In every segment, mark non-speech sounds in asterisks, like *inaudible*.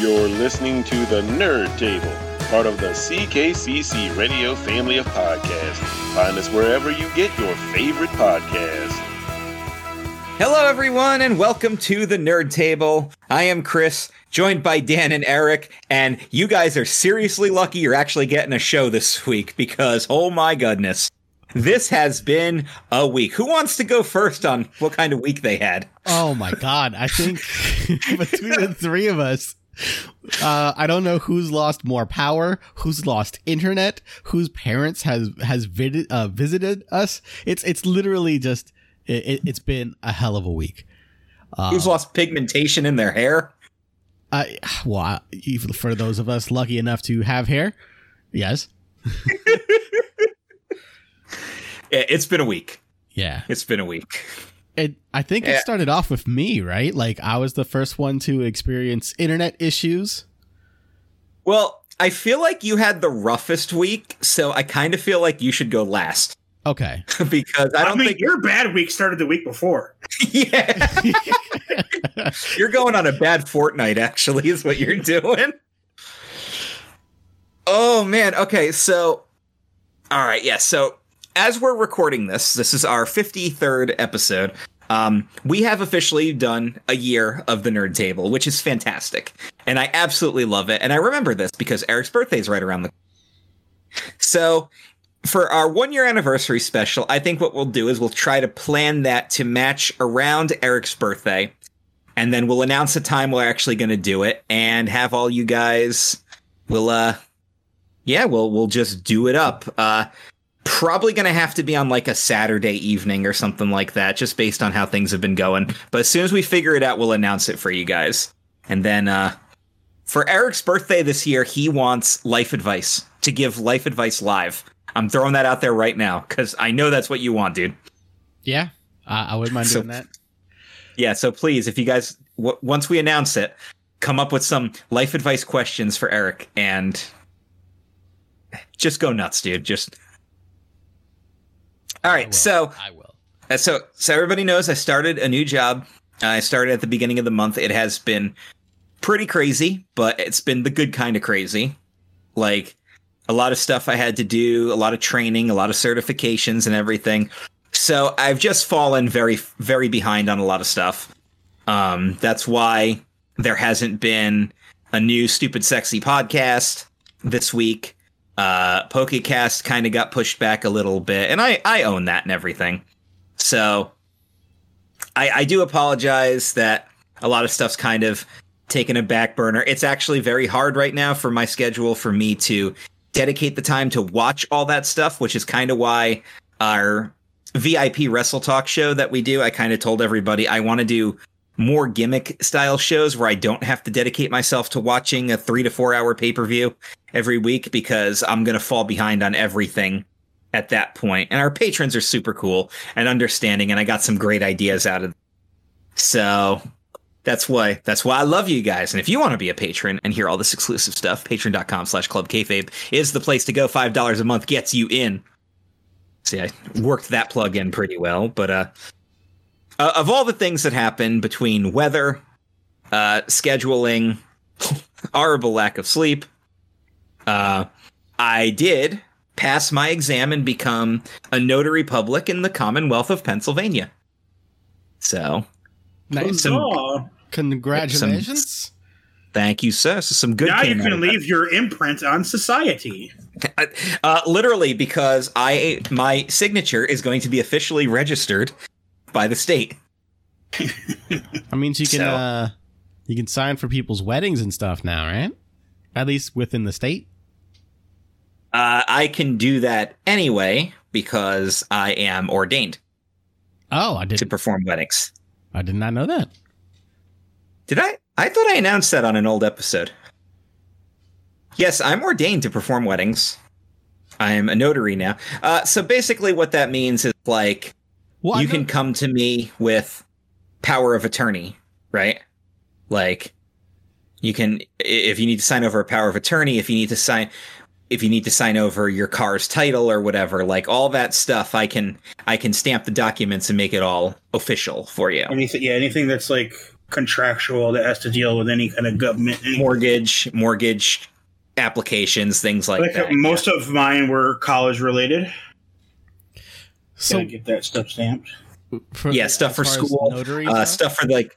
You're listening to the Nerd Table, part of the CKCC Radio family of podcasts. Find us wherever you get your favorite podcasts. Hello, everyone, and welcome to the Nerd Table. I am Chris, joined by Dan and Eric, and you guys are seriously lucky you're actually getting a show this week because, oh my goodness, this has been a week. Who wants to go first on what kind of week they had? Oh my god! I think *laughs* between the three of us, uh, I don't know who's lost more power, who's lost internet, whose parents has has vid- uh, visited us. It's it's literally just it, has been a hell of a week. Uh, who's lost pigmentation in their hair? I well, even for those of us lucky enough to have hair, yes. *laughs* it's been a week. Yeah, it's been a week. It, I think it started off with me, right? Like I was the first one to experience internet issues. Well, I feel like you had the roughest week, so I kind of feel like you should go last. Okay. *laughs* because I don't I mean, think your bad week started the week before. *laughs* *laughs* yeah. you're going on a bad fortnight, actually, is what you're doing. Oh man. Okay, so all right, yeah. So as we're recording this, this is our 53rd episode. Um, we have officially done a year of the Nerd Table, which is fantastic, and I absolutely love it. And I remember this because Eric's birthday is right around the. So, for our one year anniversary special, I think what we'll do is we'll try to plan that to match around Eric's birthday, and then we'll announce the time we're actually going to do it, and have all you guys. We'll uh, yeah, we'll we'll just do it up. Uh, probably going to have to be on like a Saturday evening or something like that, just based on how things have been going. But as soon as we figure it out, we'll announce it for you guys. And then uh, for Eric's birthday this year, he wants life advice to give life advice live. I'm throwing that out there right now because I know that's what you want, dude. Yeah, uh, I wouldn't mind so, doing that. Yeah, so please, if you guys w- once we announce it, come up with some life advice questions for Eric and just go nuts, dude. Just all right, I so I will. Uh, so so everybody knows I started a new job. I started at the beginning of the month. It has been pretty crazy, but it's been the good kind of crazy. Like a lot of stuff I had to do, a lot of training, a lot of certifications and everything. So I've just fallen very very behind on a lot of stuff. Um that's why there hasn't been a new stupid sexy podcast this week uh pokecast kind of got pushed back a little bit and i i own that and everything. So i i do apologize that a lot of stuff's kind of taken a back burner. It's actually very hard right now for my schedule for me to dedicate the time to watch all that stuff which is kind of why our vip wrestle talk show that we do i kind of told everybody i want to do more gimmick style shows where I don't have to dedicate myself to watching a three to four hour pay per view every week because I'm going to fall behind on everything at that point. And our patrons are super cool and understanding, and I got some great ideas out of them. So that's why that's why I love you guys. And if you want to be a patron and hear all this exclusive stuff, patreon.com slash club kayfabe is the place to go. Five dollars a month gets you in. See, I worked that plug in pretty well, but uh uh, of all the things that happen between weather, uh, scheduling, *laughs* horrible lack of sleep, uh, I did pass my exam and become a notary public in the Commonwealth of Pennsylvania. So, nice. Some, Congratulations. Some, thank you, sir. So some good. Now you can leave your imprint on society. *laughs* Uh, literally, because I my signature is going to be officially registered by the state. *laughs* I mean, so you can so, uh, you can sign for people's weddings and stuff now, right? At least within the state. Uh, I can do that anyway because I am ordained. Oh, I did to perform weddings. I did not know that. Did I? I thought I announced that on an old episode. Yes, I'm ordained to perform weddings. I'm a notary now. Uh, so basically, what that means is like well, you can come to me with power of attorney, right? Like you can if you need to sign over a power of attorney, if you need to sign if you need to sign over your car's title or whatever, like all that stuff, I can I can stamp the documents and make it all official for you. Anything, yeah, anything that's like contractual that has to deal with any kind of government. mortgage, mortgage applications, things like, Like that. most of mine were college related. So Gotta get that stuff stamped. for, yeah, stuff for school, notary uh, stuff? for like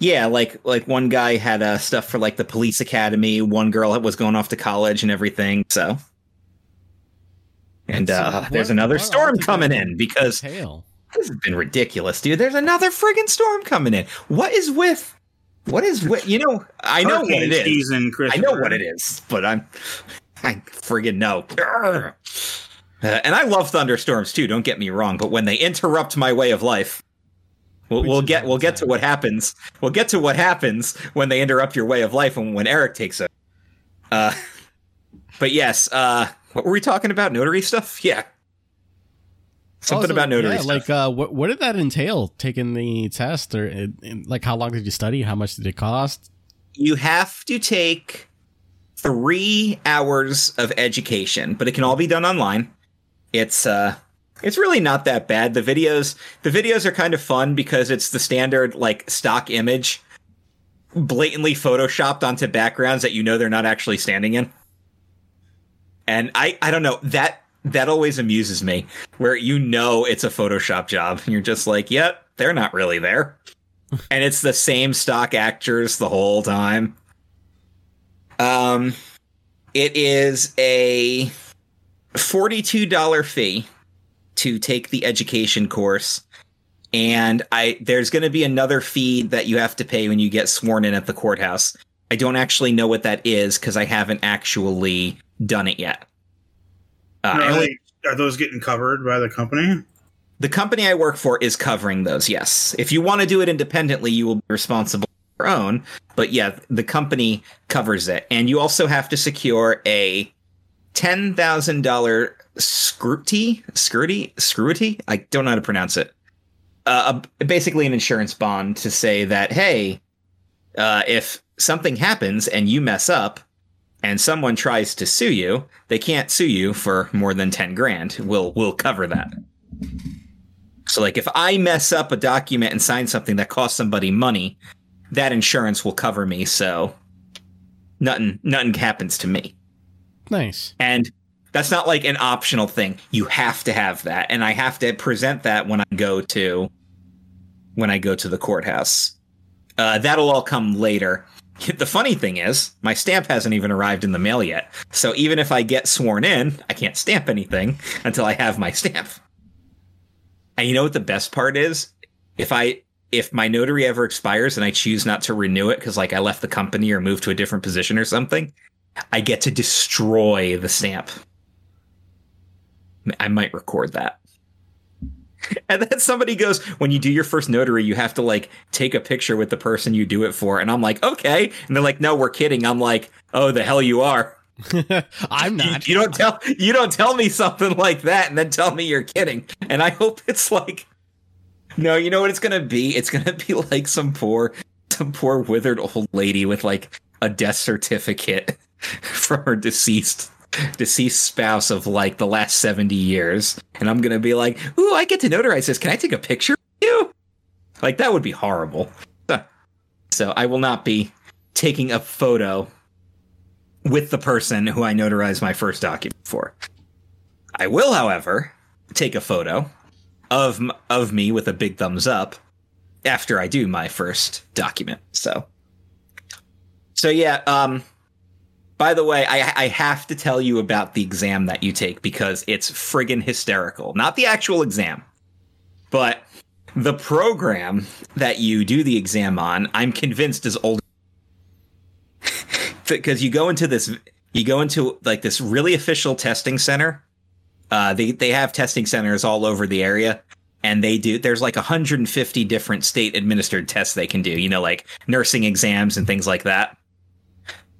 yeah like like one guy had uh, stuff for like the police academy. One girl was going off to college and everything so. And uh what- there's another storm coming in because Tail. this has been ridiculous dude. There's another friggin' storm coming in. What is with what is with you know i know what Hurricane it is. Season, i know what it is but i'm i friggin' know. Grr. Uh, and i love thunderstorms too don't get me wrong but when they interrupt my way of life We'll, we'll get we'll get to what happens. We'll get to what happens when they interrupt your way of life and when Eric takes it. Uh, but yes, uh, what were we talking about? Notary stuff? Yeah, something Also, about notary yeah, stuff. Like, uh, what what did that entail? Taking the test, or uh, and, like, how long did you study? How much did it cost? you have to take three hours of education, but it can all be done online. It's uh it's really not that bad. The videos the videos are kind of fun because it's the standard like stock image blatantly photoshopped onto backgrounds that you know they're not actually standing in. And I I don't know, that that always amuses me where you know it's a photoshop job and *laughs* you're just like, "Yep, they're not really there." and it's the same stock actors the whole time. Um, it is a forty-two dollar fee to take the education course, and I there's going to be another fee that you have to pay when you get sworn in at the courthouse. I don't actually know what that is because I haven't actually done it yet. Uh, I Are, they- are those getting covered by the company? the company I work for is covering those. Yes, if you want to do it independently, you will be responsible for your own. But yeah, the company covers it, and you also have to secure a ten thousand dollar scrutiny, scrutiny, scrutiny. I don't know how to pronounce it. Uh, a, basically, an insurance bond to say that hey, uh, if something happens and you mess up, and someone tries to sue you, they can't sue you for more than ten grand. We'll we'll cover that. So, like, if I mess up a document and sign something that costs somebody money, that insurance will cover me. So, nothing, nothing happens to me. Nice. And that's not like an optional thing. You have to have that, and I have to present that when I go to when I go to the courthouse. Uh, that'll all come later. *laughs* The funny thing is, my stamp hasn't even arrived in the mail yet. So even if I get sworn in, I can't stamp anything *laughs* until I have my stamp. And you know what the best part is? If I if my notary ever expires and I choose not to renew it because like I left the company or moved to a different position or something, I get to destroy the stamp. I might record that. *laughs* And then somebody goes, when you do your first notary, you have to like take a picture with the person you do it for. And I'm like, okay. And they're like, no, we're kidding. I'm like, oh, the hell you are. *laughs* I'm You, not. you don't tell you don't tell me something like that and then tell me you're kidding. And I hope it's like No, you know what it's gonna be? It's gonna be like some poor some poor withered old lady with like a death certificate *laughs* *laughs* from her deceased deceased spouse of like the last 70 years. And I'm gonna be like, ooh, I get to notarize this. Can I take a picture of you? Like that would be horrible. *laughs* So I will not be taking a photo with the person who I notarized my first document for. I will, however, take a photo of of me with a big thumbs up after I do my first document. So, so yeah. Um, by the way, I I have to tell you about the exam that you take because it's friggin' hysterical. Not the actual exam, but the program that you do the exam on. I'm convinced is old *laughs* because you go into this you go into like this really official testing center uh they they have testing centers all over the area and they do there's like 150 different state administered tests they can do you know like nursing exams and things like that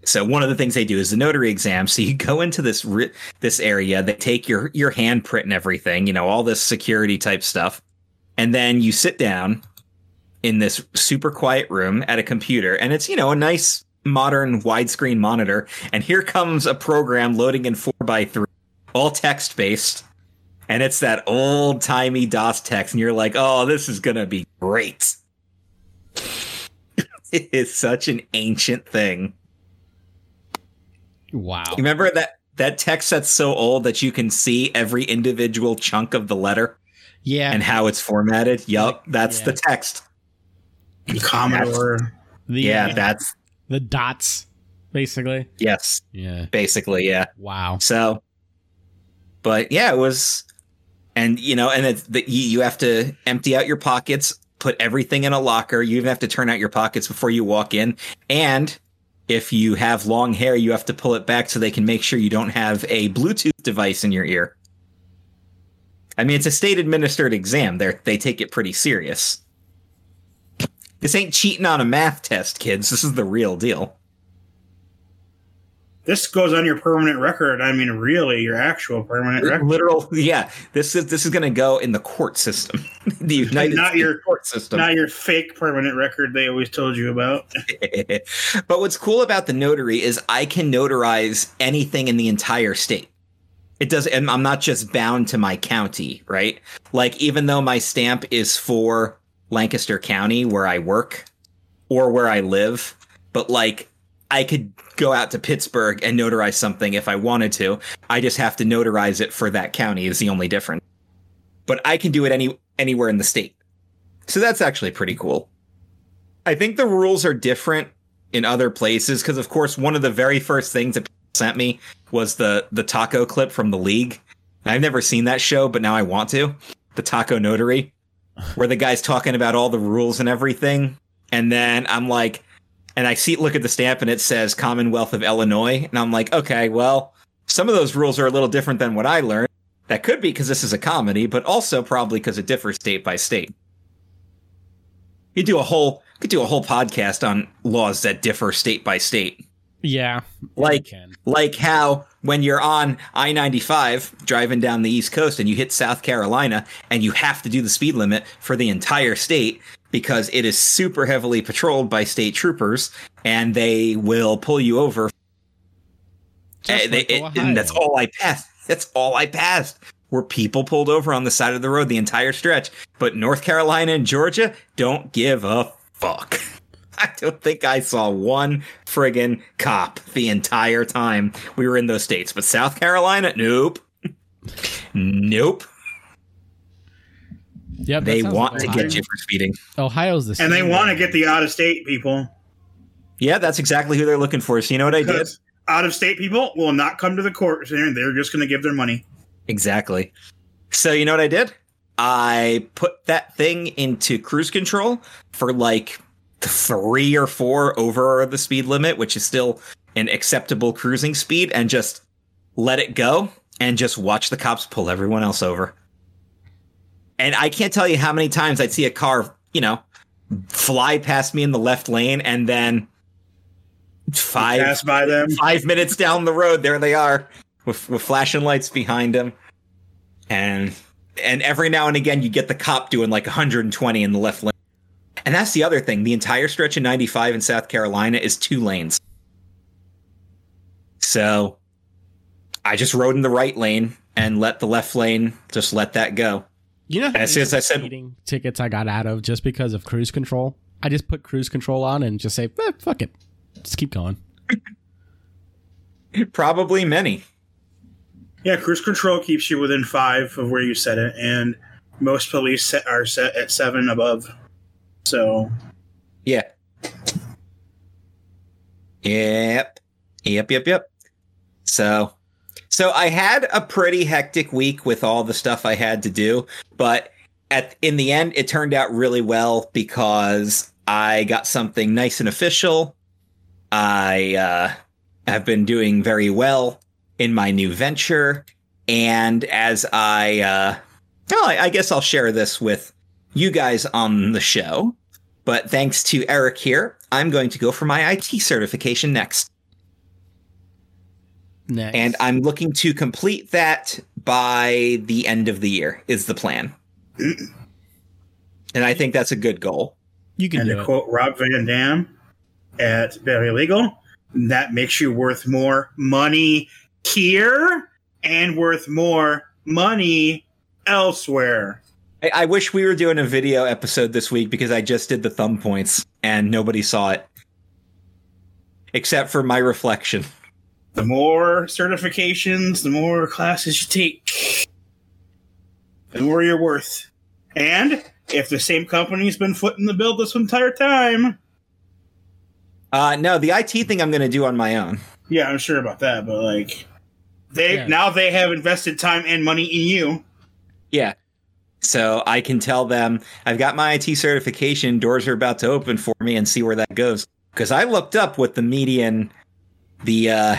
so one of the things they do is the notary exam. So you go into this ri- this area they take your your handprint and everything you know all this security type stuff. And then you sit down in this super quiet room at a computer and it's you know a nice modern widescreen monitor. And here comes a program loading in 4x3 all text based and it's that old timey dos text and you're like oh this is gonna be great. *laughs* It is such an ancient thing. Wow. You remember that that text that's so old that you can see every individual chunk of the letter Yeah. and how it's formatted? Yup, that's Yeah. the text. Commodore. the, Yeah, uh, that's the dots, basically. yes, Yeah. basically, yeah. Wow. So, but yeah, it was, and you know, and it's that you, you have to empty out your pockets, put everything in a locker. You even have to turn out your pockets before you walk in. And if you have long hair, you have to pull it back so they can make sure you don't have a Bluetooth device in your ear. I mean, it's a state administered exam. They they take it pretty serious. This ain't cheating on a math test, kids. This is the real deal. This goes on your permanent record. I mean, really, your actual permanent record. Literal, yeah. This is this is going to go in the court system, *laughs* the United Not States your- court system. Not your fake permanent record they always told you about. *laughs* but what's cool about the notary is I can notarize anything in the entire state. It does, and I'm not just bound to my county, right? Like, even though my stamp is for Lancaster County, where I work or where I live, but like, I could go out to Pittsburgh and notarize something if I wanted to. I just have to notarize it for that county is the only difference. But I can do it any anywhere in the state. So that's actually pretty cool. I think the rules are different in other places because of course one of the very first things that sent me was the the taco clip from the league. I've never seen that show, but now I want to. The Taco Notary, where the guy's talking about all the rules and everything. And then I'm like, and I see look at the stamp and it says Commonwealth of Illinois. And I'm like, okay, well, some of those rules are a little different than what I learned. That could be because this is a comedy, but also probably because it differs state by state. You do a whole could do a whole podcast on laws that differ state by state. Yeah. Like like how when you're on I-95 driving down the East Coast and you hit South Carolina and you have to do the speed limit for the entire state because it is super heavily patrolled by state troopers and they will pull you over. Eh, they- like it- and that's all I passed. That's all I passed. Were people pulled over on the side of the road the entire stretch. But North Carolina and Georgia don't give a fuck. *laughs* I don't think I saw one friggin' cop the entire time we were in those states. But South Carolina, nope. *laughs* nope. Yep, They want like to get you for speeding. Ohio's the And they want to get the out of state people. Yeah, that's exactly who they're looking for. So you know what I did? Out of state people will not come to the court and they're just going to give their money. Exactly. So you know what I did? I put that thing into cruise control for like three or four over the speed limit, which is still an acceptable cruising speed, and just let it go and just watch the cops pull everyone else over. And I can't tell you how many times I'd see a car, you know, fly past me in the left lane and then five Pass by them. five minutes down the road, there they are with, with flashing lights behind them, and and every now and again you get the cop doing like 120 in the left lane. And that's the other thing: the entire stretch of 95 in South Carolina is two lanes. So I just rode in the right lane and let the left lane just let that go. You know, how As soon as I said- speeding tickets I got out of just because of cruise control. I just put cruise control on and just say, eh, "Fuck it, just keep going." *laughs* Probably many. Yeah, cruise control keeps you within five of where you set it, and most police set, are set at seven above. So Yeah. Yep. Yep, yep, yep. So so I had a pretty hectic week with all the stuff I had to do, but at in the end it turned out really well because I got something nice and official. I uh have been doing very well in my new venture and as I uh well, I, I guess I'll share this with you guys on the show. But thanks to Eric here, I'm going to go for my IT certification next. Next, And I'm looking to complete that by the end of the year, is the plan. and I think that's a good goal. you can and do to it. quote Rob Van Dam at Very Legal, that makes you worth more money here and worth more money elsewhere. I, I wish we were doing a video episode this week because I just did the thumb points and nobody saw it except for my reflection. The more certifications, the more classes you take, the more you're worth. And if the same company's been footing the bill this entire time, Uh, no, the IT thing I'm going to do on my own. yeah, I'm sure about that. But like, they Yeah. now they have invested time and money in you. Yeah. So I can tell them I've got my IT certification. Doors are about to open for me, and see where that goes. Because I looked up what the median, the uh,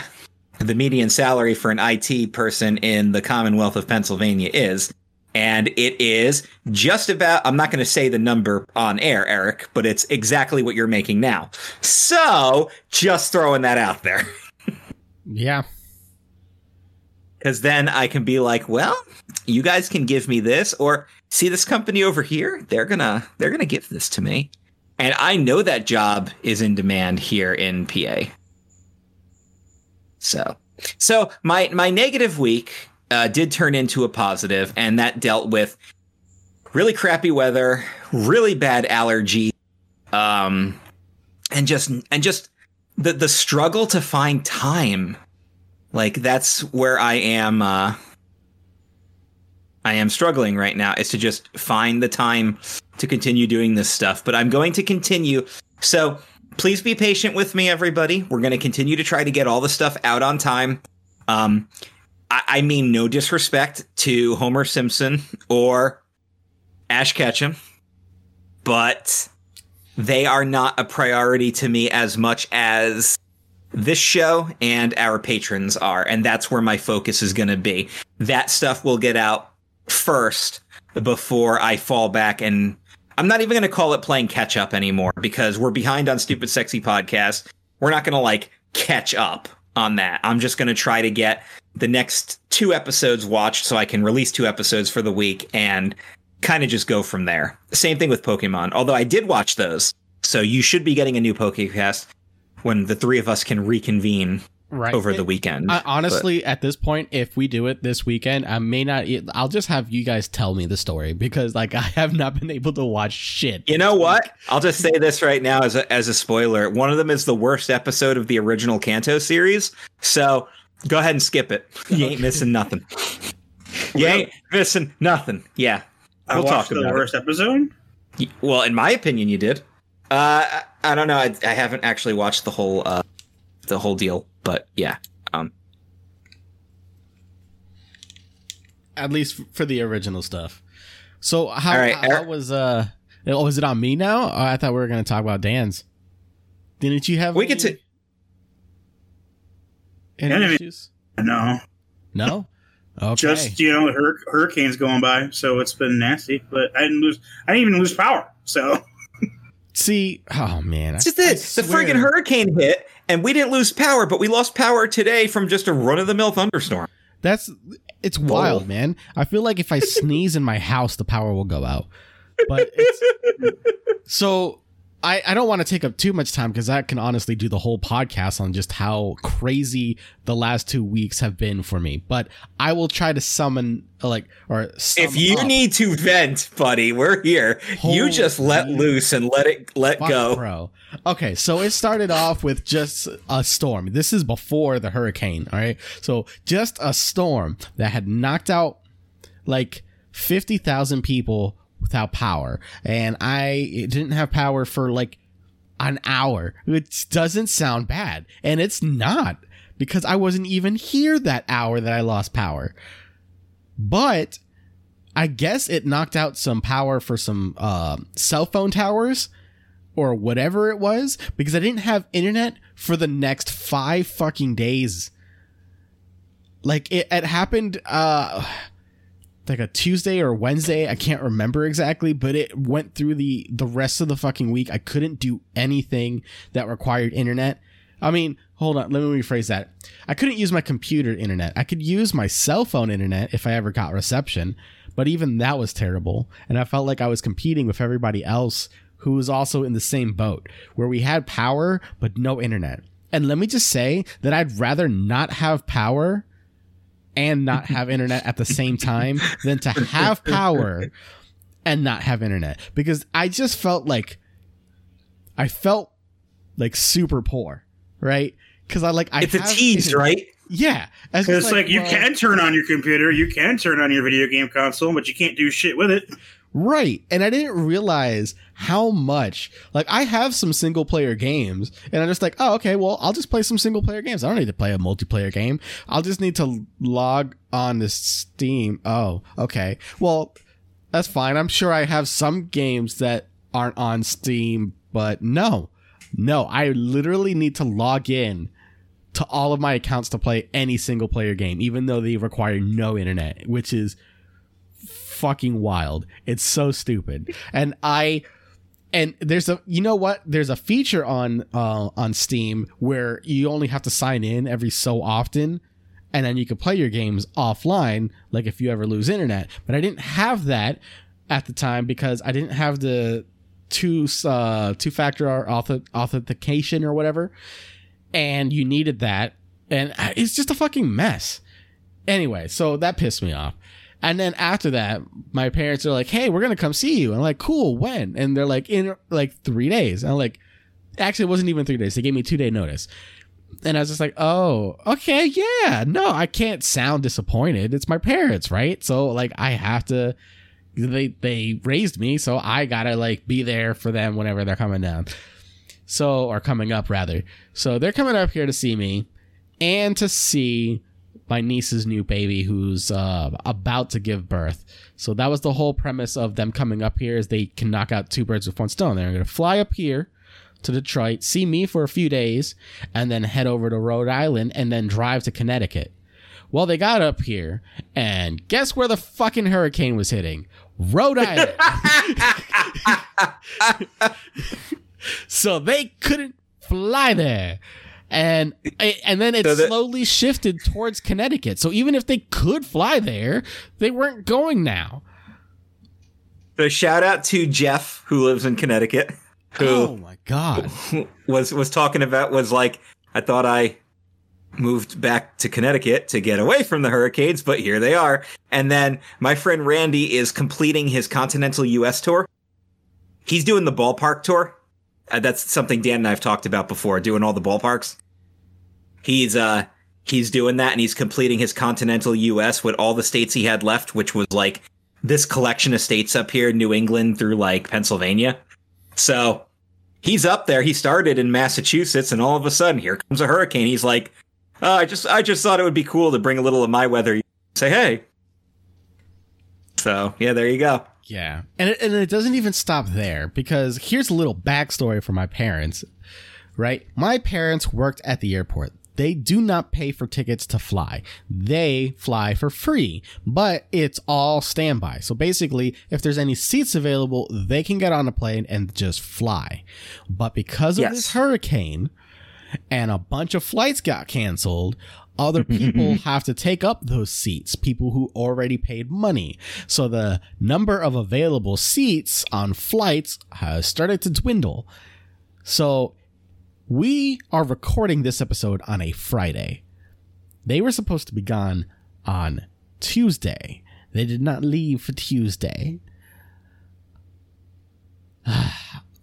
the median salary for an IT person in the Commonwealth of Pennsylvania is, and it is just about. I'm not going to say the number on air, Eric, but it's exactly what you're making now. So just throwing that out there. *laughs* Yeah. because then I can be like, well, you guys can give me this, or see this company over here, they're gonna they're gonna give this to me, and I know that job is in demand here in PA. So, so my my negative week uh, did turn into a positive, and that dealt with really crappy weather, really bad allergy, um, and just and just the the struggle to find time. Like that's where i am uh i am struggling right now is to just find the time to continue doing this stuff but i'm going to continue. So please be patient with me everybody. We're going to continue to try to get all the stuff out on time. Um I, I mean no disrespect to homer simpson or ash ketchum but they are not a priority to me as much as this show and our patrons are and that's where my focus is going to be. That stuff will get out first before i fall back and i'm not even going to call it playing catch up anymore because we're behind on stupid sexy podcast. We're not going to like catch up on that. I'm just going to try to get the next two episodes watched so i can release two episodes for the week and kind of just go from there. Same thing with pokemon. Although i did watch those so you should be getting a new pokecast when the three of us can reconvene Right. over It- the weekend. I, honestly, at this point, if we do it this weekend, I may not. I'll just have you guys tell me the story *laughs* because, like, I have not been able to watch shit. you know what? I'll just say this right now as a, as a spoiler. One of them is the worst episode of the original Kanto series. So go ahead and skip it. You ain't missing nothing. *laughs* You ain't missing nothing. Yeah. I We'll watched talk the about it. worst episode. Well, in my opinion, you did. Uh, I, I don't know. I, I haven't actually watched the whole uh, the whole deal, but yeah. Um, At least for the original stuff. So how, All right, how, Eric- was uh? Oh, was it on me now? Oh, I thought we were going to talk about Dan's. Didn't you have? We any- get to- any Yeah, I issues? No, No. Okay. just you know, hur- hurricanes going by, so it's been nasty. But I didn't lose. I didn't even lose power. So *laughs* See, oh man, It's just I- I it. The swear- friggin' hurricane hit, and we didn't lose power, but we lost power today from just a run of the mill thunderstorm. That's it's wild, man. I feel like if I *laughs* sneeze in my house, the power will go out. But it's *laughs* so I, I don't want to take up too much time because I can honestly do the whole podcast on just how crazy the last two weeks have been for me. But I will try to summon uh, like or sum if you up. need to vent, buddy, we're here. you just let Holy loose and let it let go. bro. Okay, so it started off with just a storm. This is before the hurricane, all right? So just a storm that had knocked out like 50,000 people without power. And I didn't have power for like an hour, which doesn't sound bad. And it's not because I wasn't even here that hour that I lost power. But I guess it knocked out some power for some uh, cell phone towers or whatever it was because I didn't have internet for the next five fucking days. Like it, it happened uh like a Tuesday or Wednesday, I can't remember exactly, but it went through the the rest of the fucking week. I couldn't do anything that required internet. I mean, hold on, let me rephrase that. I couldn't use my computer internet. I could use my cell phone internet if I ever got reception, but even that was terrible. And I felt like I was competing with everybody else who was also in the same boat, where we had power but no internet. And let me just say that I'd rather not have power and not have internet at the same time than to have power and not have internet because I just felt like I felt like super poor, right? Because I like I it's a tease, internet- right? Yeah, it's It's just like, you can turn on your computer, you can turn on your video game console, but you can't do shit with it. Right. And I didn't realize how much, like, I have some single player games, and I'm just like, oh, okay, well, I'll just play some single player games. I don't need to play a multiplayer game. I'll just need to log on to Steam. Oh, okay. Well, that's fine. I'm sure I have some games that aren't on Steam, but no, no, I literally need to log in to all of my accounts to play any single player game, even though they require no internet, which is fucking wild. It's so stupid. And I and there's a you know what? There's a feature on uh on Steam where you only have to sign in every so often and then you can play your games offline like if you ever lose internet. But I didn't have that at the time because I didn't have the two uh two factor auth- authentication or whatever and you needed that and it's just a fucking mess. Anyway, so that pissed me off. And then after that, my parents are like, "Hey, we're gonna come see you." I'm like, "Cool, when?" And they're like, "In like three days." And I'm like, "Actually, it wasn't even three days. They gave me two day notice." And I was just like, "Oh, okay, yeah. No, I can't sound disappointed. It's my parents, right? So like, I have to. They they raised me, so I gotta like be there for them whenever they're coming down. So or coming up rather. So they're coming up here to see me, and to see my niece's new baby who's uh, about to give birth. So that was the whole premise of them coming up here is they can knock out two birds with one stone. They're going to fly up here to Detroit, see me for a few days, and then head over to Rhode Island and then drive to Connecticut. Well, they got up here, and guess where the fucking hurricane was hitting? Rhode Island. *laughs* *laughs* so they couldn't fly there. And and then it So the- slowly shifted towards Connecticut. So even if they could fly there, they weren't going now. So shout out to Jeff who lives in Connecticut, Oh my god. *laughs* was was talking about was like I thought I moved back to Connecticut to get away from the hurricanes, but here they are. And then my friend Randy is completing his continental US tour. He's doing the ballpark tour. Uh, that's something Dan and I've talked about before, doing all the ballparks. He's uh he's doing that and he's completing his continental US with all the states he had left, which was like this collection of states up here, New England through like Pennsylvania. So he's up there. He started in Massachusetts, and all of a sudden, here comes a hurricane. He's like, oh, "I just, I just thought it would be cool to bring a little of my weather. Say hey." So yeah, there you go. Yeah. And it, and it doesn't even stop there because here's a little backstory for my parents, right? My parents worked at the airport. They do not pay for tickets to fly. They fly for free, but it's all standby. So basically, if there's any seats available, they can get on a plane and just fly. But because of Yes. this hurricane and a bunch of flights got canceled, other *laughs* people have to take up those seats, people who already paid money. So the number of available seats on flights has started to dwindle. So we are recording this episode on a Friday. They were supposed to be gone on Tuesday. They did not leave for Tuesday.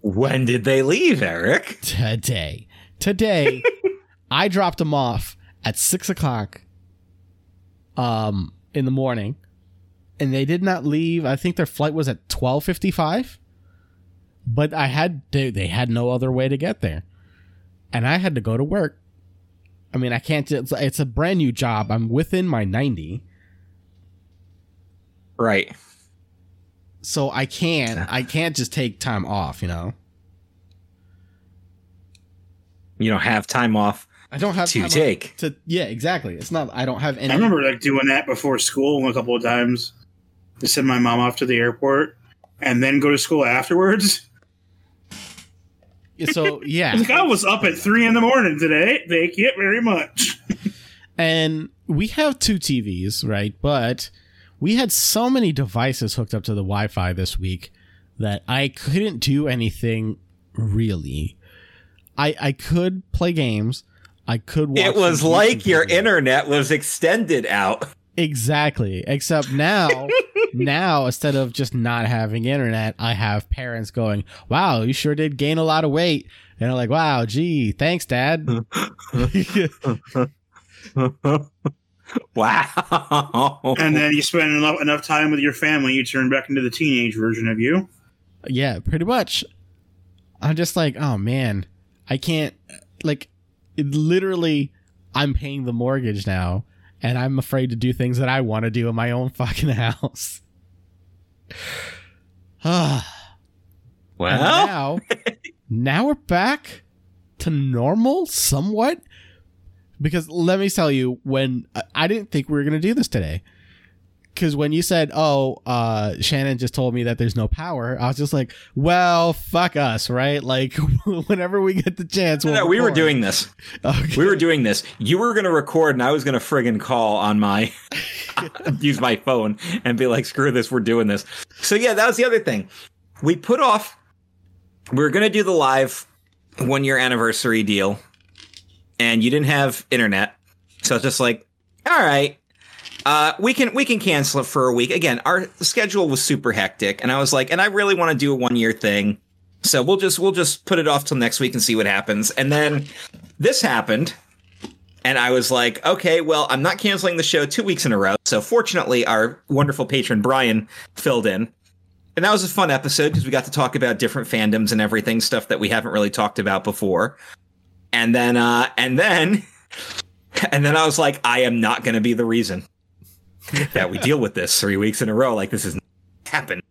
When did they leave, Eric? Today. Today, *laughs* I dropped them off at six o'clock um in the morning. And they did not leave. I think their flight was at twelve fifty five. But I had they, they had no other way to get there. And I had to go to work. I mean, I can't it's, it's a brand new job. I'm within my 90. Right. So I can't I can't just take time off, you know. You don't have time off I don't have to time take. to yeah, exactly. It's not I don't have any I remember like doing that before school a couple of times to send my mom off to the airport and then go to school afterwards. so *laughs* yeah. Like, I was up at three in the morning today. Thank you very much. and we have two TVs, right? But we had so many devices hooked up to the Wi-Fi this week that I couldn't do anything really. I I could play games. I could watch It was like your videos. internet was extended out. Exactly. Except now *laughs* now instead of just not having internet, I have parents going, "Wow, you sure did gain a lot of weight," and I'm like, "Wow, gee, thanks, Dad." *laughs* wow. And then you spend enough, enough time with your family, you turn back into the teenage version of you. yeah, pretty much. I'm just like, oh man, I can't. Like, it literally, I'm paying the mortgage now, and I'm afraid to do things that I want to do in my own *laughs* fucking house. *sighs* Well, now, now we're back to normal somewhat. Because let me tell you, when I- I didn't think we were going to do this today. Because when you said, oh, uh, Shannon just told me that there's no power, I was just like, well, fuck us, right? Like, *laughs* whenever we get the chance, we'll no, we were doing this. Okay. We were doing this. You were going to record, and I was going to friggin' call on my, *laughs* use my phone and be like, screw this, we're doing this. So, yeah, that was the other thing. We put off, we were going to do the live one year anniversary deal, and you didn't have internet. So it's just like, all right. Uh, we can we can cancel it for a week. Again, our schedule was super hectic, and I was like, and I really want to do a one year thing, so we'll just we'll just put it off till next week and see what happens. And then this happened, and I was like, okay, well, I'm not canceling the show two weeks in a row. So fortunately, our wonderful patron Brian filled in. And that was a fun episode because we got to talk about different fandoms and everything, stuff that we haven't really talked about before. And then, uh, and then, *laughs* and then I was like, I am not going to be the reason *laughs* that we deal with this three weeks in a row. Like this is happened.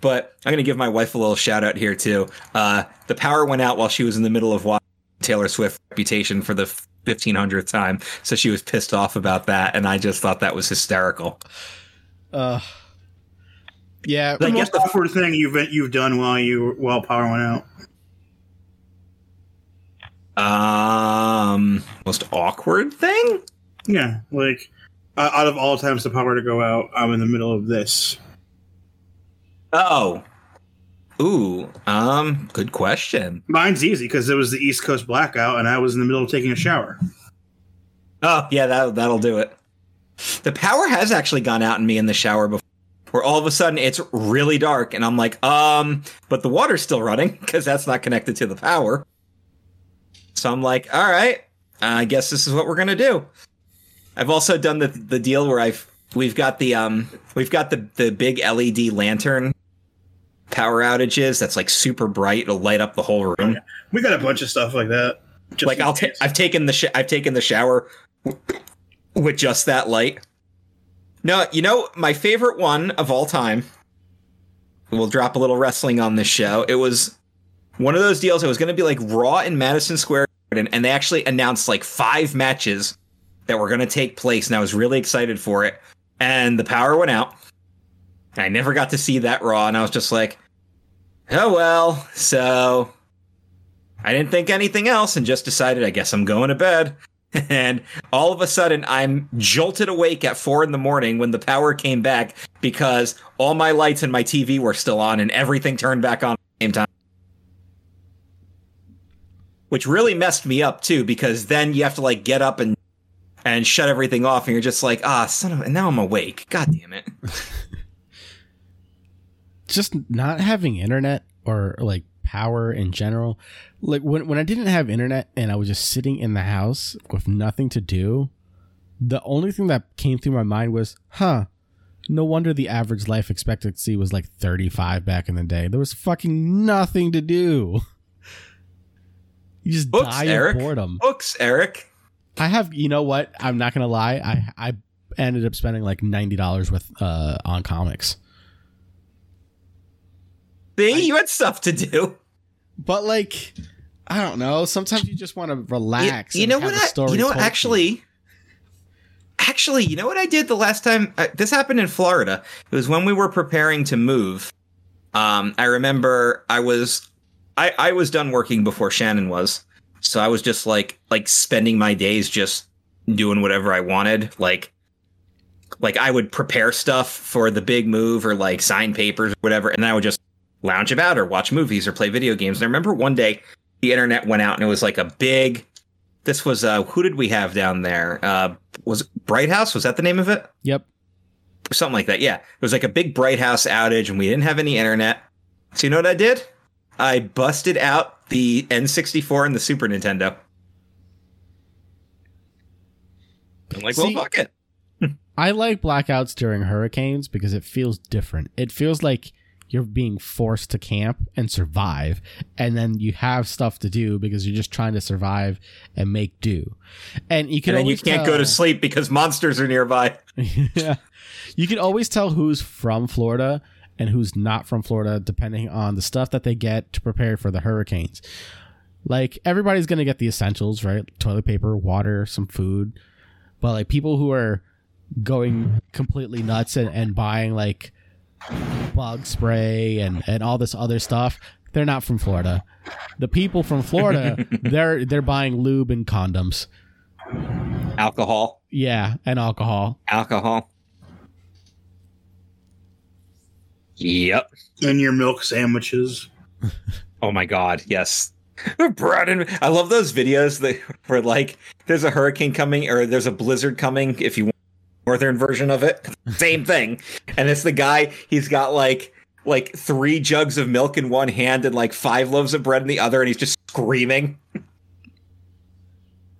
but I'm going to give my wife a little shout out here too. Uh, the power went out while she was in the middle of watching Taylor Swift reputation for the 1500th time. So she was pissed off about that. And I just thought that was hysterical. Uh, yeah, The Like, most get the- awkward thing you've you've done while you while power went out. Um, most awkward thing? Yeah, like uh, out of all times the power to go out, I'm in the middle of this. Oh. Ooh, um, good question. Mine's easy because it was the East Coast blackout, and I was in the middle of taking a shower. Oh, yeah, that that'll do it. The power has actually gone out in me in the shower before, where all of a sudden it's really dark, and I'm like, um, but the water's still running *laughs* because that's not connected to the power. So I'm like, all right, I guess this is what we're gonna do. I've also done the the deal where I've we've got the um we've got the the big LED lantern power outages that's like super bright it'll light up the whole room We got a bunch of stuff like that. Just like I'll ta- I've taken the sh- I've taken the shower with just that light. No, you know my favorite one of all time. We'll drop a little wrestling on this show. It was one of those deals. It was going to be like Raw in Madison Square Garden, and they actually announced like five matches that were going to take place, and I was really excited for it. And the power went out. I never got to see that Raw, and I was just like, "Oh well." So I didn't think anything else and just decided, I guess I'm going to bed. *laughs* And all of a sudden, I'm jolted awake at four in the morning when the power came back because all my lights and my TV were still on and everything turned back on at the same time. Which really messed me up too because then you have to like get up and and shut everything off and you're just like, ah, son of a, now I'm awake. God damn it. *laughs* just not having internet or like power in general like when, when i didn't have internet and i was just sitting in the house with nothing to do the only thing that came through my mind was huh no wonder the average life expectancy was like 35 back in the day there was fucking nothing to do *laughs* you just Books, die Eric. of boredom Books, Eric. I have you know what i'm not gonna lie i i ended up spending like $90 with uh on comics See, you had stuff to do. But like, I don't know. Sometimes you just want to relax. You, you know what? I, you know what? Actually, actually, you know what I did the last time? Uh, this happened in Florida. It was when we were preparing to move. Um, I remember I was, I I was done working before Shannon was, so I was just like like spending my days just doing whatever I wanted. Like, like I would prepare stuff for the big move or like sign papers or whatever, and then I would just lounge about or watch movies or play video games. And I remember one day the internet went out and it was like a big this was uh who did we have down there uh was bright house was that the name of it Yep. something like that. Yeah, it was like a big Bright House outage, and we didn't have any internet. So you know what I did? I busted out the N64 and the Super Nintendo. I'm like, See- well, fuck it. I like blackouts during hurricanes because it feels different. It feels like you're being forced to camp and survive, and then you have stuff to do because you're just trying to survive and make do. And you can and you can't go to sleep because monsters are nearby. *laughs* yeah. You can always tell who's from Florida and who's not from Florida depending on the stuff that they get to prepare for the hurricanes. Like everybody's going to get the essentials, right? Toilet paper, water, some food. But like people who are going completely nuts and, and buying like bug spray and, and all this other stuff, they're not from Florida. The people from Florida, *laughs* they're they're buying lube and condoms. Alcohol. Yeah, and alcohol. Alcohol. Yep. And your milk sandwiches. Oh my god, yes. *laughs* Bread and I love those videos that *laughs* where like there's a hurricane coming or there's a blizzard coming if you want the northern version of it. *laughs* Same thing. And it's the guy, he's got like like three jugs of milk in one hand and like five loaves of bread in the other, and he's just screaming.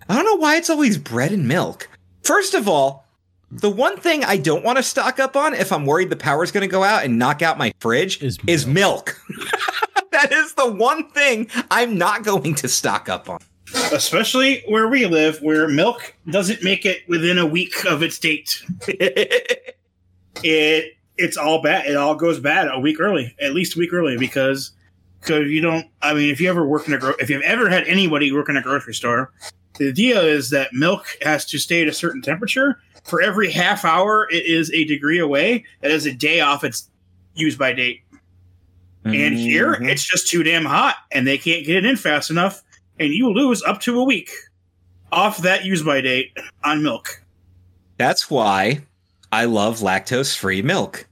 I don't know why it's always bread and milk. First of all, the one thing I don't want to stock up on if I'm worried the power's going to go out and knock out my fridge Is is milk. *laughs* that is the one thing I'm not going to stock up on. Especially where we live, where milk doesn't make it within a week of its date. *laughs* It it's all bad. It all goes bad a week early, at least a week early, because because you don't. I mean, if you ever work in a gro- if you've ever had anybody work in a grocery store, the idea is that milk has to stay at a certain temperature. For every half hour, it is a degree away. That is a day off its use by date. And here, Mhm. it's just too damn hot, and they can't get it in fast enough, and you lose up to a week off that use by date on milk. That's why I love lactose free milk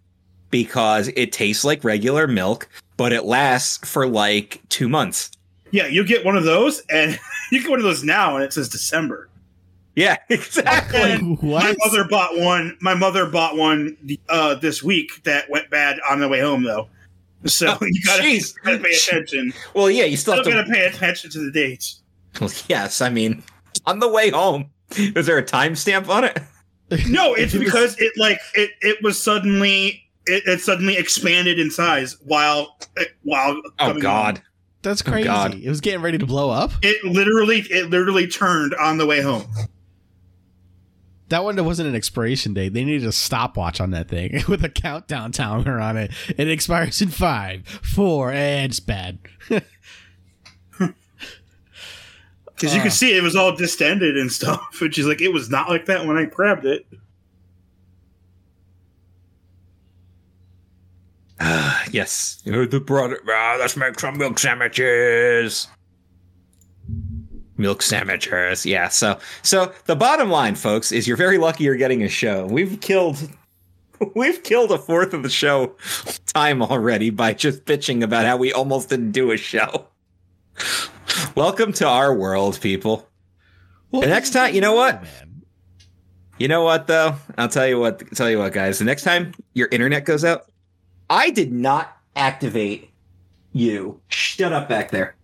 because it tastes like regular milk, but it lasts for like two months. Yeah, you get one of those, and you get one of those now, and it says December. Yeah, *laughs* exactly. *laughs* What? My mother bought one. My mother bought one uh, this week that went bad on the way home, though. So Oh, *laughs* you gotta, jeez. gotta pay attention. well, yeah, you still Still have to. gotta pay attention to the dates. Well, yes, I mean, on the way home, is there a timestamp on it? No, it's because it like it, it was suddenly it, it suddenly expanded in size while while Oh God. home. That's Oh, crazy. God. it was getting ready to blow up. It literally it literally turned on the way home. That one wasn't an expiration date. They needed a stopwatch on that thing *laughs* with a countdown timer on it. It expires in five, four, and it's bad. *laughs* Because you Uh. could see it was all distended and stuff, *laughs* which is like it was not like that when I grabbed it. Ah, *sighs* yes. You the brother. Ah, let's make some milk sandwiches. Milk sandwiches. Yeah. So, so the bottom line, folks, is you're very lucky you're getting a show. We've killed, *laughs* we've killed a fourth of the show *laughs* time already by just bitching about how we almost didn't do a show. *laughs* Welcome to our world, people. Well, The next time- you know what? Man. You know what though? I'll tell you what. Tell you what, guys. The next time your internet goes out, I did not activate you. Shut up back there.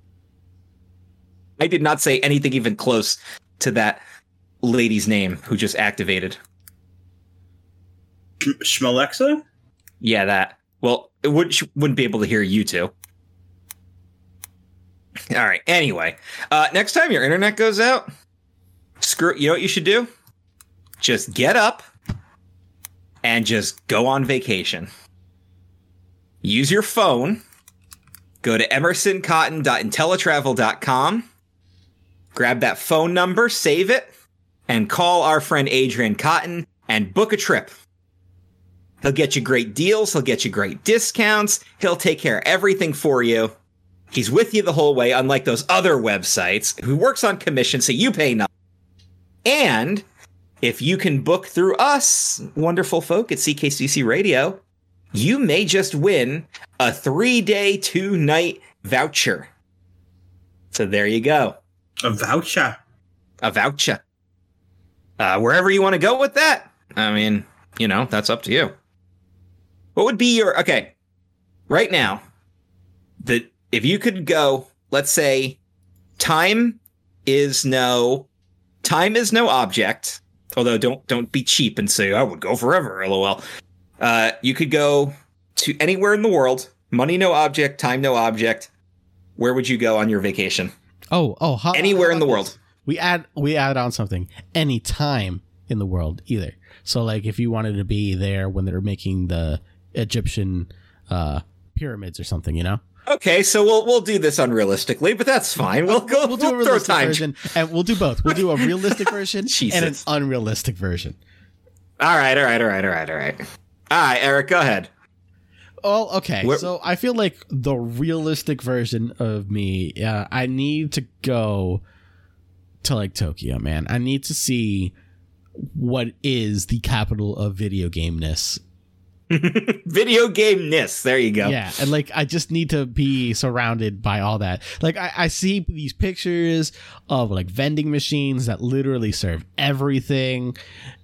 I did not say anything even close to that lady's name who just activated. Schmalexa? Yeah, that. Well, it would she wouldn't be able to hear you two. All right. Anyway, uh, next time your internet goes out, screw. You know what you should do? Just get up and just go on vacation. Use your phone. Go to emersoncotton.intellitravel.com. Grab that phone number, save it, and call our friend Adrian Cotton and book a trip. He'll get you great deals. He'll get you great discounts. He'll take care of everything for you. He's with you the whole way, unlike those other websites who works on commission, so you pay nothing. And if you can book through us, wonderful folk at CKCC Radio, you may just win a three day, two night voucher. So there you go. A voucher. A voucher. Uh, wherever you want to go with that. I mean, you know, that's up to you. What would be your okay? Right now, that if you could go, let's say, time is no time is no object. Although don't don't be cheap and say I would go forever. LOL. Uh, you could go to anywhere in the world. Money no object. Time no object. Where would you go on your vacation? Oh, oh, how, Anywhere how in the world. this? We add we add on something. Any time in the world, either. So, like, if you wanted to be there when they're making the Egyptian uh, pyramids or something, you know, Okay, so we'll we'll do this unrealistically, but that's fine. We'll go. we'll do a throw realistic time. version, and we'll do both. We'll do a realistic *laughs* version and an unrealistic version. All right, all right, all right, all right, all right. All right, Eric, go ahead. Oh, okay. Where- so I feel like the realistic version of me, yeah, I need to go to like Tokyo, man. I need to see what is the capital of video gameness. *laughs* Video game ness. There you go. Yeah, and like I just need to be surrounded by all that. Like I, I see these pictures of like vending machines that literally serve everything,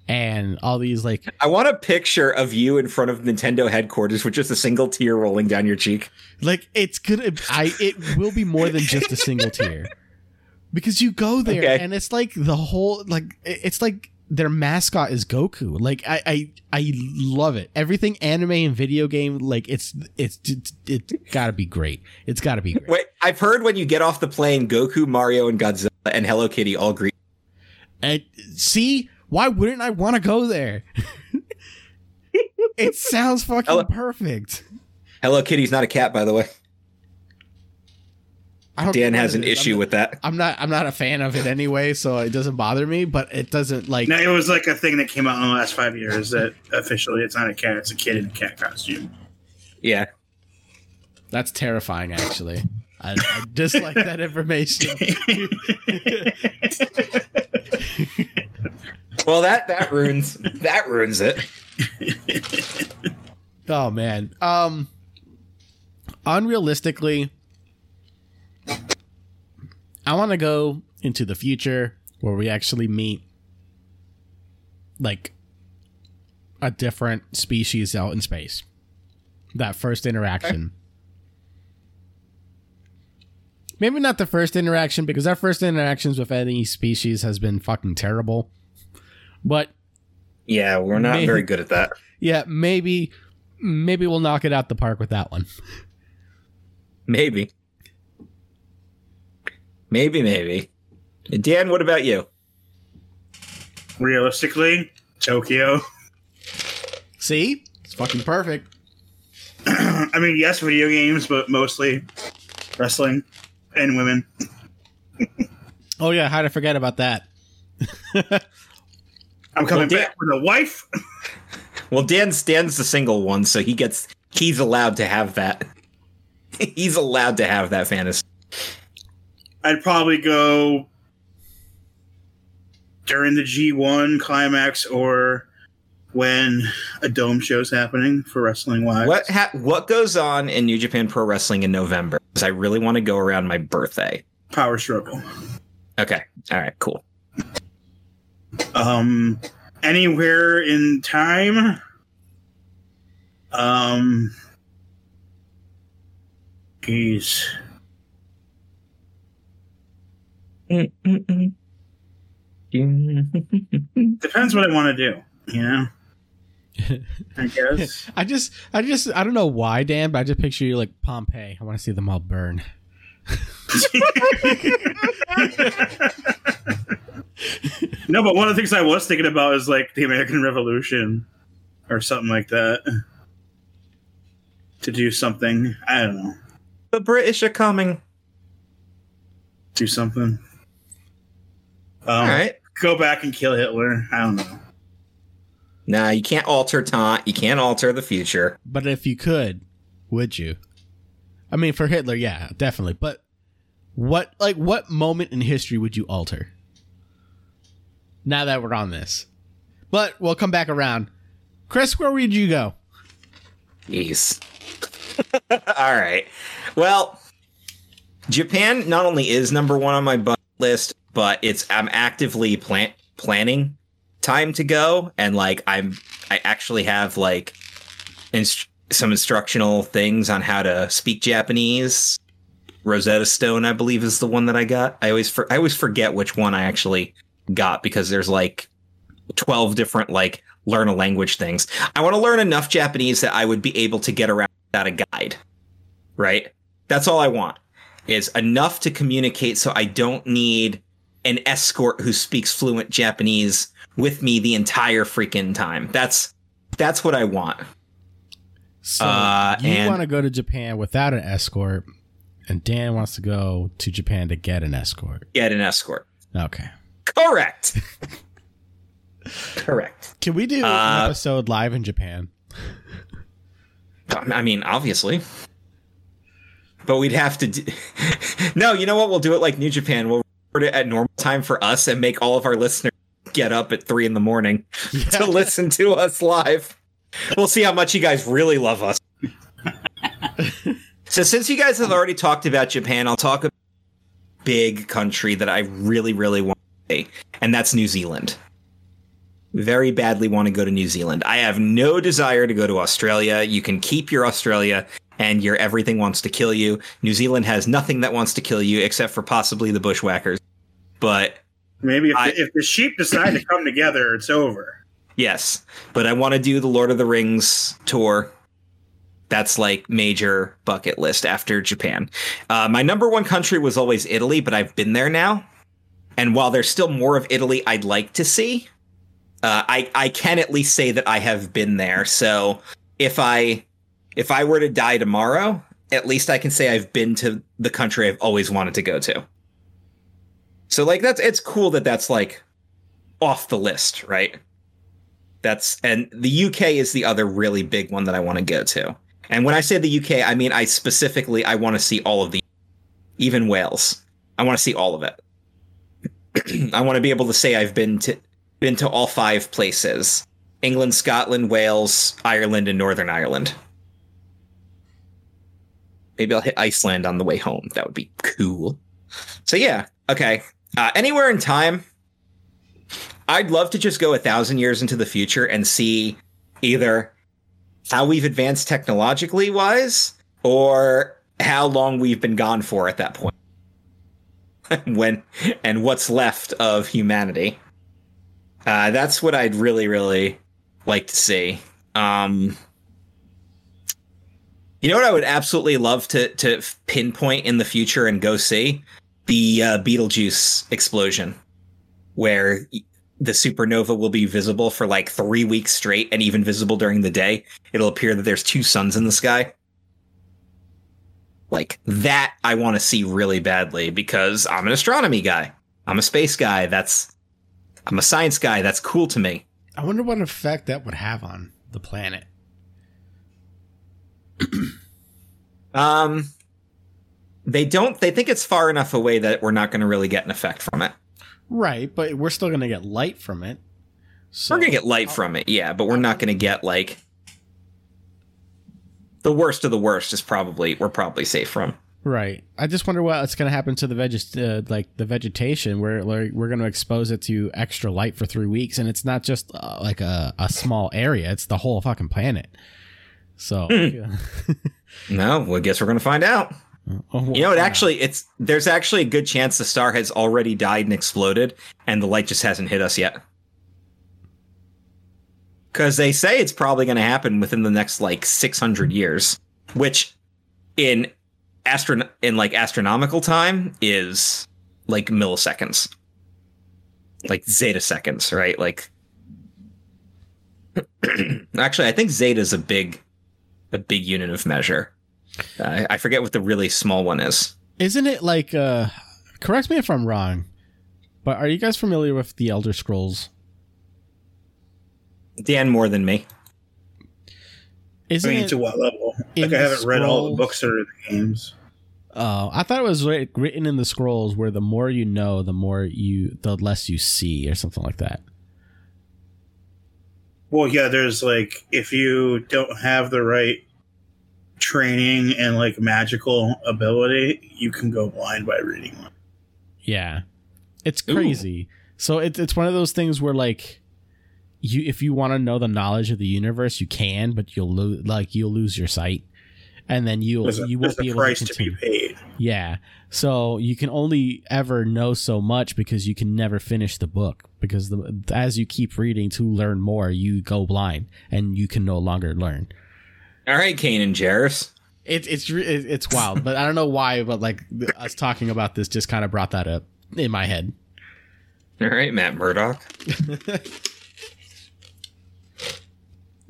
and all these like I want a picture of you in front of Nintendo headquarters with just a single tear rolling down your cheek. like it's gonna I it will be more than just a single tear *laughs* because you go there Okay. and it's like the whole like it's like their mascot is Goku. Like I I I love it. Everything anime and video game like it's it's it's, it's got to be great. It's got to be great. Wait, I've heard when you get off the plane, Goku, Mario, and Godzilla and Hello Kitty all greet. And see, why wouldn't I want to go there? *laughs* it sounds fucking Hello- perfect. Hello Kitty's not a cat, by the way. I don't Dan know has an is. I'm issue not- with that. I'm not. I'm not a fan of it anyway, so it doesn't bother me. But it doesn't like. No, it was like a thing that came out in the last five years that officially it's not a cat, it's a kid in a cat costume. Yeah. That's terrifying, actually. I, I dislike that information. *laughs* Well, that that ruins that ruins it. *laughs* Oh man. Um. Unrealistically, I want to go into the future where we actually meet like a different species out in space. That first interaction. Maybe not the first interaction because our first interactions with any species has been fucking terrible. But Yeah, we're not Maybe- very good at that. *laughs* yeah, maybe maybe we'll knock it out the park with that one. Maybe. Maybe, maybe. Dan, what about you? Realistically, Tokyo. See? It's fucking perfect. *clears throat* I mean, yes, video games, but mostly wrestling and women. Oh yeah, How'd I forget about that? *laughs* I'm coming Well, Dan- back with a wife. Well, Dan stands the single one, so he gets he's allowed to have that. *laughs* he's allowed to have that fantasy. I'd probably go during the G1 climax or when a dome show's happening for wrestling wise. What ha- what goes on in New Japan Pro Wrestling in November? Because I really want to go around my birthday. Power struggle. Okay, all right, cool. Um, anywhere in time. Um, geez. Depends what I want to do, you know? *laughs* I guess. I just I just I don't know why, Dan, but I just picture you like Pompeii. I want to see them all burn. no, but one of the things I was thinking about is like the American Revolution or something like that. To do something. I don't know. The British are coming. Do something. Um, All right. Go back and kill Hitler. I don't know. Nah, you can't alter time. You can't alter the future. But if you could, would you? I mean, for Hitler, yeah, definitely. But what like what moment in history would you alter? Now that we're on this, but we'll come back around. Chris, where would you go? Jeez. *laughs* All right. Well, Japan not only is number one on my bucket list, but it's I'm actively plan- planning time to go, and like I'm I actually have like inst- some instructional things on how to speak Japanese. Rosetta Stone, I believe, is the one that I got. I always for, I always forget which one I actually got because there's like twelve different like learn a language things. I want to learn enough Japanese that I would be able to get around without a guide. Right? That's all I want. Is enough to communicate so I don't need an escort who speaks fluent Japanese with me the entire freaking time. That's that's what I want. So Uh, you want to go to Japan without an escort, and Dan wants to go to Japan to get an escort. Get an escort. Okay. Correct. *laughs* Correct. Can we do Uh, an episode live in Japan? I mean, obviously. But we'd have to do *laughs* No, you know what? We'll do it like New Japan. We'll record it at normal time for us and make all of our listeners get up at three in the morning *laughs* to listen to us live. We'll see how much you guys really love us. so since you guys have already talked about Japan, I'll talk about a big country that I really, really want to see, and that's New Zealand. Very badly want to go to New Zealand. I have no desire to go to Australia. You can keep your Australia and your everything wants to kill you. New Zealand has nothing that wants to kill you except for possibly the bushwhackers. But Maybe if, I- the, if the sheep decide to come together, it's over. Yes, but I want to do the Lord of the Rings tour. That's like major bucket list after Japan. Uh, my number one country was always Italy, but I've been there now. And while there's still more of Italy I'd like to see, uh, I I can at least say that I have been there. So if I if I were to die tomorrow, at least I can say I've been to the country I've always wanted to go to. So like that's it's cool that that's like off the list, right? That's and the UK is the other really big one that I want to go to. And when I say the UK, I mean I specifically I want to see all of the even Wales. I want to see all of it. *clears throat* I want to be able to say I've been to been to all five places. England, Scotland, Wales, Ireland, and Northern Ireland. Maybe I'll hit Iceland on the way home. That would be cool. So yeah, okay. Uh, anywhere in time, I'd love to just go a thousand years into the future and see either how we've advanced technologically wise or how long we've been gone for at that point. *laughs* when and what's left of humanity. Uh, that's what I'd really, really like to see. Um, you know what I would absolutely love to to pinpoint in the future and go see the uh, Betelgeuse explosion, where the supernova will be visible for like three weeks straight and even visible during the day. It'll appear that there's two suns in the sky. Like that, I want to see really badly because I'm an astronomy guy. I'm a space guy. That's, I'm a science guy. That's cool to me. I wonder what effect that would have on the planet. *clears throat* Um, they don't, they think it's far enough away that we're not going to really get an effect from it. Right, but we're still going to get light from it. So We're going to get light from it, yeah, but we're not going to get like the worst of the worst is probably, we're probably safe from. Right. I just wonder what's going to happen to the veg, uh, like the vegetation. Where like, we're going to expose it to extra light for three weeks, and it's not just uh, like a, a small area; it's the whole fucking planet. So, hmm. yeah. No, *laughs* well, I guess we're going to find out. Oh, You know, it wow. actually, it's there's actually a good chance the star has already died and exploded, and the light just hasn't hit us yet. Because they say it's probably going to happen within the next like 600 years, which in astron in like astronomical time is like milliseconds, like zeta seconds, right? Like, *clears throat* actually, I think zeta is a big, a big unit of measure. Uh, I forget what the really small one is. Isn't it like? uh Correct me if I'm wrong, but are you guys familiar with the Elder Scrolls? Dan more than me. I Isn't mean, it? to what level? Like, I haven't read all the books or the games. Oh, I thought it was written in the scrolls where the more you know, the more you, the less you see, or something like that. Well, yeah, there's like if you don't have the right training and like magical ability, you can go blind by reading one. Yeah, it's Ooh. crazy. So it's it's one of those things where like you if you want to know the knowledge of the universe, you can, but you'll lo- like you'll lose your sight, and then you'll a, you won't be a able price to to be continue. paid. Yeah. So you can only ever know so much because you can never finish the book because the, as you keep reading to learn more, you go blind and you can no longer learn. All right, Kanan Jarrus. It's it's it's wild, but I don't know why. But like us talking about this just kind of brought that up in my head. All right, Matt Murdock.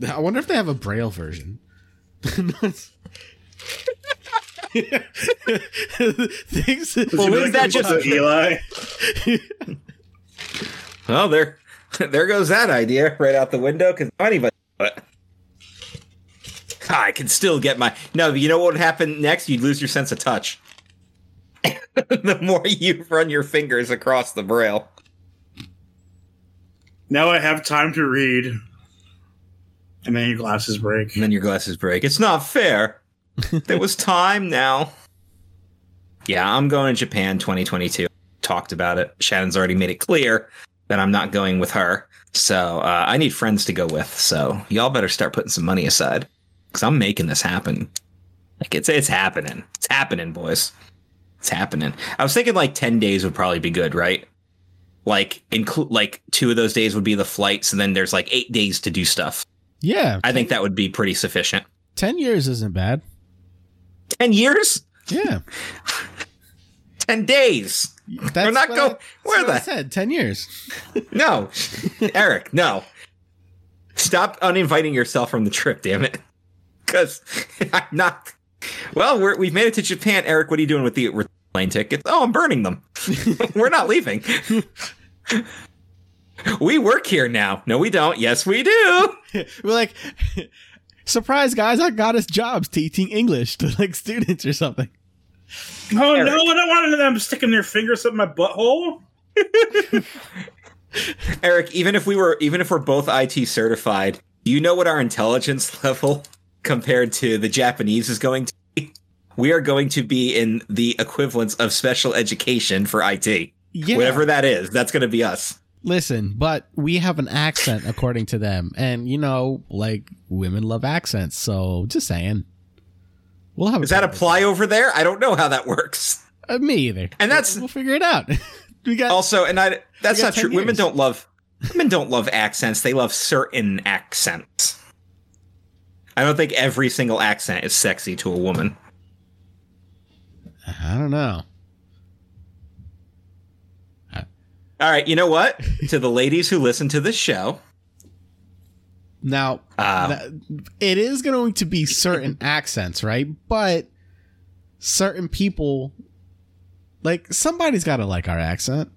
*laughs* I wonder if they have a braille version. *laughs* Things. Well, Should is that just- Eli? *laughs* Well, there, there goes that idea right out the window because anybody. Ah, I can still get my no. You know what would happen next? You'd lose your sense of touch. *laughs* the more you run your fingers across the braille. Now I have time to read. And then your glasses break. And then your glasses break. It's not fair. There was time now. Yeah, I'm going to Japan 2022. Talked about it. Shannon's already made it clear that I'm not going with her. So uh, I need friends to go with. So y'all better start putting some money aside because I'm making this happen. Like it's it's happening. It's happening, boys. It's happening. I was thinking like 10 days would probably be good, right? Like include like two of those days would be the flights, and then there's like eight days to do stuff. Yeah, I think that would be pretty sufficient. ten years isn't bad. 10 years? Yeah, *laughs* 10 days. that's not what go- I- where what I the- said ten years. *laughs* No. Eric, no. Stop uninviting yourself from the trip, damn it. Because *laughs* I'm not. Well, we're, we've made it to Japan. Eric, what are you doing with the plane tickets? Oh, I'm burning them. we're not leaving. we work here now. No, we don't. Yes, we do. We're like, surprise, guys! I got us jobs teaching English to like students or something. Oh Eric. no, I don't want them sticking their fingers up my butthole. *laughs* Eric, even if we were, even if we're both IT certified, do you know what our intelligence *laughs* level compared to the Japanese is going to be? We are going to be in the equivalence of special education for IT. Yeah, Whatever that is, that's going to be us. Listen, but we have an accent according to them, and you know, like women love accents. So just saying, we'll have. Does that apply over there? I don't know how that works. Uh, me either. And that's- we'll figure it out. *laughs* we got Also, and I that's not true. 10 Women don't love women don't love accents. They love certain accents. I don't think every single accent is sexy to a woman. I don't know. All right, you know what? *laughs* to the ladies who listen to this show, Now, uh, that- it is going to be certain *laughs* accents, right? But certain people, like somebody's got to like our accent.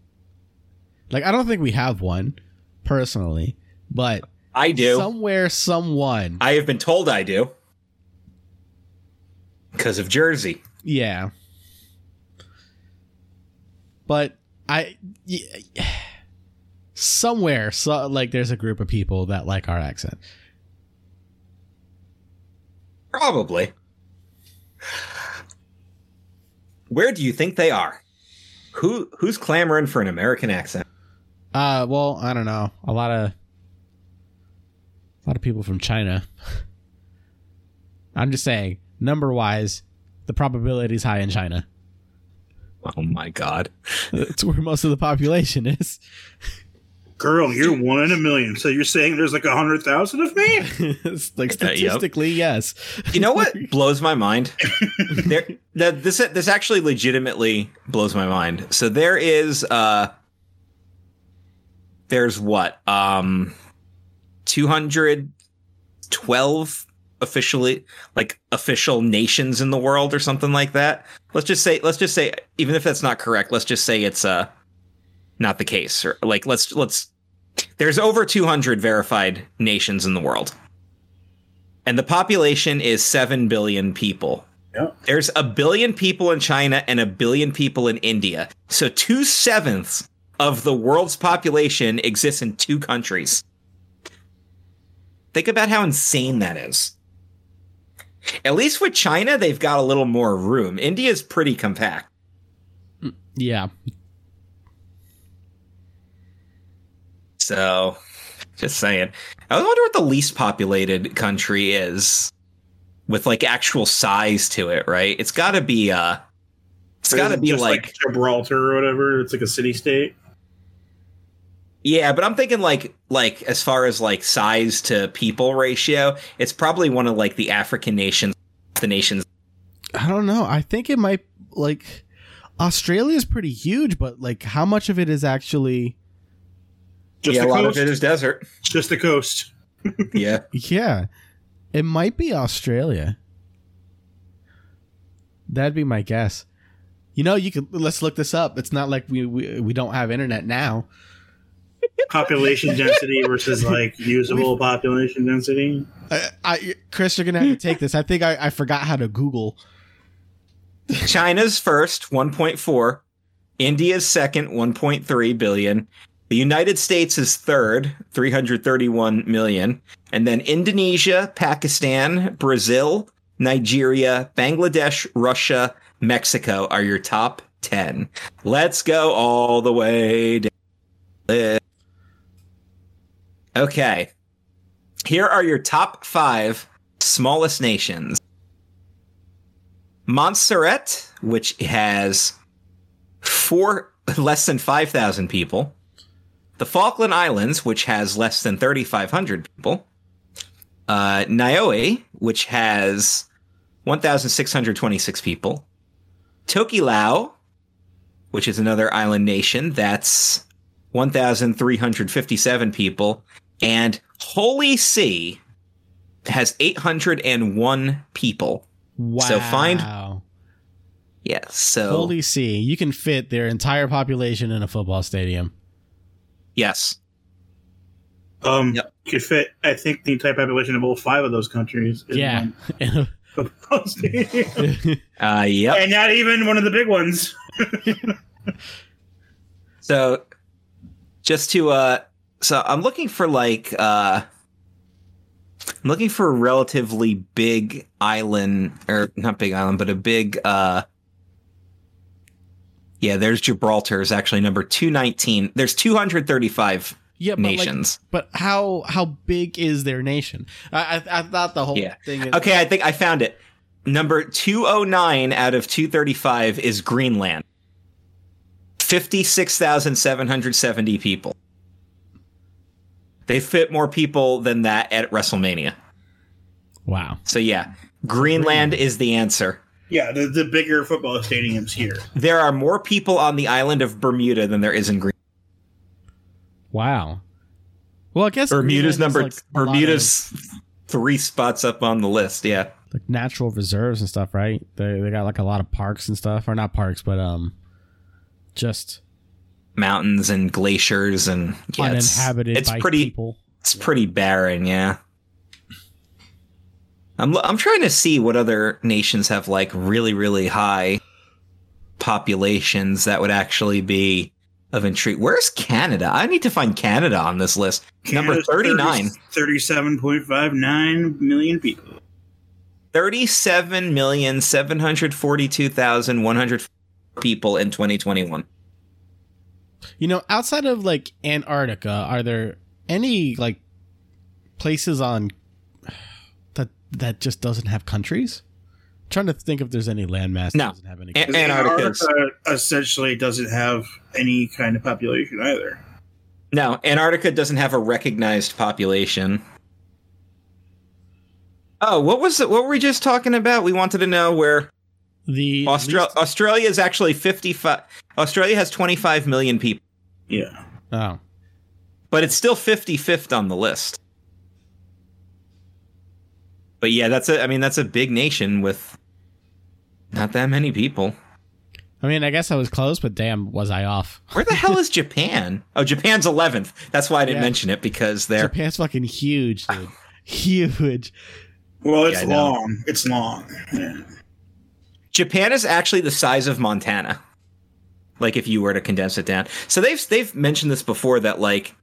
Like I don't think we have one personally, but I do. somewhere, someone, I have been told I do. Because of Jersey. yeah. But I, somewhere, so like there's a group of people that like our accent. Probably. Where do you think they are? Who who's clamoring for an American accent? Uh, well, I don't know. A lot of a lot of people from China. *laughs* I'm just saying, number wise, the probability is high in China. Oh my god. That's where most of the population is. Girl, you're one in a million. So you're saying there's like a hundred thousand of me? it's *laughs* like Uh, yep. statistically, yes. You know what *laughs* blows my mind? *laughs* there that this this actually legitimately blows my mind. So there is uh there's what? Um 212 officially like official nations in the world or something like that. Let's just say let's just say even if that's not correct, let's just say it's uh not the case or like let's let's there's over 200 verified nations in the world. And the population is 7 billion people. Yeah. There's a billion people in China and a billion people in India. So two sevenths of the world's population exists in two countries. Think about how insane that is. At least with China, they've got a little more room. India's pretty compact. Yeah. So Just saying. I wonder what the least populated country is with like actual size to it, right? It's got to be uh it's got to be just like, Gibraltar or whatever. It's like a city state. Yeah, but I'm thinking like like as far as like size to people ratio, it's probably one of like the African nations the nations I don't know. I think it might like Australia's pretty huge, but like how much of it is actually Just yeah, the a lot coast. of it is desert. Just the coast. *laughs* yeah. yeah. It might be Australia. That'd be my guess. You know, you could let's look this up. It's not like we we, we don't have internet now. Population density versus like usable population density. I, I Chris, you're gonna have to take this. I think I, I forgot how to Google. China's first, 1.4. India's second, 1.3 billion. The United States is third, 331 million. And then Indonesia, Pakistan, Brazil, Nigeria, Bangladesh, Russia, Mexico are your top 10. Let's go all the way down. Okay. Here are your top five smallest nations. Montserrat, which has four less than 5,000 people. The Falkland Islands, which has less than 3,500 people. Uh, Niue, which has 1,626 people. Tokelau, which is another island nation, that's 1,357 people. And Holy See has 801 people. Wow. So find- Yeah, so Holy See, you can fit their entire population in a football stadium. yes. Um, Yep. could fit. I think the entire population of all five of those countries. in Yeah. *laughs* football *laughs* stadium. *laughs* Uh yep. and not even one of the big ones. So just to uh so I'm looking for like uh I'm looking for a relatively big island or not big island, but a big uh yeah, there's Gibraltar is actually number 219. There's 235 yeah, but like, nations. but how how big is their nation? I I, I thought the whole Yeah. thing. Is, okay, I think I found it. Number 209 out of 235 is Greenland. 56,770 people. They fit more people than that at WrestleMania. Wow. So yeah, Greenland is the answer. Yeah, the, the bigger football stadiums here. There are more people on the island of Bermuda than there is in Greenland. Wow. Well, I guess Bermuda's Greenland number is, like, a lot Bermuda's three spots up on the list. Yeah. like natural reserves and stuff, right? They they got like a lot of parks and stuff, or not parks, but um, just Mountains and glaciers and yeah, it's- uninhabited It's, by pretty people. It's pretty barren, yeah. I'm I'm trying to see what other nations have like really really high populations that would actually be of intrigue. Where's Canada? I need to find Canada on this list. Number Canada's 39. 37.59 million people. 37,742,100 people in 2021. You know, outside of like Antarctica, are there any like places on that that just doesn't have countries? trying to think if there's any landmass No. doesn't have any. An- Antarctica Antarctica essentially doesn't have any kind of population either. No, Antarctica doesn't have a recognized population. Oh, what was it? What were we just talking about? We wanted to know where the Australia least- Australia is actually 55 Australia has 25 million people, Yeah. oh, but it's still 55th on the list. But yeah, that's a I mean that's a big nation with not that many people. I mean, I guess I was close, but damn, was I off? *laughs* Where the hell is Japan? Oh, Japan's 11th. That's why I didn't Yeah. mention it because they're Japan's fucking huge, dude. *laughs* huge. Well, it's Yeah, long. It's long. Yeah. Japan is actually the size of Montana. Like if you were to condense it down. So they've they've mentioned this before that like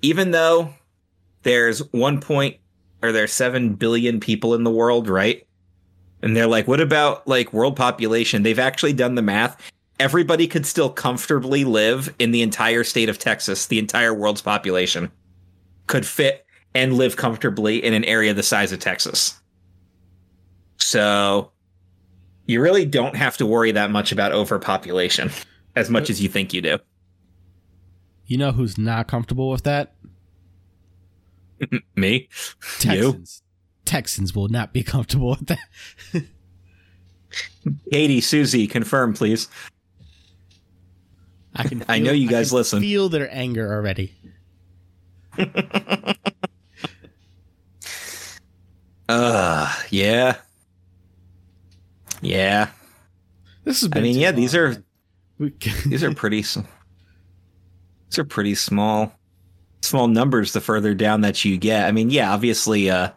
even though there's 1 point or there's 7 billion people in the world, right? And they're like what about like world population? They've actually done the math. Everybody could still comfortably live in the entire state of Texas, the entire world's population. could fit and live comfortably in an area the size of Texas. So you really don't have to worry that much about overpopulation as much as you think you do. You know who's not comfortable with that? *laughs* Me? Texans. Texans will not be comfortable with that. *laughs* Katie, Susie, confirm, please. I can. *laughs* I know you guys can listen. Feel their anger already. Uh, yeah. Yeah. This is. I mean, yeah, these are these are pretty these are pretty small small numbers the further down that you get. I mean, yeah, obviously uh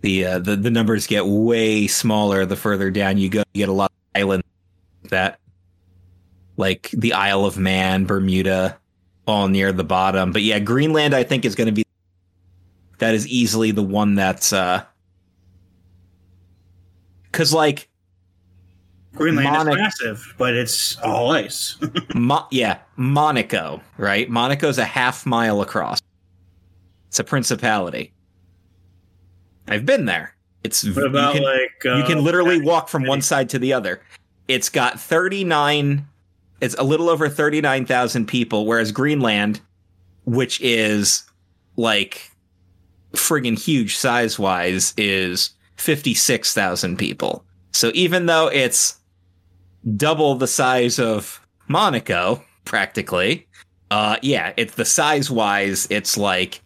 the uh, the the numbers get way smaller the further down you go. You get a lot of islands that like the Isle of Man, Bermuda, all near the bottom. But yeah, Greenland I think is going to be that is easily the one that's uh cuz like Greenland Monaco- is massive, but it's all ice. *laughs* Mo- yeah, Monaco, right? Monaco's a half mile across. It's a principality. I've been there. It's what about you can, like uh, you can literally walk from one side to the other. It's got 39 it's a little over 39,000 people whereas Greenland which is like friggin' huge size-wise is 56,000 people. So even though it's double the size of Monaco, practically. Uh, yeah, it's the size wise, it's like,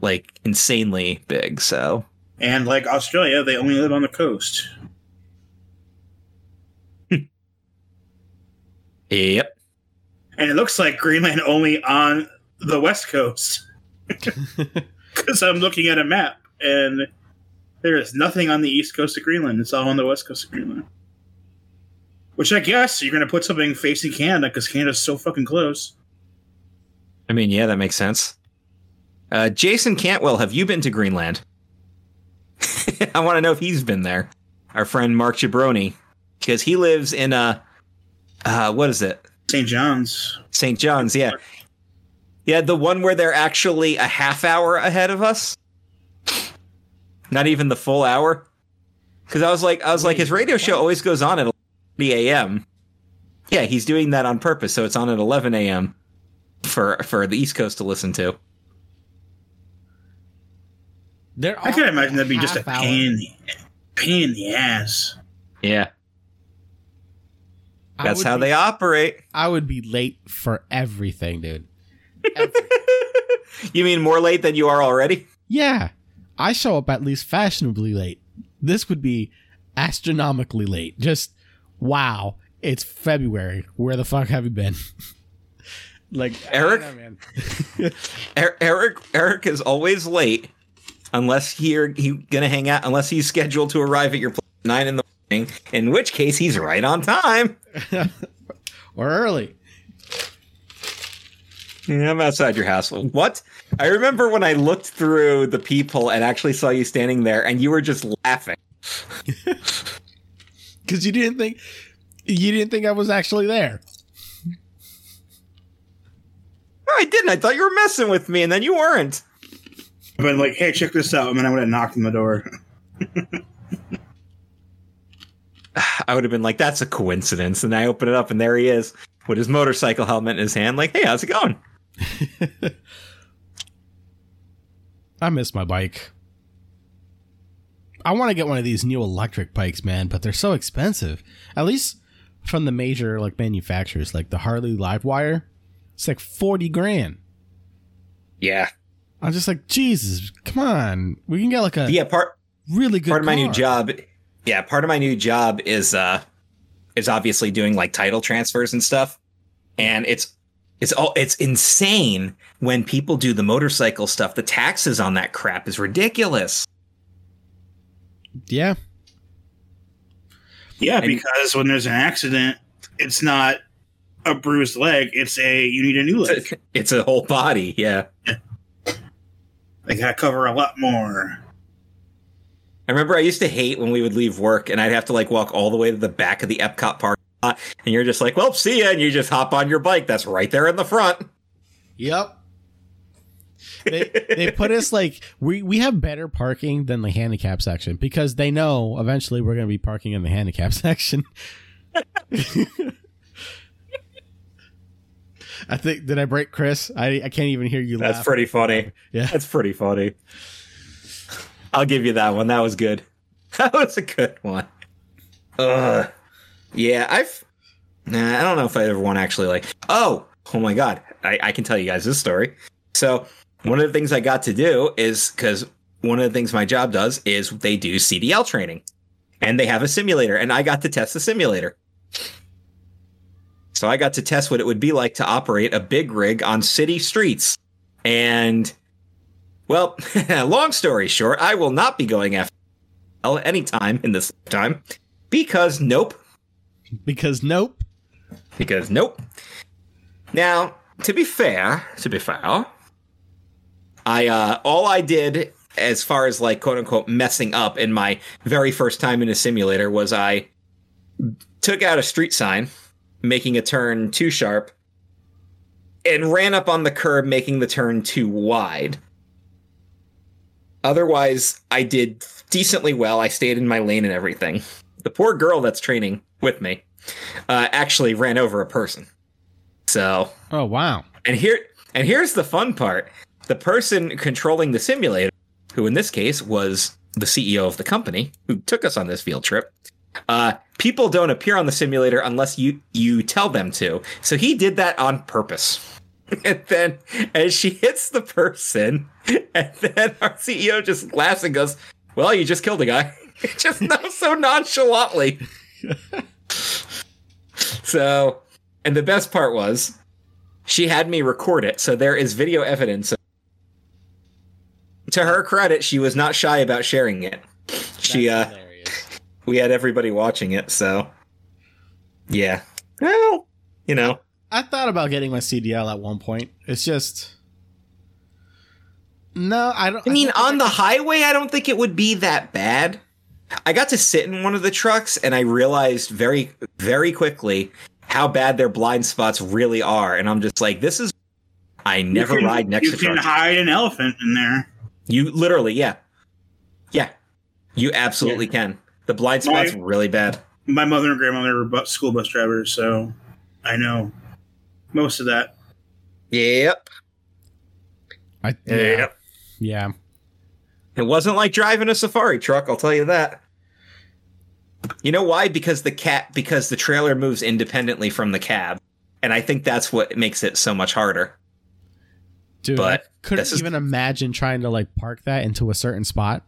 like insanely big. So and like Australia, they only live on the coast. *laughs* yep, And it looks like Greenland only on the west coast. *laughs* *laughs* Because I'm looking at a map and there is nothing on the east coast of Greenland. It's all on the west coast of Greenland. Which I guess you're going to put something facing Canada because Canada's so fucking close. I mean, yeah, that makes sense. Uh, Jason Cantwell, have you been to Greenland? *laughs* I want to know if he's been there. Our friend Mark Jabroni, because he lives in uh, uh, what is it? St. John's. St. John's, yeah. Yeah, the one where they're actually a half hour ahead of us. Not even the full hour. Because I was like, I was like, his radio show always goes on at 11 a.m. Yeah, he's doing that on purpose, so it's on at 11 a.m. for for the East Coast to listen to. They're I can imagine that'd be just a half hour. pain in the, pain in the ass. Yeah, that's how be- they operate. I would be late for everything, dude. Every- *laughs* You mean more late than you are already? yeah, I show up at least fashionably late. This would be astronomically late. Just wow, it's February. Where the fuck have you been? *laughs* like Eric? Know, man. *laughs* Er- Eric Eric is always late unless he he gonna hang out unless he's scheduled to arrive at your place at nine in the morning. In which case, he's right on time. *laughs* or early. Yeah, I'm outside your house. What? I remember when I looked through the people and actually saw you standing there, and you were just laughing. *laughs* Because you didn't think you didn't think I was actually there. No, I didn't. I thought you were messing with me, and then you weren't. But like, hey, check this out. And then I would have knocked on the door. *sighs* I would have been like, "That's a coincidence," and I open it up, and there he is with his motorcycle helmet in his hand. Like, hey, how's it going? *laughs* I miss my bike. I want to get one of these new electric bikes, man, but they're so expensive. At least from the major like manufacturers, like the Harley Livewire, it's like forty grand. Yeah, I'm just like, Jesus, come on, we can get like a yeah. Part really good. part of my new job yeah part of my new job is uh is obviously doing like title transfers and stuff and it's it's all it's insane when people do the motorcycle stuff the taxes on that crap is ridiculous Yeah, Yeah, And- because when there's an accident, it's not a bruised leg. It's a you need a new leg. *laughs* it's a whole body yeah They gotta cover a lot more. i remember i used to hate when we would leave work and i'd have to like walk all the way to the back of the epcot park lot *laughs* and you're just like well see ya and you just hop on your bike that's right there in the front yep. they they put us like we we have better parking than the handicap section because they know eventually we're going to be parking in the handicap *laughs* section. I think did I break Chris? I I can't even hear you That's laugh. pretty funny. Yeah. That's pretty funny. I'll give you that one. That was good. *laughs* That was a good one. Uh, yeah, I've. Nah, I don't know if I ever want to actually like. Oh, oh my god! I, I can tell you guys this story. So one of the things I got to do is because one of the things my job does is they do CDL training, and they have a simulator, and I got to test the simulator. So I got to test what it would be like to operate a big rig on city streets, and well, *laughs* long story short, I will not be going after anytime in this time because nope, because nope. because nope. Now, to be fair, to be fair, I uh all I did as far as like quote unquote messing up in my very first time in a simulator was I took out a street sign making a turn too sharp and ran up on the curb making the turn too wide. Otherwise, I did decently well. I stayed in my lane and everything. The poor girl that's training with me uh, actually ran over a person. So, Oh wow. and here and here's the fun part: the person controlling the simulator, who in this case was the CEO of the company who took us on this field trip. Uh, people don't appear on the simulator unless you you tell them to. So he did that on purpose. *laughs* And then, as she hits the person, *laughs* and then our CEO just laughs and goes, "Well, you just killed a guy." *laughs* *laughs* just not so nonchalantly. *laughs* so, and the best part was, she had me record it, so there is video evidence. To her credit, she was not shy about sharing it. She, uh, hilarious. *laughs* we had everybody watching it, so yeah. Well, you know, I thought about getting my CDL at one point. It's just no, I don't. I mean, don't on the highway, I don't think it would be that bad. I got to sit in one of the trucks, and I realized very, very quickly how bad their blind spots really are. And I'm just like, this is. I never can, ride next to You to can trucks. hide an elephant in there. You literally, yeah, yeah, you absolutely can. The blind spots My- really bad. My mother and grandmother were school bus drivers, so I know most of that. Yep. I, yeah, yeah. It wasn't like driving a safari truck, I'll tell you that. You know why? Because the cat because the trailer moves independently from the cab. And I think that's what makes it so much harder. Dude, But I couldn't this is- even imagine trying to like park that into a certain spot.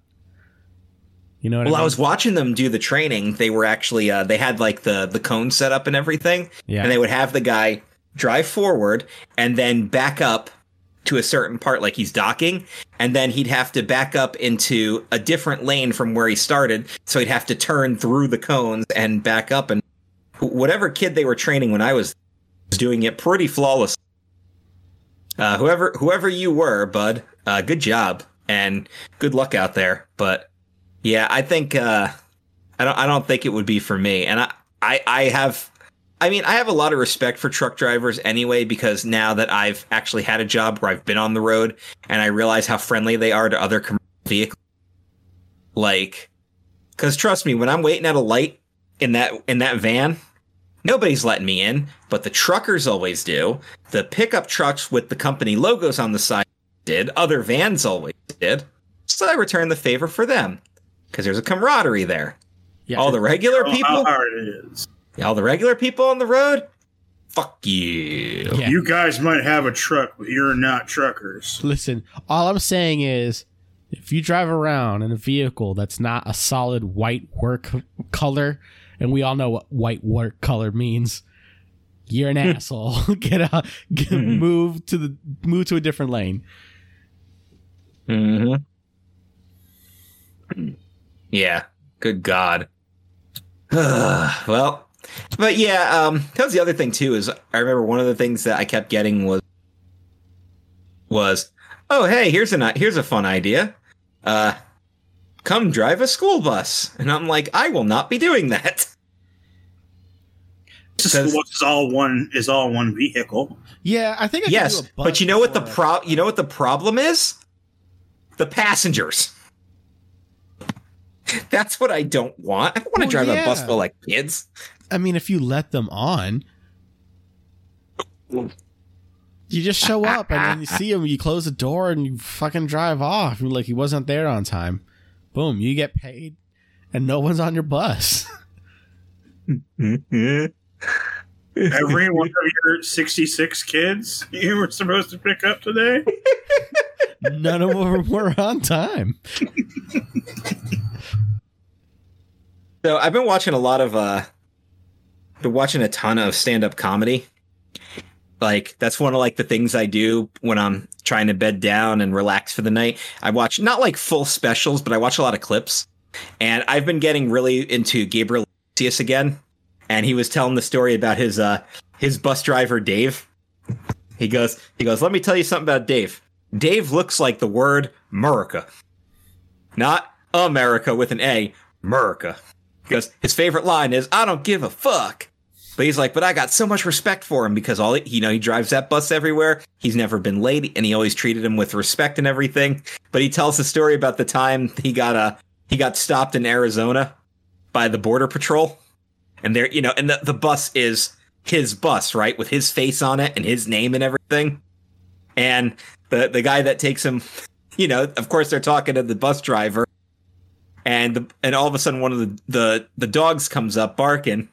You know what Well, I I was watching them do the training. They were actually uh, they had like the the cone set up and everything, yeah. and they would have the guy drive forward and then back up to a certain part, like he's docking, and then he'd have to back up into a different lane from where he started. So he'd have to turn through the cones and back up. And whatever kid they were training when I was doing it pretty flawless. Uh, whoever whoever you were, bud, uh, good job and good luck out there. But yeah, I think uh, I don't I don't think it would be for me. And I I, I have I mean, I have a lot of respect for truck drivers anyway, because now that I've actually had a job where I've been on the road and I realize how friendly they are to other commercial vehicles. Like, because trust me, when I'm waiting at a light in that in that van, nobody's letting me in, but the truckers always do. The pickup trucks with the company logos on the side did. Other vans always did. So I return the favor for them because there's a camaraderie there. yeah. All the regular Oh, How people, hard it is. All the regular people on the road, fuck you. Yeah. You guys might have a truck, but you're not truckers. Listen, all I'm saying is if you drive around in a vehicle that's not a solid white work color, and we all know what white work color means, you're an *laughs* asshole. *laughs* Get out, get, Mhm. move to the move to a different lane. hmm Yeah. Good God. *sighs* well, but yeah, um, that was the other thing too. Is I remember one of the things that I kept getting was was oh hey here's a here's a fun idea, uh, come drive a school bus, and I'm like I will not be doing that. This Says- is all one is all one vehicle. Yeah, I think I could yes, do a but you know what the bus pro you know what the problem is? The passengers. *laughs* That's what I don't want. I don't want to Well, drive a bus yeah. full of kids. I mean, if you let them on, you just show up and then you see him, you close the door and you fucking drive off. You're like he wasn't there on time. Boom, you get paid, and no one's on your bus. *laughs* Every one of your sixty-six kids you were supposed to pick up today. None of them were on time. So I've been watching a lot of uh been watching a ton of stand-up comedy. Like that's one of like the things I do when I'm trying to bed down and relax for the night. I watch not like full specials, but I watch a lot of clips. And I've been getting really into Gabriel again. And he was telling the story about his uh his bus driver Dave. He goes he goes, "Let me tell you something about Dave. Dave looks like the word America. Not America with an A, America." Because his favorite line is "I don't give a fuck." But he's like, "But I got so much respect for him because all he, you know, he drives that bus everywhere. He's never been late, and he always treated him with respect and everything." But he tells the story about the time he got a he got stopped in Arizona by the border patrol, and there, you know, and the the bus is his bus, right, with his face on it and his name and everything. And the the guy that takes him, *laughs* you know, of course they're talking to the bus driver, and the, and all of a sudden one of the, the the dogs comes up barking.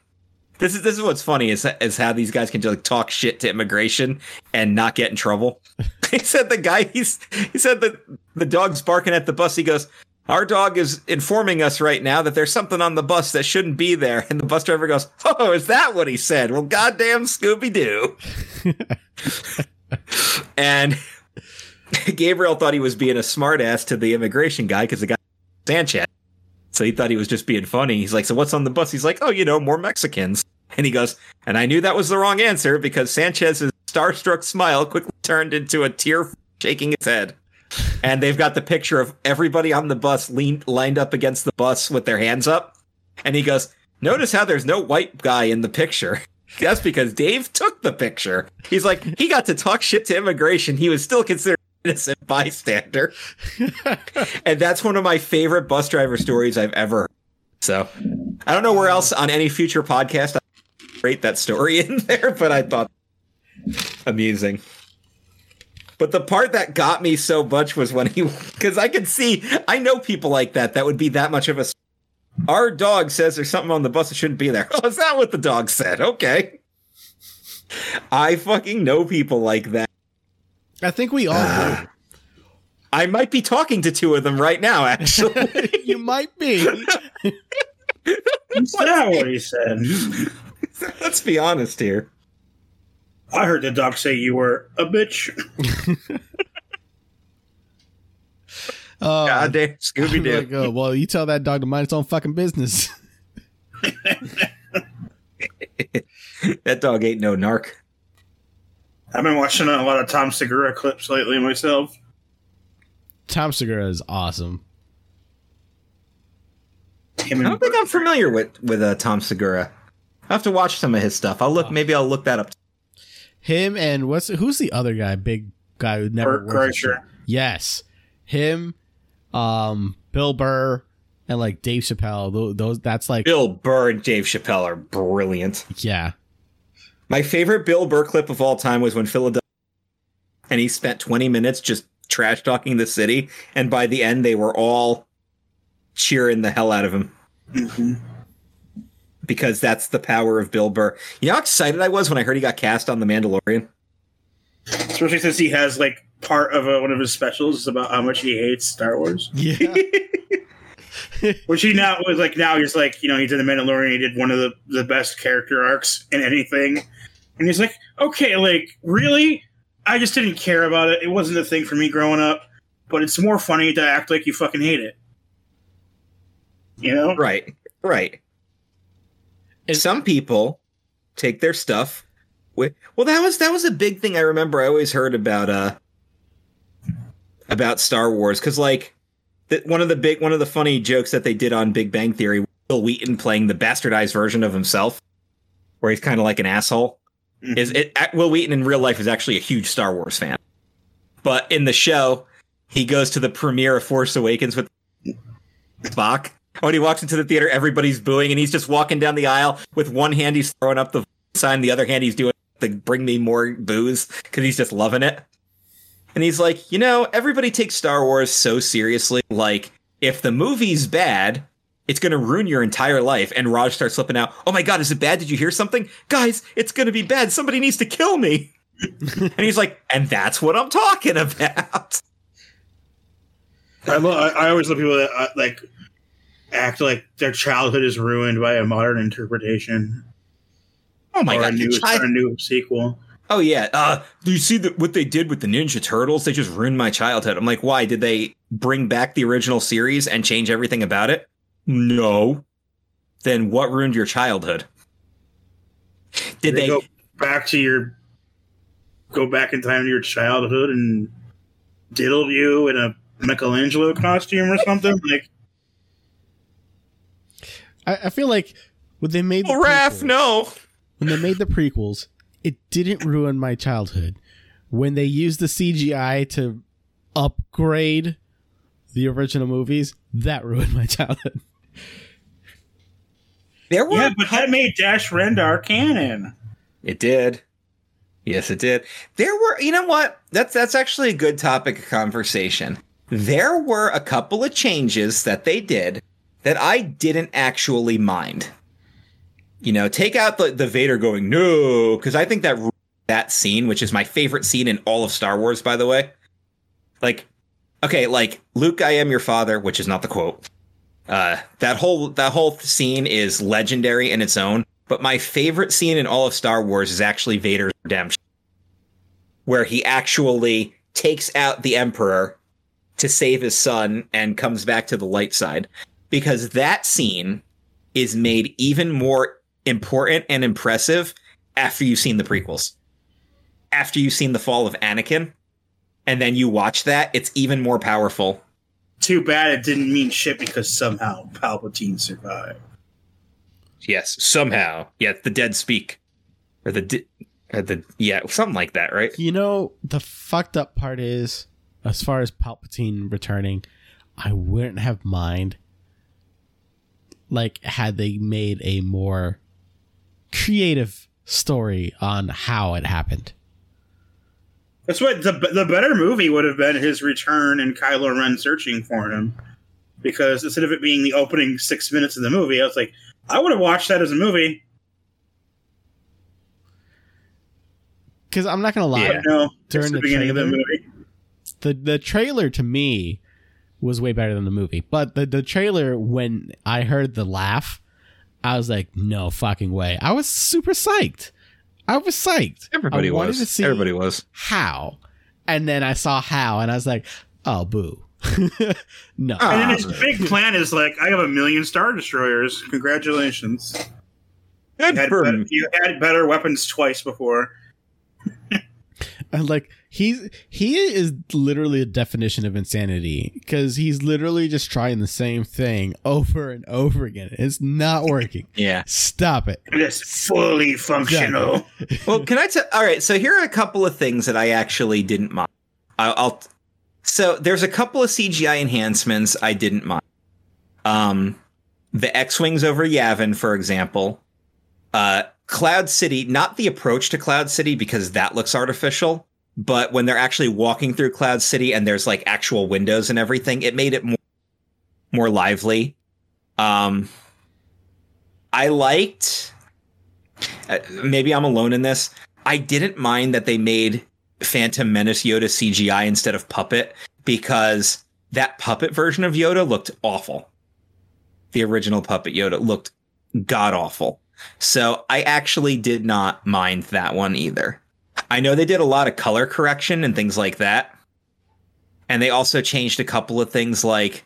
This is this is what's funny is is how these guys can just like talk shit to immigration and not get in trouble. *laughs* he said the guy he's he said that the dog's barking at the bus. He goes, "Our dog is informing us right now that there's something on the bus that shouldn't be there." And the bus driver goes, "Oh, is that what he said? Well, goddamn Scooby Doo." *laughs* and *laughs* Gabriel thought he was being a smartass to the immigration guy because the guy Sanchez. So he thought he was just being funny. He's like, "So what's on the bus?" He's like, "Oh, you know, more Mexicans." And he goes, "And I knew that was the wrong answer because Sanchez's starstruck smile quickly turned into a tear shaking his head." And they've got the picture of everybody on the bus leaned lined up against the bus with their hands up. And he goes, "Notice how there's no white guy in the picture." *laughs* That's because Dave took the picture. He's like, he got to talk shit to immigration. He was still considered innocent bystander. and that's one of my favorite bus driver stories I've ever heard. So I don't know where else on any future podcast I rate that story *laughs* in there, but I thought amusing. But the part that got me so much was when he, *laughs* because I could see, I know people like that. That would be that much of a. Our dog says there's something on the bus that shouldn't be there. *laughs* Oh, is that what the dog said? Okay. I fucking know people like that. I think we all Ah. *sighs* I might be talking to two of them right now, actually. *laughs* you might be. Is that what he said? Let's be honest here. I heard the dog say you were a bitch. *laughs* Oh, Goddamn Scooby I'm Doo. like, oh, well, you tell that dog to mind its own fucking business. *laughs* that dog ain't no narc. I've been watching a lot of Tom Segura clips lately myself. Tom Segura is awesome. Him I don't think I'm familiar with with uh, Tom Segura. I have to watch some of his stuff. I'll look. Maybe I'll look that up. Him and what's who's the other guy? Big guy who never Bert wears a shirt. Kreischer. Yes, him, um, Bill Burr, and like Dave Chappelle. Those, those that's like Bill Burr and Dave Chappelle are brilliant. yeah. My favorite Bill Burr clip of all time was when Philadelphia and he spent 20 minutes just trash talking the city, and by the end they were all cheering the hell out of him Mhm. because that's the power of Bill Burr. You know how excited I was when I heard he got cast on The Mandalorian. Especially since he has like part of uh one of his specials is about how much he hates Star Wars. Yeah. *laughs* Which he now was like now he's like you know he did the Mandalorian. He did one of the the best character arcs in anything, and he's like, okay, like really, I just didn't care about it. It wasn't a thing for me growing up. But it's more funny to act like you fucking hate it. You know, Right, right. Is- Some people take their stuff with. Well, that was that was a big thing I remember. I always heard about uh about Star Wars because like that one of the big one of the funny jokes that they did on Big Bang Theory, was Bill Wheaton playing the bastardized version of himself, where he's kind of like an asshole. Mm-hmm. Is it Wil Wheaton in real life is actually a huge Star Wars fan, but in the show, he goes to the premiere of Force Awakens with Spock. When he walks into the theater, everybody's booing, and he's just walking down the aisle with one hand he's throwing up the sign, the other hand he's doing the "Bring me more booze" because he's just loving it. And he's like, you know, everybody takes Star Wars so seriously. Like, if the movie's bad, it's going to ruin your entire life. And Raj starts slipping out. Oh my God, is it bad? Did you hear something? Guys, it's going to be bad. Somebody needs to kill me. *laughs* and he's like, and that's what I'm talking about. I, lo- I, I always love people that uh, like act like their childhood is ruined by a modern interpretation Oh my or God. a new, the chi- or a new sequel. Oh yeah. Uh, do you see that what they did with the Ninja Turtles? They just ruined my childhood. I'm like, why? Did they bring back the original series and change everything about it? No. Then what ruined your childhood? Did they? go back to your go back in time to your childhood and diddle you in a Michelangelo costume or something? Like I, I feel like when they made the Oh, Raph, prequels- no. when they made the prequels, it didn't ruin my childhood. When they used the CGI to upgrade the original movies, that ruined my *laughs* childhood. There were. Yeah, but that made Dash Rendar canon. It did. Yes, it did. There were, you know what? That's that's actually a good topic of conversation. There were a couple of changes that they did that I didn't actually mind. You know, take out the, the Vader going no, because I think that that scene, which is my favorite scene in all of Star Wars, by the way. Like, okay, like Luke, I am your father, which is not the quote. Uh, that whole that whole scene is legendary in its own. But my favorite scene in all of Star Wars is actually Vader's redemption, where he actually takes out the Emperor to save his son and comes back to the light side. Because that scene is made even more important and impressive after you've seen the prequels. After you've seen the fall of Anakin, and then you watch that, it's even more powerful. Too bad it didn't mean shit because somehow Palpatine survived. Yes, somehow. Yeah, the dead speak. Or the di- or the yeah, something like that, right? You know, the fucked up part is, as far as Palpatine returning, I wouldn't have mind. Like, had they made a more creative story on how it happened. That's what the the better movie would have been his return and Kylo Ren searching for him. Because instead of it being the opening six minutes of the movie, I was like, I would have watched that as a movie. Because I'm not gonna lie, Yeah. No, During the the beginning of the movie. the the trailer to me was way better than the movie. But the the trailer when I heard the laugh, I was like, no fucking way. I was super psyched. I was psyched. Everybody I wanted was. to see Everybody was. how, and then I saw how, and I was like, oh boo, *laughs* no. And then his big plan is like, I have a million star destroyers. Congratulations. You had, better, you had better weapons twice before. *laughs* And like he's he is literally a definition of insanity because he's literally just trying the same thing over and over again. It's not working. Yeah. Stop it. It's fully functional. Well, can I tell? All right. So here are a couple of things that I actually didn't mind. I'll, I'll. So there's a couple of CGI enhancements I didn't mind. Um, the X-wings over Yavin, for example. Uh, Cloud City, not the approach to Cloud City because that looks artificial, but when they're actually walking through Cloud City and there's like actual windows and everything, it made it more more lively. Um, I liked. Uh, maybe I'm alone in this. I didn't mind that they made Phantom Menace Yoda CGI instead of puppet because that puppet version of Yoda looked awful. The original puppet Yoda looked god awful. So I actually did not mind that one either. I know they did a lot of color correction and things like that. And they also changed a couple of things like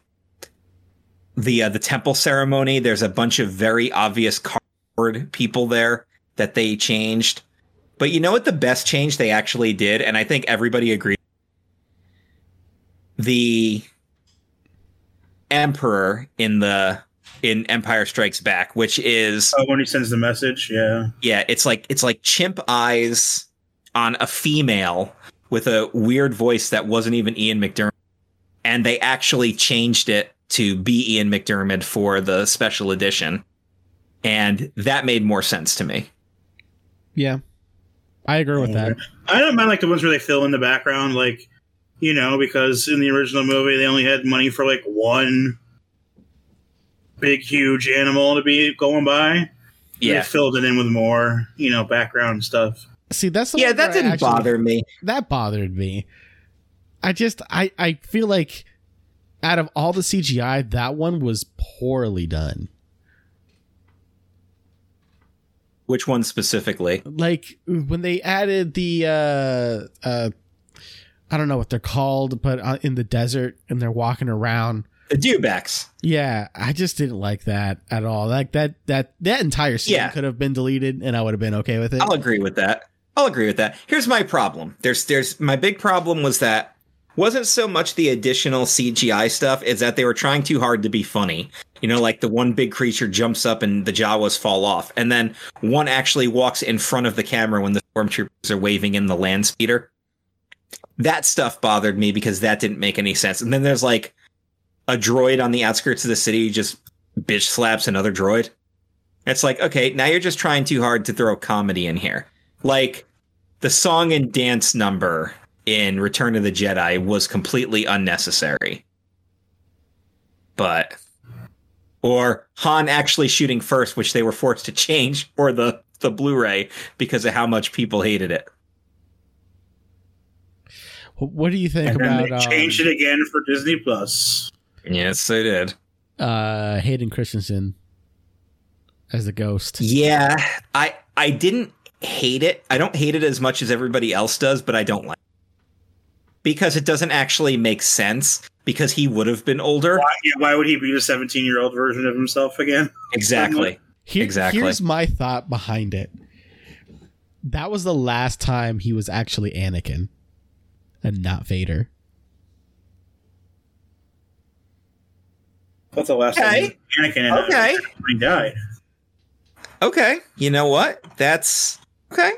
the uh, the temple ceremony. There's a bunch of very obvious cardboard people there that they changed. But you know what the best change they actually did and I think everybody agreed the emperor in the in Empire Strikes Back, which is Oh, when he sends the message, yeah. yeah, it's like it's like chimp eyes on a female with a weird voice that wasn't even Ian McDiarmid, and they actually changed it to be Ian McDiarmid for the special edition, and that made more sense to me. Yeah, I agree with that. I don't mind like the ones where they fill in the background, like you know, because in the original movie they only had money for like one big huge animal to be going by. They filled it in with more, you know, background stuff. See, that's the yeah, that didn't actually- bother me. That bothered me. I just, I, I feel like out of all the CGI, that one was poorly done. Which one specifically? like when they added the uh uh I don't know what they're called, but uh, in the desert and they're walking around. The dewbacks. Yeah, I just didn't like that at all. Like that that that entire scene Yeah. could have been deleted and I would have been okay with it. I'll agree with that. I'll agree with that. Here's my problem. There's there's my big problem was that wasn't so much the additional CGI stuff, is that they were trying too hard to be funny. You know, like the one big creature jumps up and the Jawas fall off, and then one actually walks in front of the camera when the stormtroopers are waving in the land speeder. That stuff bothered me because that didn't make any sense. And then there's like a droid on the outskirts of the city just bitch slaps another droid. It's like, okay, now you're just trying too hard to throw comedy in here. Like the song and dance number in Return of the Jedi was completely unnecessary. But or Han actually shooting first, which they were forced to change *laughs* for the the Blu-ray because of how much people hated it. What do you think And then about they changed um, it again for Disney Plus. Yes, they did. uh Hayden Christensen as the ghost? Yeah, I I didn't hate it. I don't hate it as much as everybody else does, but I don't like it. because it doesn't actually make sense because he would have been older. Why, yeah, why would he be the 17 year old version of himself again? *laughs* Exactly. Here- Exactly. Here's my thought behind it. That was the last time he was actually Anakin and not Vader. That's the last Okay. time Anakin and Okay. he died. Okay. You know what? That's okay.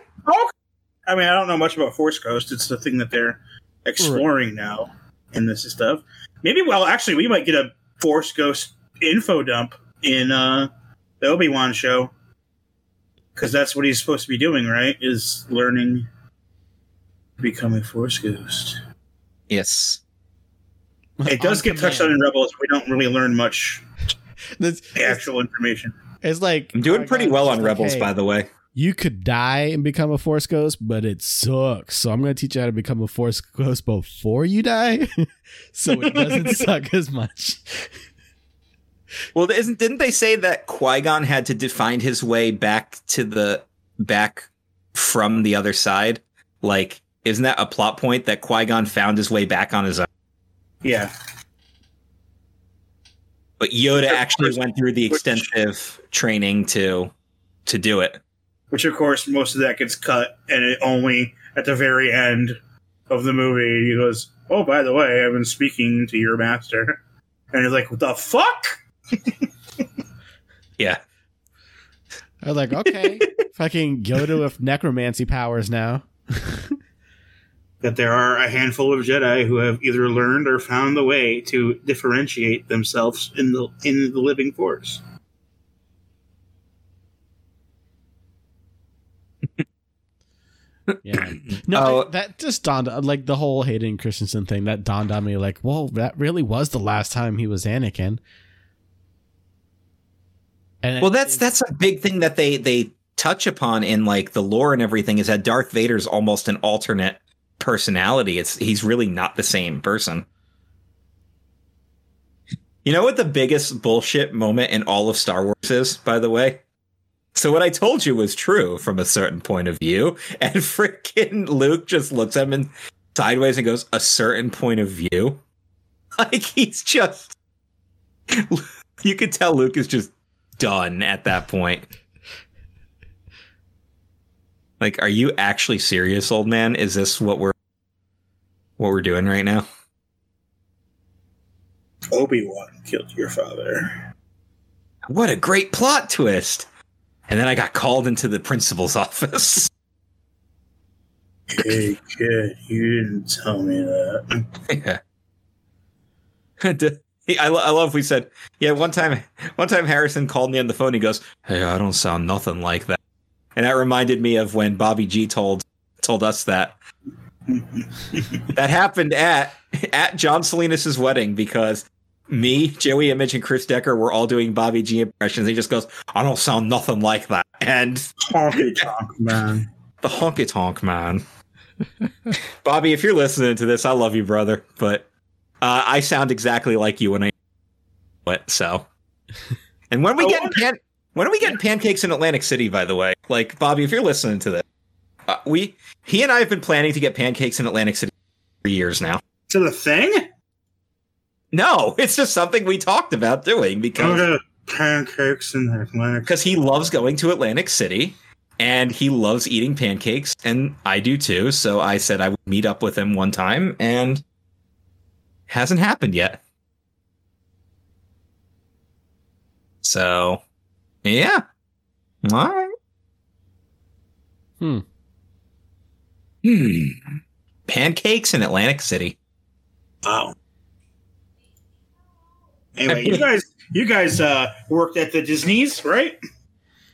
I mean, I don't know much about Force Ghost. It's the thing that they're exploring now in this stuff. Maybe, well, actually, we might get a Force Ghost info dump in uh, the Obi Wan show because that's what he's supposed to be doing, right? Is learning to become a Force Ghost. Yes. It does get touched on in Rebels. We don't really learn much *laughs* That's, actual information. it's like I'm doing pretty well on Rebels, by by the way. You could die and become a force ghost, but it sucks. So I'm going to teach you how to become a force *laughs* ghost before you die, *laughs* so it doesn't *laughs* suck as much. Well, isn't didn't they say that Qui Gon had to find his way back to the back from the other side? Like, isn't that a plot point that Qui Gon found his way back on his own? Yeah. But Yoda actually went through the extensive training to to do it. Which, of course, most of that gets cut, and it only at the very end of the movie he goes, "Oh, by the way, I've been speaking to your master," *laughs* and he's like, "What the fuck?" *laughs* Yeah. I was like, okay, *laughs* fucking Yoda with necromancy powers now. That there are a handful of Jedi who have either learned or found the way to differentiate themselves in the in the living Force. Yeah. *clears throat* No, Oh. I- that just dawned like the whole Hayden Christensen thing that dawned on me like, well, that really was the last time he was Anakin. And Well, that's that's a big thing that they they touch upon in like the lore and everything is that Darth Vader's almost an alternate personality. It's he's really not the same person. You know what the biggest bullshit moment in all of Star Wars is, by the way? So what I told you was true from a certain point of view, *laughs* and freaking Luke just looks at him and sideways and goes, "A certain point of view." *laughs* Like he's just, *laughs* you could tell Luke is just done at that point. Like, are you actually serious, old man? Is this what we're what we're doing right now? Obi Wan killed your father. what a great plot twist. And then I got called into the principal's *laughs* office. Hey kid, you didn't tell me that. Uh, yeah. I, lo- I love we said yeah one time one time harrison called me on the phone he goes hey i don't sound nothing like that and that reminded me of when bobby g told told us that *laughs* that happened at at john salinas' wedding because me joey image and chris decker were all doing bobby g impressions he just goes i don't sound nothing like that and Honky tonk man. *laughs* the honky tonk man bobby if you're listening to this i love you brother but uh, I sound exactly like you when I what so. *laughs* And when we I get pan- when are we getting pancakes in Atlantic City? By the way, like Bobby, if you're listening to this, uh, we he and I have been planning to get pancakes in Atlantic City for years now. Is it a thing? No, it's just something we talked about doing I'm because pancakes in Atlantic. because he loves going to Atlantic City and he loves eating pancakes, and I do too. So I said I would meet up with him one time, and hasn't happened yet. So, yeah, all right. Hmm. Hmm. Pancakes in Atlantic City. Wow. Anyway, you guys, you guys uh, worked at the Disney's, right?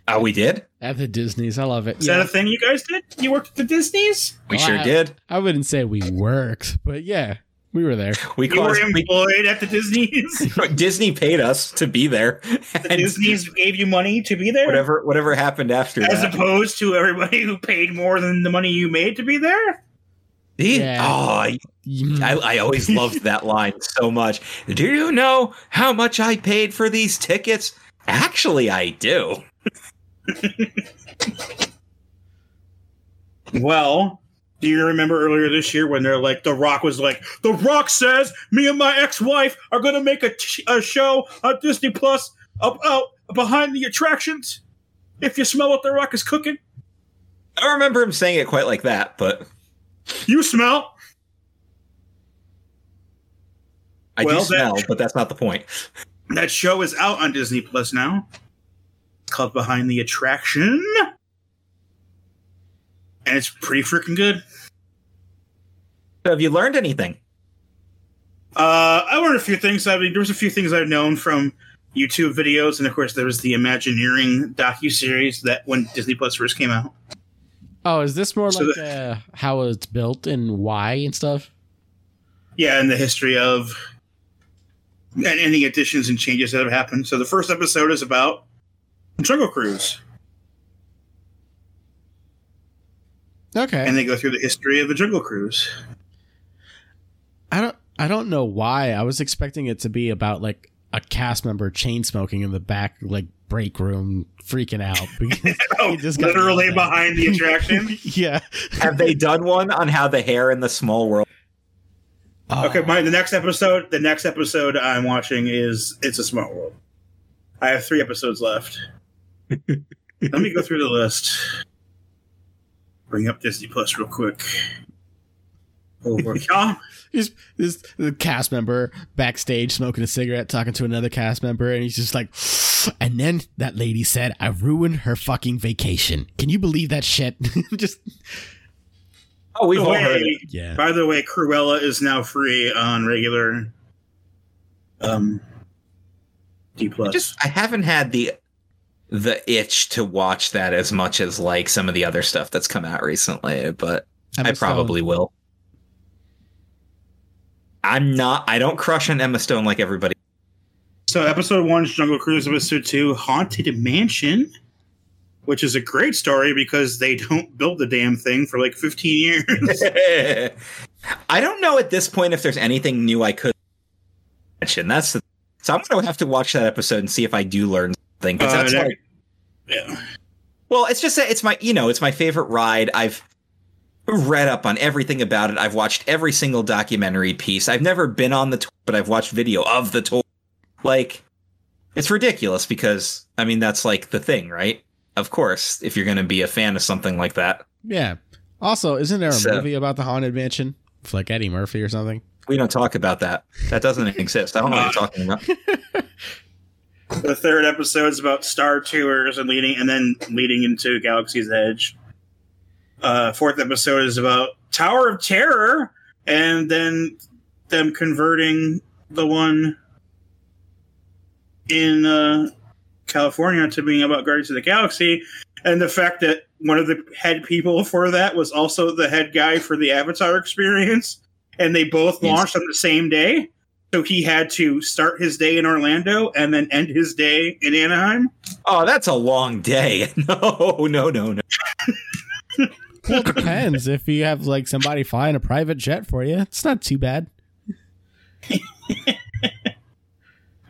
Oh, we did. At the Disney's, I love it. Is that a thing you guys did? You worked at the Disney's? We Oh, sure I- did. I wouldn't say we worked, but yeah, we were there. We You were caused we, employed at the Disney's. *laughs* Disney paid us to be there, The and Disney's gave you money to be there, whatever whatever happened after as that. opposed to everybody who paid more than the money you made to be there. See? Yeah. Oh, Mm, I, I always loved that *laughs* line so much. Do you know how much I paid for these tickets? Actually, I do. Well, do you remember earlier this year when they're like, The Rock was like, The Rock says me and my ex-wife are going to make a, t- a show on Disney Plus up out behind the attractions. If you smell what The Rock is cooking, I don't remember him saying it quite like that, but you smell. I Well, do that- smell, but that's not the point. That show is out on Disney Plus now. It's called Behind the Attraction. And it's pretty freaking good. So have you learned anything? Uh, I learned a few things. I mean, there was a few things I've known from YouTube videos, and of course, there was the Imagineering docu series that when Disney Plus first came out. Oh, is this more So like uh, how it's built and why and stuff? Yeah, and the history of and any additions and changes that have happened. So the first episode is about Jungle Cruise, Okay. and they go through the history of the Jungle Cruise. I don't I don't know why. I was expecting it to be about like a cast member chain smoking in the back like break room freaking out *laughs* because *laughs* Oh, just got literally yelled behind the *laughs* attraction. yeah. Have they done one on how the hair in the small world? Oh, Okay, my the next episode, the next episode I'm watching is It's a Small World. I have three episodes left. Let me go through the list. Bring up Disney Plus real quick. Over. Oh, He's this the cast member backstage smoking a cigarette, talking to another cast member, and he's just like, *laughs* and then that lady said, "I ruined her fucking vacation." Can you believe that shit? *laughs* just Oh, we've all heard it. yeah. By the way, Cruella is now free on regular um D plus. Just I haven't had the the itch to watch that as much as like some of the other stuff that's come out recently, but I Emma Stone. probably will. I'm not. I don't crush on Emma Stone like everybody. So episode one is Jungle Cruise. Episode two, Haunted Mansion, which is a great story because they don't build the damn thing for like 15 years. *laughs* I don't know at this point if there's anything new I could mention. That's the, so I'm going to have to watch that episode and see if I do learn something. 'cause Uh, that's that- like, yeah. well, it's just that it's my you know it's my favorite ride. I've read up on everything about it. I've watched every single documentary piece. I've never been on the tour, but I've watched video of the tour. Like, it's ridiculous because I mean that's like the thing, right? Of course, if you're going to be a fan of something like that, Yeah. Also, isn't there a So- movie about the haunted mansion? With like Eddie Murphy or something? we don't talk about that. That doesn't *laughs* exist. I don't know what you're talking about. *laughs* The third episode is about Star Tours and leading, and then leading into Galaxy's Edge. Uh, fourth episode is about Tower of Terror, and then them converting the one in uh, California to being about Guardians of the Galaxy, and the fact that one of the head people *laughs* for that was also the head guy for the Avatar experience, and they both Yes. launched on the same day. So he had to start his day in Orlando and then end his day in Anaheim. Oh, that's a long day. *laughs* No, no, no, no. Well, it depends. if you have like somebody flying a private jet for you, it's not too bad. *laughs*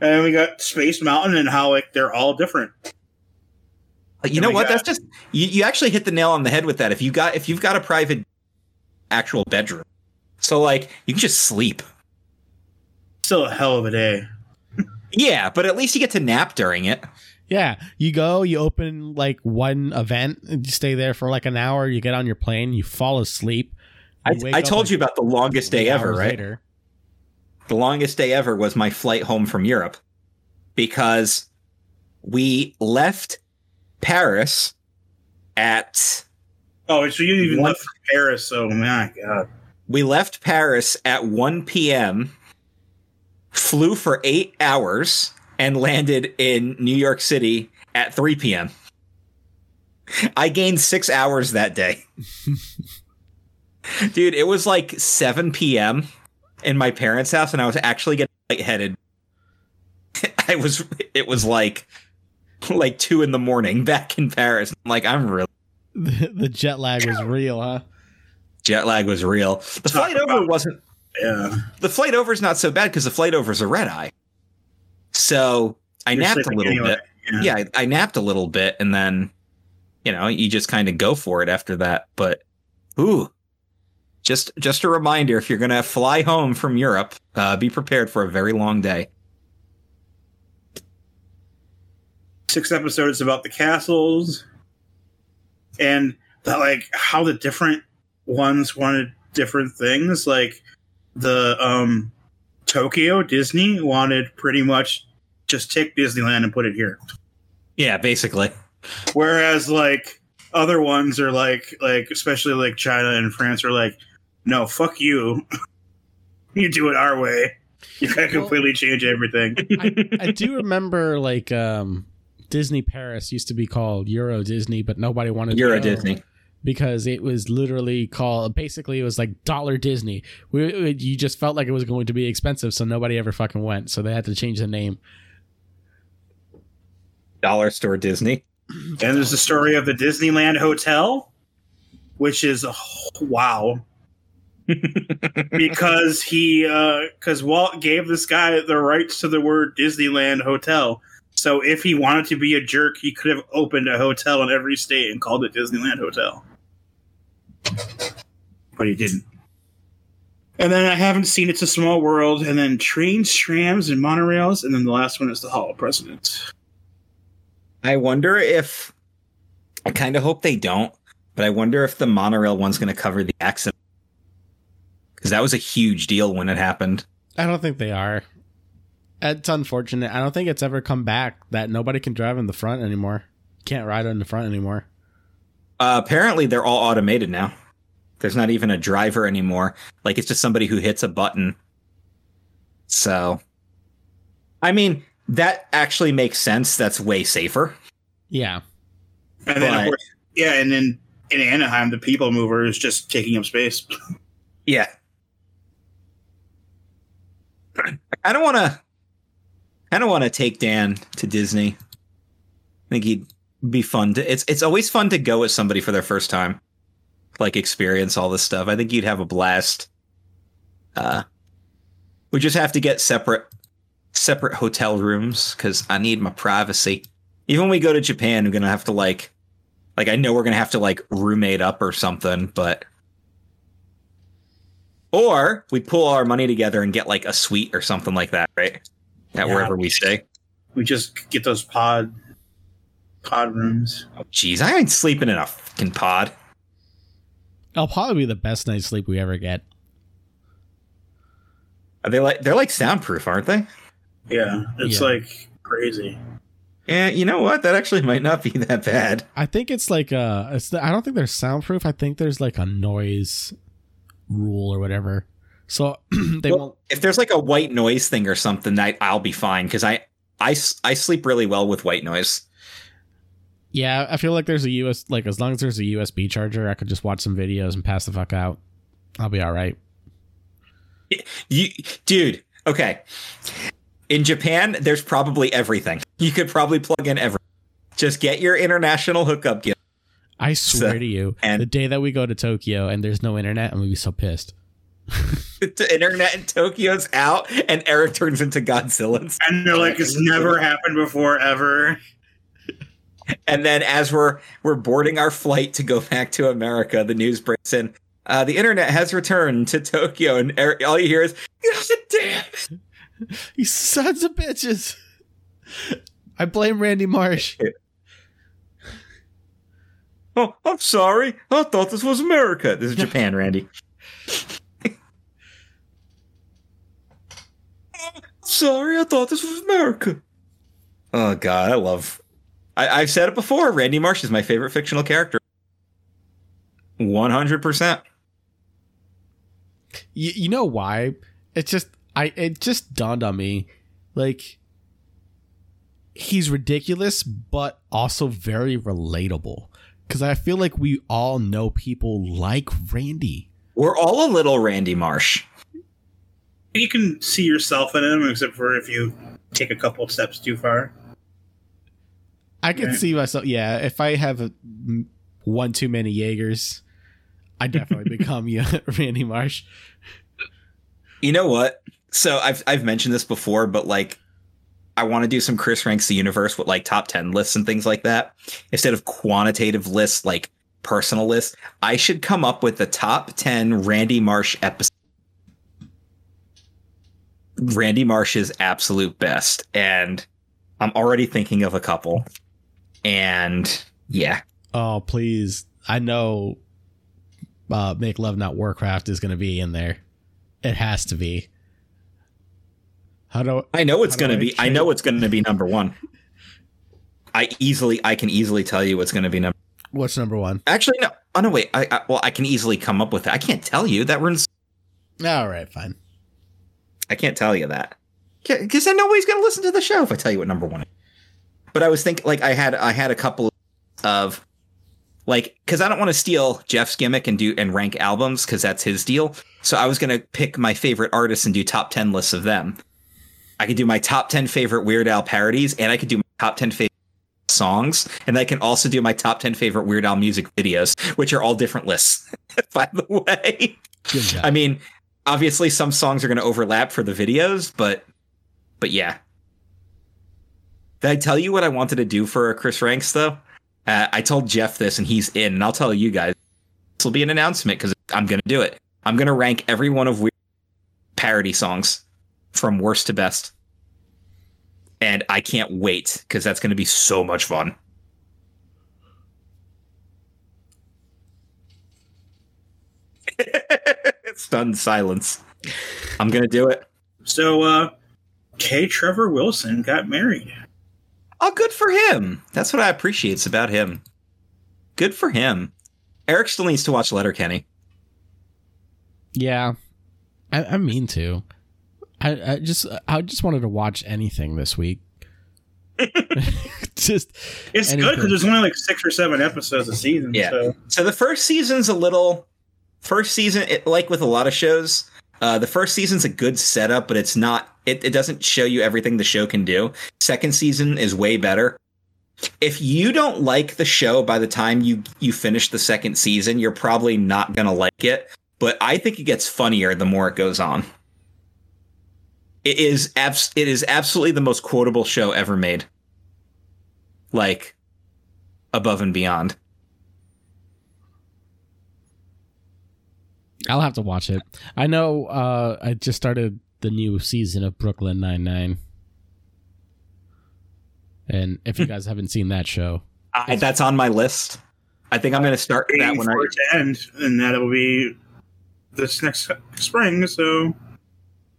And we got Space Mountain and how like they're all different. You know what? got- That's just you, you actually hit the nail on the head with that. If you got if you've got a private actual bedroom. So like you can just sleep. Still a hell of a day. *laughs* Yeah, but at least you get to nap during it. Yeah, you go, you open like one event, and you stay there for like an hour. You get on your plane, you fall asleep. I, you wake I told like, you about the longest day ever, right? later. The longest day ever was my flight home from Europe because we left Paris at Oh, so you even What? left for Paris? So my god, we left Paris at 1 p.m., flew for eight hours, and landed in New York City at 3 p.m. I gained six hours that day. *laughs* Dude, it was like 7 p.m. in my parents' house, and I was actually getting lightheaded. *laughs* I was, it was like, like two in the morning back in Paris. I'm like, I'm really The, the jet lag was real, huh? jet lag was real. The Talk flight over wasn't yeah. the flight over is not so bad because the flight over is a red eye. So I You're napped a little anyway. bit. Yeah, I, I napped a little bit, and then you know you just kind of go for it after that. But ooh, just just a reminder: if you're gonna fly home from Europe, uh, be prepared for a very long day. Six episodes about the castles and the, like how the different ones wanted different things. Like the um Tokyo Disney wanted pretty much just take Disneyland and put it here. Yeah, basically. Whereas like other ones are like like especially like China and France are like, no, fuck you. *laughs* you do it our way. You gotta Well- completely change everything. *laughs* I do remember like um Disney Paris used to be called Euro Disney, but nobody wanted Euro to Disney. because it was literally called basically it was like Dollar Disney. We, it- you just felt like it was going to be expensive, so nobody ever fucking went. So they had to change the name. Dollar Store Disney. And there's the story of the Disneyland Hotel, which is oh, wow. *laughs* because he, uh, because Walt gave this guy the rights to the word Disneyland Hotel. So if he wanted to be a jerk, he could have opened a hotel in every state and called it Disneyland Hotel. But he didn't. And then I haven't seen It's a Small World, and then trains, trams, and monorails, and then the last one is the Hall of Presidents. I wonder if I kind of hope they don't, but I wonder if the monorail one's going to cover the accident because that was a huge deal when it happened. I don't think they are. It's unfortunate. I don't think it's ever come back that nobody can drive in the front anymore. Can't ride in the front anymore. Uh, apparently, they're all automated now. There's not even a driver anymore. Like it's just somebody who hits a button. So, I mean, that actually makes sense. That's way safer. Yeah. And then, But- of course, yeah, and then in Anaheim, the people mover is just taking up space. *laughs* Yeah. I don't want to. I don't want to take Dan to Disney. I think he'd be fun to. It's it's always fun to go with somebody for their first time, like experience all this stuff. I think you'd have a blast. Uh, we just have to get separate separate hotel rooms because I need my privacy. Even when we go to Japan, I'm gonna have to like, like I know we're gonna have to like roommate up or something, but or we pull our money together and get like a suite or something like that, right? At Yeah. wherever we stay. We just get those pod pod rooms. Oh, jeez, I ain't sleeping in a fucking pod. It'll probably be the best night's sleep we ever get. Are they like they're like soundproof, aren't they? Yeah, it's Yeah. like crazy. Yeah, you know what? That actually might not be that bad. I think it's like uh it's I don't think there's soundproof. I think there's like a noise rule or whatever. So *clears throat* they Well, won't If there's like a white noise thing or something, I, I'll be fine because I, I I sleep really well with white noise. Yeah, I feel like there's a US like as long as there's a USB charger, I could just watch some videos and pass the fuck out. I'll be all right. You, dude. Okay. In Japan, there's probably everything. You could probably plug in everything. Just get your international hookup gift. I *laughs* swear So- to you, and- the day that we go to Tokyo and there's no internet, I'm gonna be so pissed. *laughs* The internet in Tokyo's out, and Eric turns into Godzilla. And they're like, it's never *laughs* happened before, ever. And then as we're we're boarding our flight to go back to America, the news breaks in. Uh, the internet has returned to Tokyo, and Eric, all you hear is "God damn!" it." You sons of bitches. I blame Randy Marsh. Oh, I'm sorry. I thought this was America. This is Japan, *laughs* Randy. sorry, I thought this was America. Oh God, I love. I, I've said it before. Randy Marsh is my favorite fictional character. One hundred percent. You, you know why? It just I it just dawned on me like he's ridiculous but also very relatable cuz I feel like we all know people like Randy. We're all a little Randy Marsh. You can see yourself in him, except for if you take a couple steps too far. I can Right. see myself yeah, if I have a, m- one too many Jaegers, I definitely *laughs* become yeah, *laughs* Randy Marsh. You know what? So I've I've mentioned this before, but like I want to do some Chris ranks the universe with like top 10 lists and things like that. Instead of quantitative lists like personal lists, I should come up with the top 10 Randy Marsh episodes. Randy Marsh's absolute best and I'm already thinking of a couple. And yeah, Oh, please. I know uh Make Love Not Warcraft is going to be in there. It has to be. How do I know it's going to be I know it's going to be number 1. I easily I can easily tell you what's going to be number what's number 1? Actually, no. Oh no, wait. I, I well, I can easily come up with it. I can't tell you that runs. All right, fine. I can't tell you that because then nobody's gonna listen to the show if I tell you what number one. is. But I was thinking, like, I had I had a couple of like because I don't want to steal Jeff's gimmick and do and rank albums because that's his deal. So I was gonna pick my favorite artists and do top ten lists of them. I could do my top ten favorite Weird Al parodies, and I could do my top ten favorite songs, and I can also do my top ten favorite Weird Al music videos, which are all different lists. *laughs* By the way. I mean, obviously some songs are going to overlap for the videos, but but yeah. Did I tell you what I wanted to do for Chris Ranks though? Uh, I told Jeff this, and he's in, and I'll tell you guys. This will be an announcement because I'm going to do it. I'm going to rank every one of weird parody songs from worst to best, and I can't wait because that's going to be so much fun. *laughs* Stunned silence. I'm gonna do it. So, uh, K. Trevor Wilson got married. Oh, good for him. That's what I appreciate about him. Good for him. Eric still needs to watch Letterkenny. yeah, I, I mean to. I, I just I just wanted to watch anything this week. *laughs* just It's good because there's only like six or seven episodes a season. Yeah. So So the first season's a little. First season, it, like with a lot of shows, uh, the first season's a good setup, but it's not. It, it doesn't show you everything the show can do. Second season is way better. If you don't like the show by the time you you finish the second season, you're probably not gonna like it. But I think it gets funnier the more it goes on. It is abs- It is absolutely the most quotable show ever made. Like, above and beyond. I'll have to watch it. I know uh I just started the new season of Brooklyn Nine Nine. And if you *laughs* guys haven't seen that show, I, that's on my list. I think I'm going to start that when I. it end, and that will be this next spring. So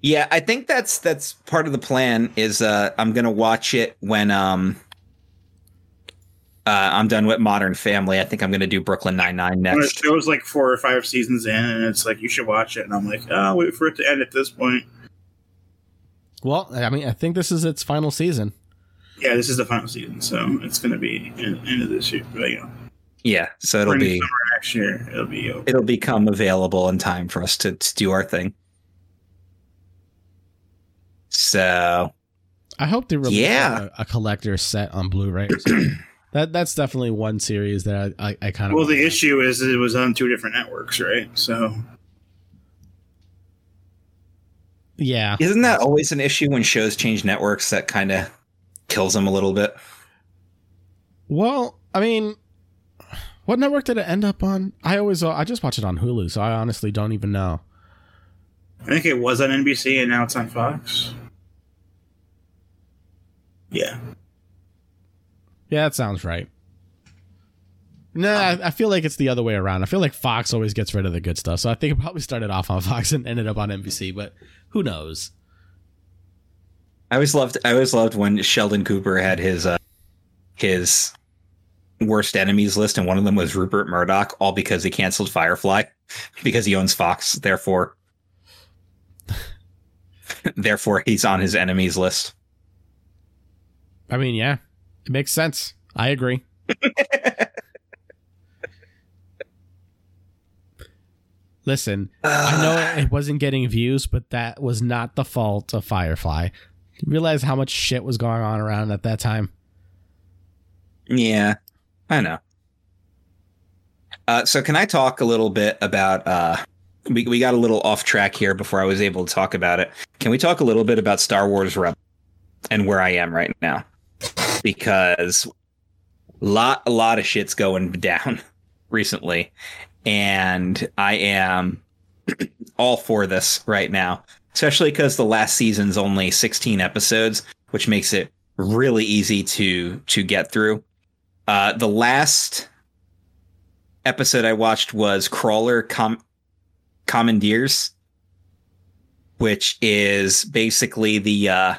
Yeah, I think that's that's part of the plan. Is uh, I'm going to watch it when um Uh, I'm done with Modern Family. I think I'm going to do Brooklyn Nine Nine When it next. shows like four or five seasons in, and it's like you should watch it, and I'm like, oh, I'll wait for it to end at this point. Well, I mean, I think this is its final season. Yeah, this is the final season, so it's going to be end of this year. But, you know, Yeah, so it'll be summer next year, it'll be over. it'll become available in time for us to, to do our thing. So I hope they release Yeah. a, a collector's set on Blu-ray. or *clears throat* that that's definitely one series that I, I, I kind of Well, the issue is it was on two different networks, right? So yeah. isn't that always an issue when shows change networks that kind of kills them a little bit? Well, I mean, what network did it end up on? I always I just watch it on Hulu, so I honestly don't even know. I think it was on NBC, and now it's on Fox. Yeah, Yeah, that sounds right. No, I, I feel like it's the other way around. I feel like Fox always gets rid of the good stuff, so I think it probably started off on *laughs* Fox and ended up on NBC. But who knows? I always loved I always loved when Sheldon Cooper had his uh, his worst enemies list, and one of them was Rupert Murdoch, all because he canceled Firefly *laughs* because he owns Fox. Therefore, *laughs* therefore he's on his enemies list. I mean, yeah, it makes sense. I agree. *laughs* Listen, I know it wasn't getting views, but that was not the fault of Firefly. You realize how much shit was going on around at that time? Yeah, I know. Uh, so can I talk a little bit about? Uh, we we got a little off track here before I was able to talk about it. Can we talk a little bit about Star Wars Rebel and where I am right now? Because lot a lot of shit's going *laughs* down recently, and I am *clears throat* all for this right now. Especially because the last season's only 16 episodes, which makes it really easy to to get through. Uh, the last episode I watched was Crawler Com- Commandeers, which is basically the uh,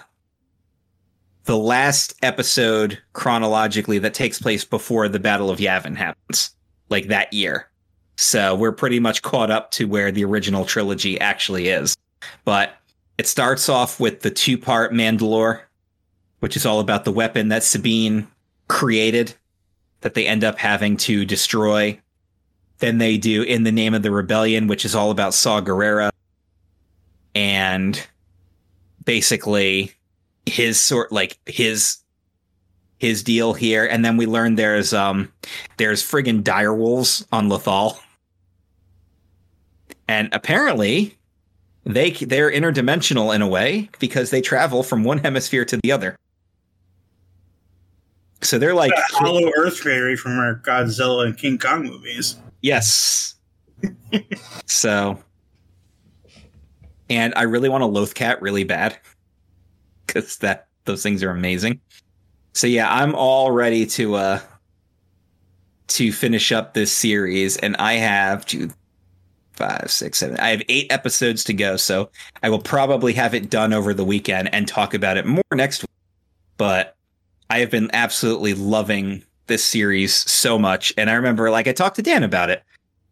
the last episode chronologically that takes place before the Battle of Yavin happens, like that year. So we're pretty much caught up to where the original trilogy actually is. But it starts off with the two part Mandalore, which is all about the weapon that Sabine created that they end up having to destroy. Then they do In the Name of the Rebellion, which is all about Saw Gerrera. And basically his sort like his his deal here. And then we learn there's um there's friggin' dire wolves on Lothal And apparently they they're interdimensional in a way because they travel from one hemisphere to the other. So they're like the Hollow Earth fairy from our Godzilla and King Kong movies. Yes. *laughs* so, and I really want a Lothcat really bad because that those things are amazing. So yeah, I'm all ready to uh to finish up this series, and I have two, five, six, seven. I have eight episodes to go, so I will probably have it done over the weekend and talk about it more next week. But I have been absolutely loving this series so much. And I remember, like, I talked to Dan about it.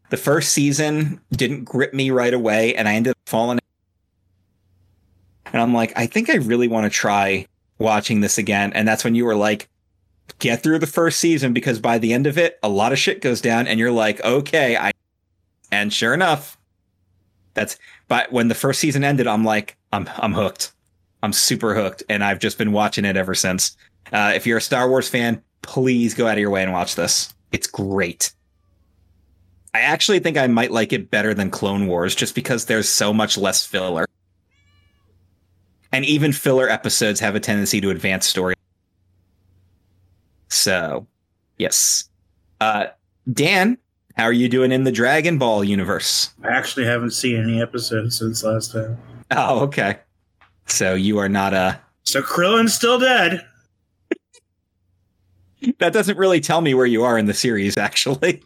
The first season didn't grip me right away, and I ended up falling. And I'm like, I think I really want to try watching this again. And that's when you were like, get through the first season because by the end of it, a lot of shit goes down, and you're like, okay, I. And sure enough, that's. But when the first season ended, I'm like, I'm I'm hooked. I'm super hooked, and I've just been watching it ever since. Uh, if you're a Star Wars fan, please go out of your way and watch this. It's great. I actually think I might like it better than Clone Wars just because there's so much less filler. And even filler episodes have a tendency to advance story. So, yes. Uh, Dan, how are you doing in the Dragon Ball universe? I actually haven't seen any episodes since last time. Oh, okay. So you are not a. So Krillin's still dead. That doesn't really tell me where you are in the series, actually.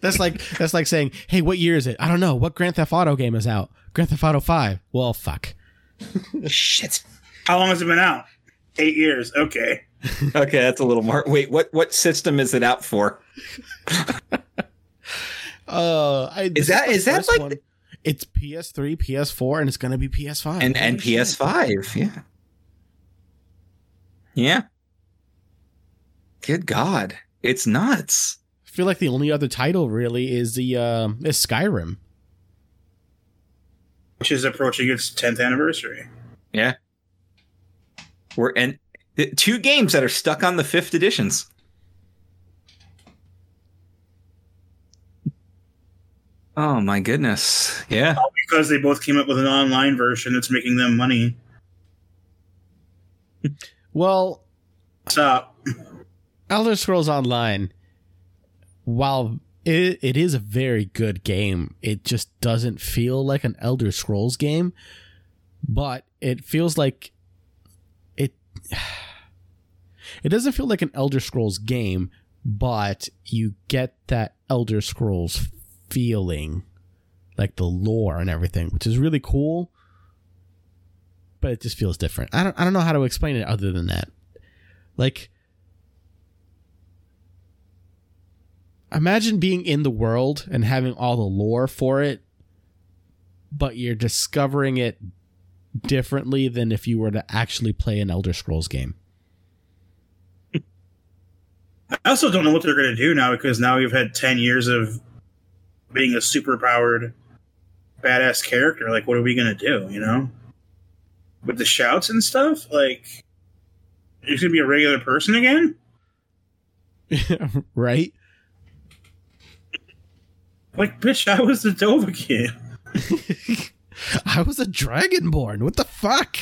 That's like that's like saying, "Hey, what year is it? I don't know. What Grand Theft Auto game is out? Grand Theft Auto Five. Well, fuck. Shit. How long has it been out? Eight years. Okay. *laughs* Okay, that's a little more. Wait, what what system is it out for? *laughs* Uh, I, this that- is that like one. It's PS3, PS4, and it's gonna be PS5. And and Holy shit. PS5, yeah. Yeah. Good God. It's nuts. I feel like the only other title really is the uh, is Skyrim. Which is approaching its 10th anniversary. Yeah. We're and the two games that are stuck on the fifth editions. Oh my goodness. Yeah. Because they both came up with an online version, it's making them money. *laughs* Well, What's up? Elder Scrolls Online, while it, it is a very good game, it just doesn't feel like an Elder Scrolls game. But it feels like it. *sighs* It doesn't feel like an Elder Scrolls game, but you get that Elder Scrolls feeling, like the lore and everything, which is really cool. But it just feels different. I don't. I don't know how to explain it other than that. Like imagine being in the world and having all the lore for it, but you're discovering it differently than if you were to actually play an Elder Scrolls game. I also don't know what they're going to do now because now we've had 10 years of being a super powered badass character. Like, what are we going to do, you know? With the shouts and stuff? Like, you're going to be a regular person again? *laughs* right? Like, bitch, I was the Dovahkiin. *laughs* I was a dragonborn. What the fuck?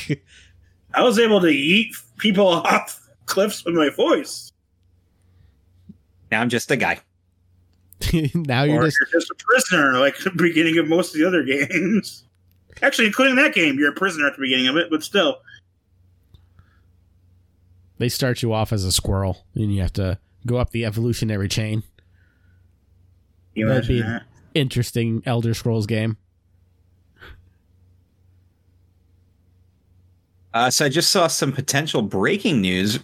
I was able to eat people *laughs* off cliffs with my voice. Now I'm just a guy. *laughs* now you're you're just just a prisoner, like the beginning of most of the other games. Actually, including that game, you're a prisoner at the beginning of it, but still. they start you off as a squirrel and you have to go up the evolutionary chain. You That'd be- that. Interesting Elder Scrolls game. Uh, so I just saw some potential breaking news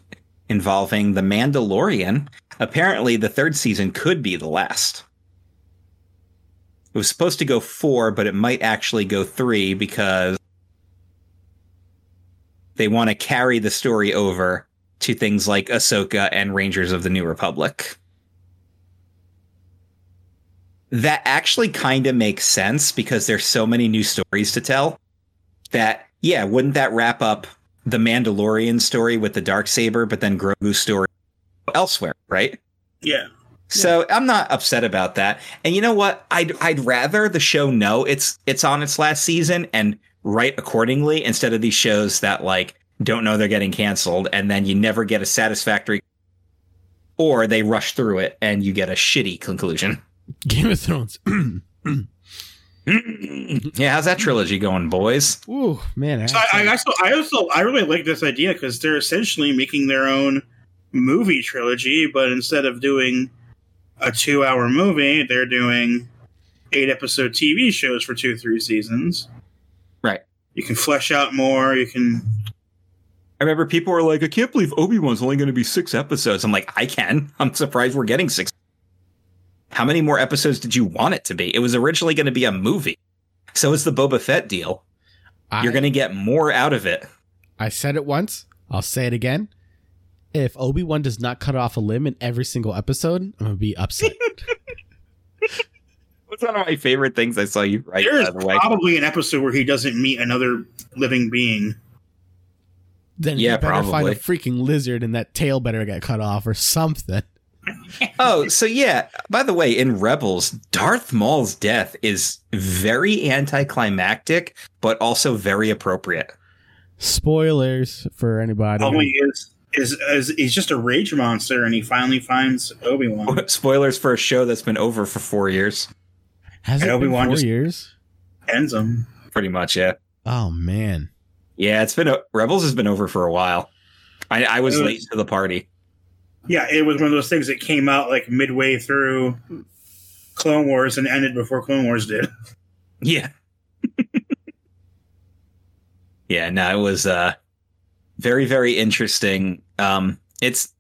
involving The Mandalorian. Apparently, the third season could be the last. It was supposed to go four, but it might actually go three because they want to carry the story over to things like Ahsoka and Rangers of the New Republic. That actually kind of makes sense because there's so many new stories to tell that yeah, wouldn't that wrap up the Mandalorian story with the dark saber, but then Grogu's story elsewhere, right? Yeah. So I'm not upset about that. And you know what? I'd I'd rather the show know it's it's on its last season and write accordingly instead of these shows that like don't know they're getting canceled and then you never get a satisfactory or they rush through it and you get a shitty conclusion. Game of Thrones. *clears throat* yeah, how's that trilogy going, boys? Ooh, man. So I, I also, I also, I really like this idea because they're essentially making their own movie trilogy, but instead of doing a two-hour movie, they're doing eight-episode TV shows for two, three seasons. Right. You can flesh out more. You can. I remember people were like, I can't believe Obi Wan's only going to be six episodes. I'm like, I can. I'm surprised we're getting six. How many more episodes did you want it to be? It was originally going to be a movie. So is the Boba Fett deal. I, You're going to get more out of it. I said it once. I'll say it again. If Obi Wan does not cut off a limb in every single episode, I'm gonna be upset. *laughs* It's one of my favorite things I saw you write, There's by the way. probably an episode where he doesn't meet another living being. then Yeah, you better find a freaking lizard, and that tail better get cut off or something. Oh, so yeah. By the way, in Rebels, Darth Maul's death is very anticlimactic, but also very appropriate. Spoilers for anybody. All he is is, is he's just a rage monster, and he finally finds Obi Wan. *laughs* Spoilers for a show that's been over for four years. Has it And been Obi-Wan four just- years? Ends him. Pretty much, yeah. Oh man. Yeah, it's been a, Rebels has been over for a while. I, I was was- late to the party. Yeah, it was one of those things that came out like midway through Clone Wars and ended before Clone Wars did. *laughs* Yeah. yeah, no, it was uh very, very interesting. Um It's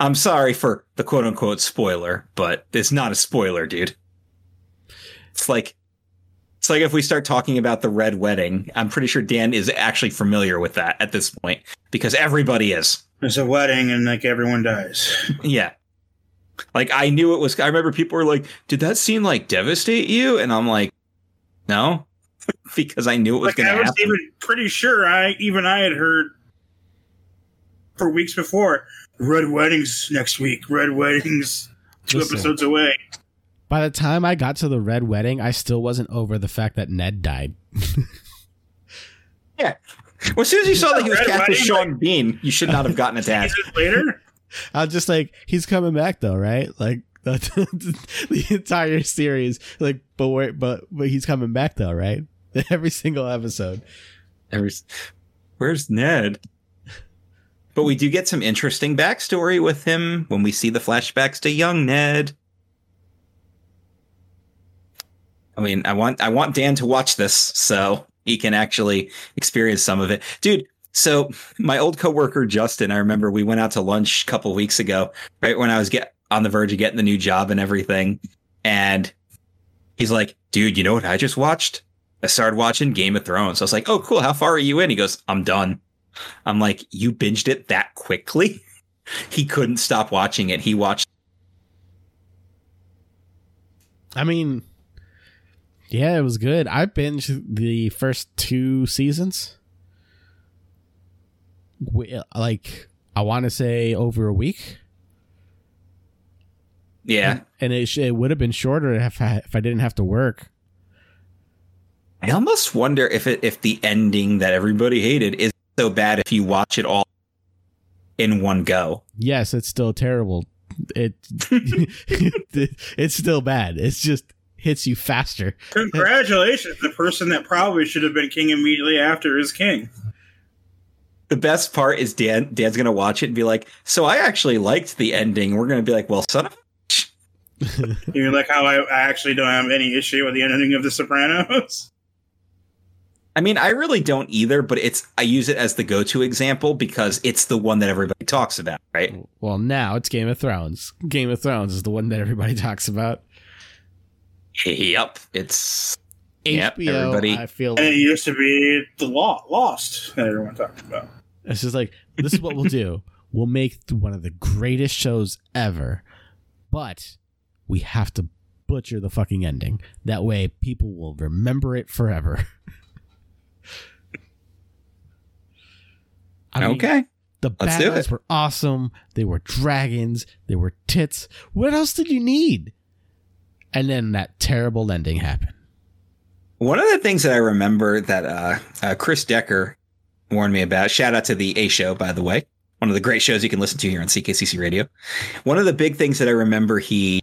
I'm sorry for the quote unquote spoiler, but it's not a spoiler, dude. It's like it's like if we start talking about the red wedding, I'm pretty sure Dan is actually familiar with that at this point because everybody is. It's a wedding and like everyone dies. *laughs* Yeah. Like I knew it was I remember people were like, "Did that scene like devastate you?" And I'm like, "No." *laughs* because I knew it was Like going to I was happen. even pretty sure I even I had heard for weeks before red weddings next week. Red weddings two Listen. episodes away. By the time I got to the red wedding, I still wasn't over the fact that Ned died. Yeah. Well, as soon as you saw that he was Red cast as Wedding, Sean Bean, you should not have gotten attached. Seasons later, *laughs* I was just like, he's coming back though, right? Like *laughs* the, the entire series, like, but where, but but he's coming back though, right? *laughs* Every single episode. There's- Where's Ned? But we do get some interesting backstory with him when we see the flashbacks to young Ned. I mean, I want I want Dan to watch this so he can actually experience some of it. Dude, so my old coworker Justin, I remember we went out to lunch a couple weeks ago, right when I was get on the verge of getting the new job and everything. And he's like, dude, you know what I just watched? I started watching Game of Thrones. I was like, oh, cool. How far are you in? He goes, I'm done. I'm like, you binged it that quickly? *laughs* He couldn't stop watching it. He watched. I mean, yeah, it was good. I binged the first two seasons. Like, I want to say over a week. Yeah. And it, sh- it would have been shorter if I, if I didn't have to work. I almost wonder if it if the ending that everybody hated is so bad if you watch it all in one go. Yes, it's still terrible. It, *laughs* *laughs* it's still bad. It's just hits you faster. congratulations, the person that probably should have been king immediately after is king. The best part is Dan Dan's gonna watch it and be like, so I actually liked the ending. We're gonna be like, well, son of a *laughs* You're like how I, I actually don't have any issue with the ending of The Sopranos. I mean, I really don't either, but it's I use it as the go-to example because it's the one that everybody talks about, right? Well, now it's Game of Thrones. Game of Thrones is the one that everybody *laughs* talks about. *laughs* Yep, it's Yep, HBO, everybody- I feel And it used to be the law, Lost that everyone talked about. It's just like this is what we'll do. *laughs* We'll make one of the greatest shows ever, but we have to butcher the fucking ending. That way, people will remember it forever. *laughs* I mean, okay. The let's bad guys it. were awesome. They were dragons. They were tits. What else did you need? And then that terrible ending happened. One of the things that I remember that uh, uh, Chris Decker warned me about. Shout out to the A Show, by the way, one of the great shows you can listen to here on CKCC Radio. One of the big things that I remember he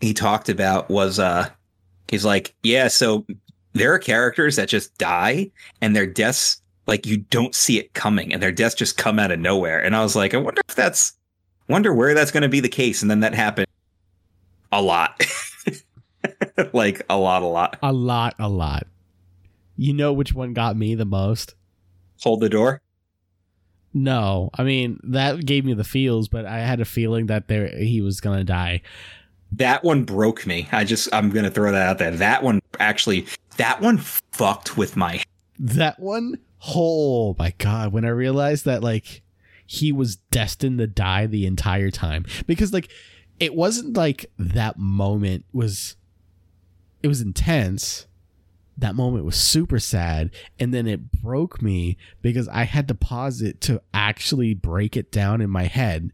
he talked about was uh, he's like, yeah, so there are characters that just die and their deaths like you don't see it coming and their deaths just come out of nowhere. And I was like, I wonder if that's wonder where that's going to be the case. And then that happened a lot. *laughs* *laughs* like a lot, a lot. A lot, a lot. You know which one got me the most? Hold the door. No, I mean that gave me the feels, but I had a feeling that there he was gonna die. That one broke me. I just I'm gonna throw that out there. That one actually that one fucked with my That one, oh my god! When I realized that like he was destined to die the entire time, because like it wasn't like that moment was, it was intense. That moment was super sad, and then it broke me because I had to pause it to actually break it down in my head.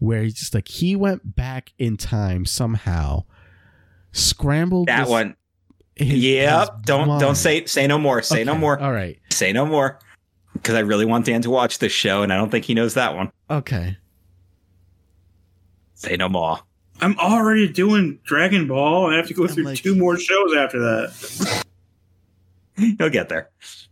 Where he's just like he went back in time somehow, scrambled that this- one. his- Yep. his Don't don't say say no more. Say no more. All right. Say no more. Because I really want Dan to watch this show, and I don't think he knows that one. Okay. Say no more. I'm already doing Dragon Ball. I have to go I'm through like- two more shows after that. *laughs* He'll get there.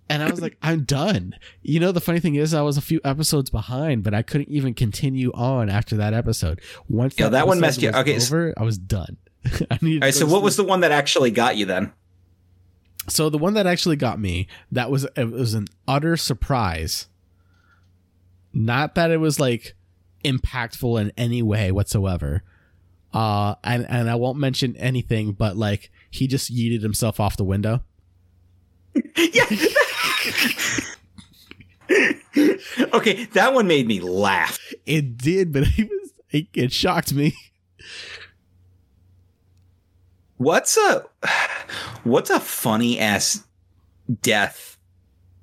And I was like, I'm done. You know, the funny thing is, I was a few episodes behind, but I couldn't even continue on after that episode. Once Yeah, that one messed you- was okay, s- over, I was done. *laughs* I needed All right. So what was the one that actually got you then? so the one that actually got me? That was it was an utter surprise. Not that it was like impactful in any way whatsoever. Uh, and and I won't mention anything, but like he just yeeted himself off the window. *laughs* yeah. okay, that one made me laugh. It did, but *laughs* it was it, it shocked me. What's a what's a funny ass death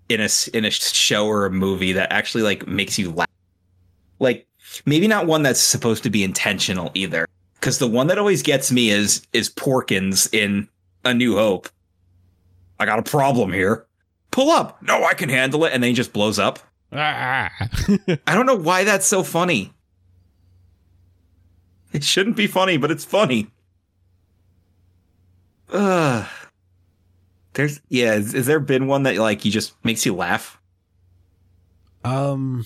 in a in a show or a movie that actually like makes you laugh? Like maybe not one that's supposed to be intentional either. Because the one that always gets me is is Porkins in A New Hope. I got a problem here. Pull up. No, I can handle it. And then he just blows up. Ah. *laughs* I don't know why that's so funny. It shouldn't be funny, but it's funny. Ugh. There's yeah, has, has there been one that like you just makes you laugh? um,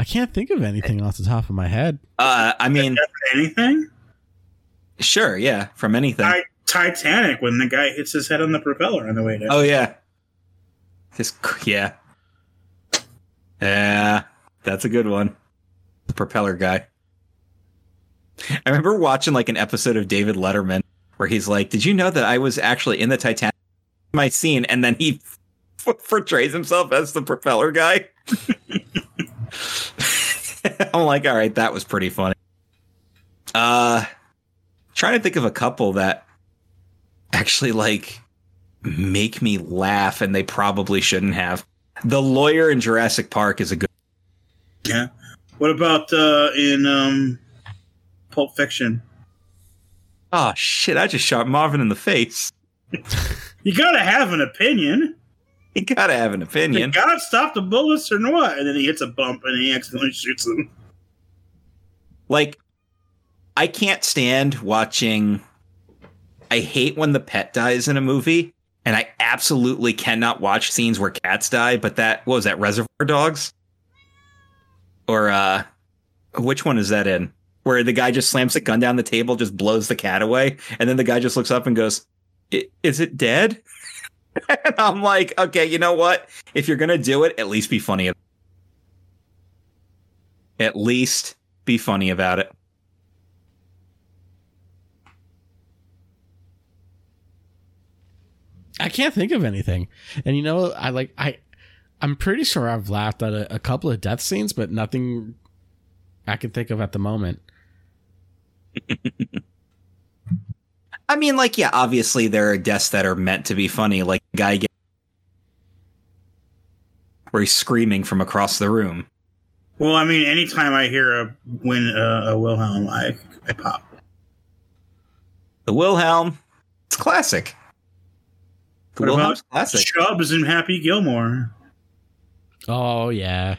I can't think of anything off the top of my head. Uh I mean, Anything? sure, yeah, from anything. I, Titanic when the guy hits his head on the propeller on the way down. oh yeah. Just yeah. Yeah, that's a good one. The propeller guy. I remember watching like an episode of David Letterman where he's like, "Did you know that I was actually in the Titanic my scene?" And then he f- *laughs* portrays himself as the propeller guy. *laughs* *laughs* I'm like, "All right, that was pretty funny." Uh, trying to think of a couple that actually like make me laugh, and they probably shouldn't have. The lawyer in Jurassic Park is a good. Yeah. What about uh, in um, Pulp Fiction? Oh shit! I just shot Marvin in the face. *laughs* You gotta have an opinion. *laughs* You gotta have an opinion. Did. God stop the bullets or what? And then he hits a bump and he accidentally shoots them. Like, I can't stand watching. I hate when the pet dies in a movie, and I absolutely cannot watch scenes where cats die. But that what was that Reservoir Dogs, or uh, which one is that in? Where the guy just slams the gun down the table, just blows the cat away, and then the guy just looks up and goes, "I- "Is it dead?" *laughs* and I'm like, okay, you know what? If you're gonna do it, at least be funny. At least be funny about it. I can't think of anything. And you know, I like I I'm pretty sure I've laughed at a, a couple of death scenes, but nothing I can think of at the moment. *laughs* I mean, like, yeah, obviously there are deaths that are meant to be funny, like the guy get- where he's screaming from across the room. Well, I mean, anytime I hear a win uh, a Wilhelm, I I pop. The Wilhelm, it's classic. The What Wilhelm's about classic. Chubbs and Happy Gilmore. Oh yeah.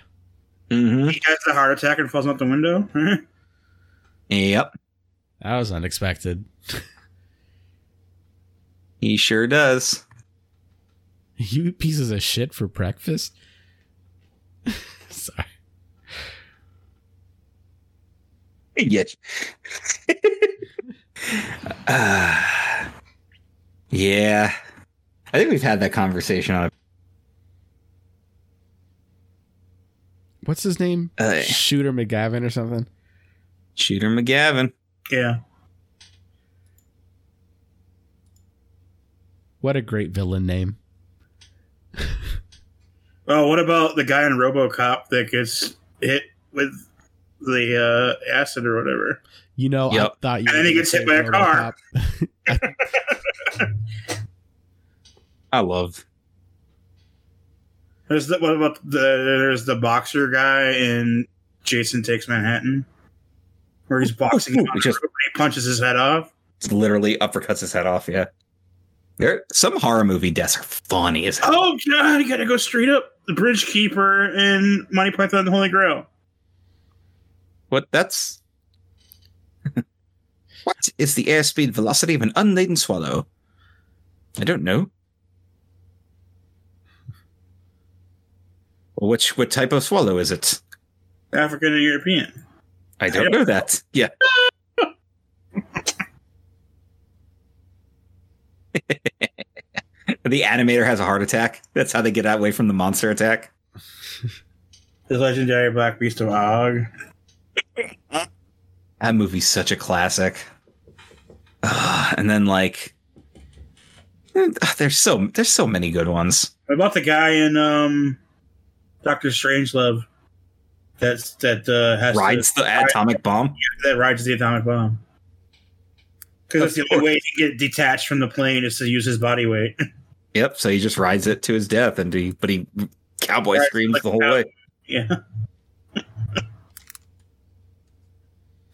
hmm He has a heart attack and falls out the window. *laughs* Yep, That was unexpected. *laughs* he sure does. You pieces of shit for breakfast? *laughs* Sorry. Yes. *laughs* uh, yeah, I think we've had that conversation on. What's his name? Uh, Shooter McGavin or something? Shooter McGavin. yeah. What a great villain name. Oh, what about the guy in RoboCop that gets hit with the uh, acid or whatever? You know, Yep. I thought you And then he gets hit by a say car. *laughs* I love. There's the, what about the there's the boxer guy in Jason Takes Manhattan, where he's boxing him, *laughs* He just- he punches his head off. literally uppercuts his head off. Yeah, there some horror movie deaths are funny as hell. Oh god, you gotta go straight up. The Bridge Keeper in Monty Python and the Holy Grail. What? That's *laughs* what is the airspeed velocity of an unladen swallow? I don't know. Which what type of swallow is it? African and European. I don't know that. Yeah. Ah! *laughs* the animator has a heart attack. That's how they get away from the monster attack. *laughs* The legendary Black Beast of Og. That movie's such a classic. Ah, and then like there's so there's so many good ones. What about the guy in um, Doctor Strangelove? That's that uh, has Rides to, the atomic bomb. that rides the atomic bomb. Because the only way to get detached from the plane is to use his body weight. *laughs* Yep. So he just rides it to his death, and he but he cowboy screams like the whole way. yeah.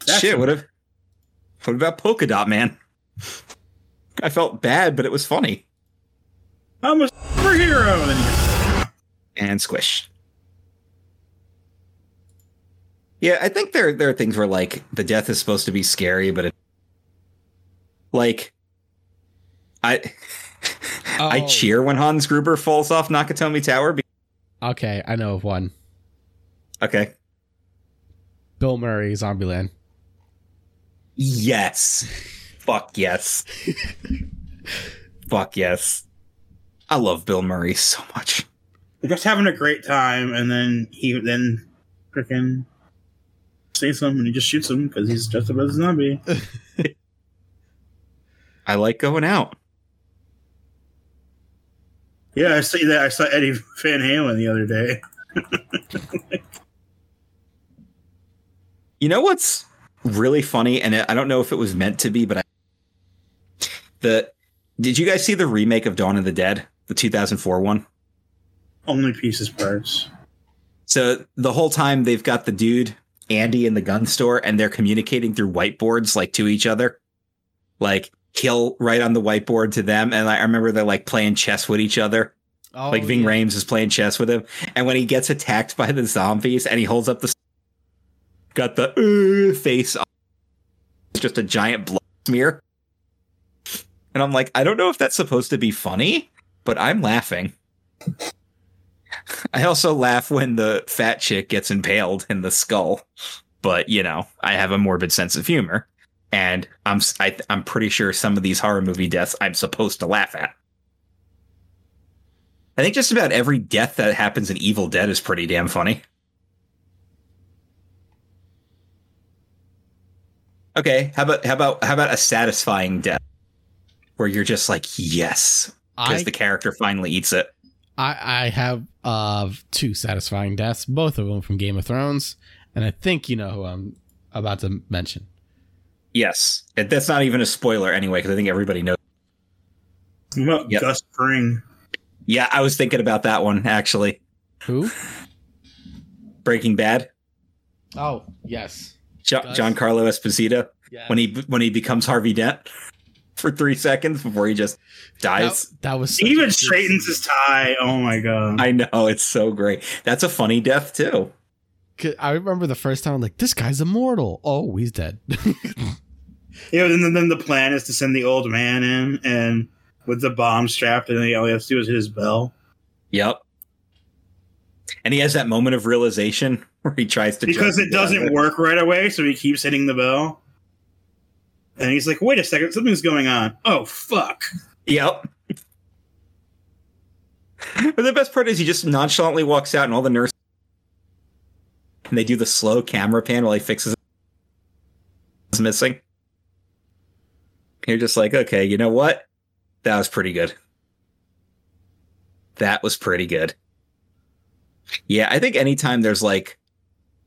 *laughs* Shit. What if? What about Polka Dot Man? I felt bad, but it was funny. I'm a superhero. And squish. Yeah, I think there there are things where like the death is supposed to be scary, but it like I *laughs* I Oh. cheer when Hans Gruber falls off Nakatomi Tower. be- Okay, I know of one. Okay. Bill Murray, Zombieland. Yes. Fuck yes. Fuck yes. I love Bill Murray so much. They're just having a great time, and then he then freaking sees him and he just shoots him because he's just about a zombie. *laughs* I like going out. Yeah, I see that. I saw Eddie Van Halen the other day. *laughs* You know what's really funny, and I don't know if it was meant to be, but I the did you guys see the remake of Dawn of the Dead, the 2004 one? Only pieces parts. So the whole time they've got the dude Andy in the gun store, and they're communicating through whiteboards like to each other. Like he'll write on the whiteboard to them, and I remember they're like playing chess with each other. Oh, like Ving yeah. Rhames is playing chess with him, and when he gets attacked by the zombies, and he holds up the got the uh, face, on, it's just a giant blood smear, and I'm like, I don't know if that's supposed to be funny, but I'm laughing. I also laugh when the fat chick gets impaled in the skull, but you know, I have a morbid sense of humor, and I'm s- I, I'm pretty sure some of these horror movie deaths I'm supposed to laugh at. I think just about every death that happens in Evil Dead is pretty damn funny. Okay, how about how about how about a satisfying death where you're just like yes because the character finally eats it. I I have uh two satisfying deaths, both of them from Game of Thrones, and I think you know who I'm about to mention. Yes, It- that's not even a spoiler anyway because I think everybody knows. What about Yep. Gus Fring? Yeah, I was thinking about that one actually. Who? Breaking Bad, Oh yes. jo- Gus. Giancarlo Esposito Yeah. when he when he becomes Harvey Dent *laughs* for three seconds before he just dies. that, that was He such even good straightens scene. his tie. Oh my god! I know it's so great. That's a funny death too. I remember the first time I'm like, this guy's immortal. Oh, he's dead. *laughs* Yeah, and then, then the plan is to send the old man in, and with the bomb strapped, and then all he has to do is hit his bell Yep. And he has that moment of realization *laughs* where he tries to because it doesn't down. work right away. So he keeps hitting the bell, and he's like, "Wait a second, something's going on." Oh fuck! Yep. *laughs* But the best part is he just nonchalantly walks out, and all the nurses and they do the slow camera pan while he fixes is missing. You're just like, okay, you know what? That was pretty good. That was pretty good. Yeah, I think anytime there's like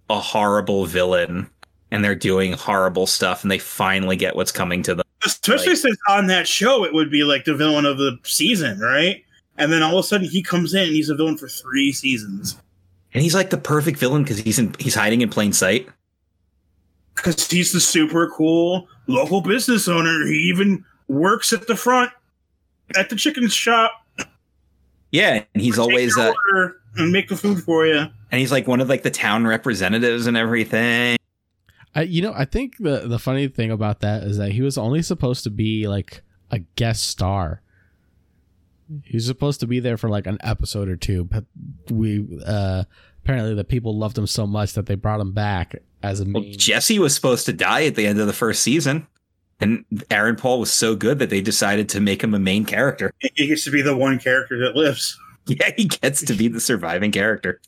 a horrible villain and they're doing horrible stuff and they finally get what's coming to them. Especially Like- since on that show it would be like the villain of the season, right? And then all of a sudden he comes in and he's a villain for three seasons And he's like the perfect villain because he's in he's hiding in plain sight. Because he's the super cool local business owner. He even works at the front at the chicken shop. Yeah, and he's always your uh, order and make the food for you. and he's like one of like the town representatives and everything. I, you know, I think the the funny thing about that is that he was only supposed to be like a guest star. He was supposed to be there for like an episode or two, but we uh apparently the people loved him so much that they brought him back as a Well. Jesse was supposed to die at the end of the first season, and Aaron Paul was so good that they decided to make him a main character. *laughs* He gets to be the one character that lives. *laughs* Yeah, he gets to be the surviving character.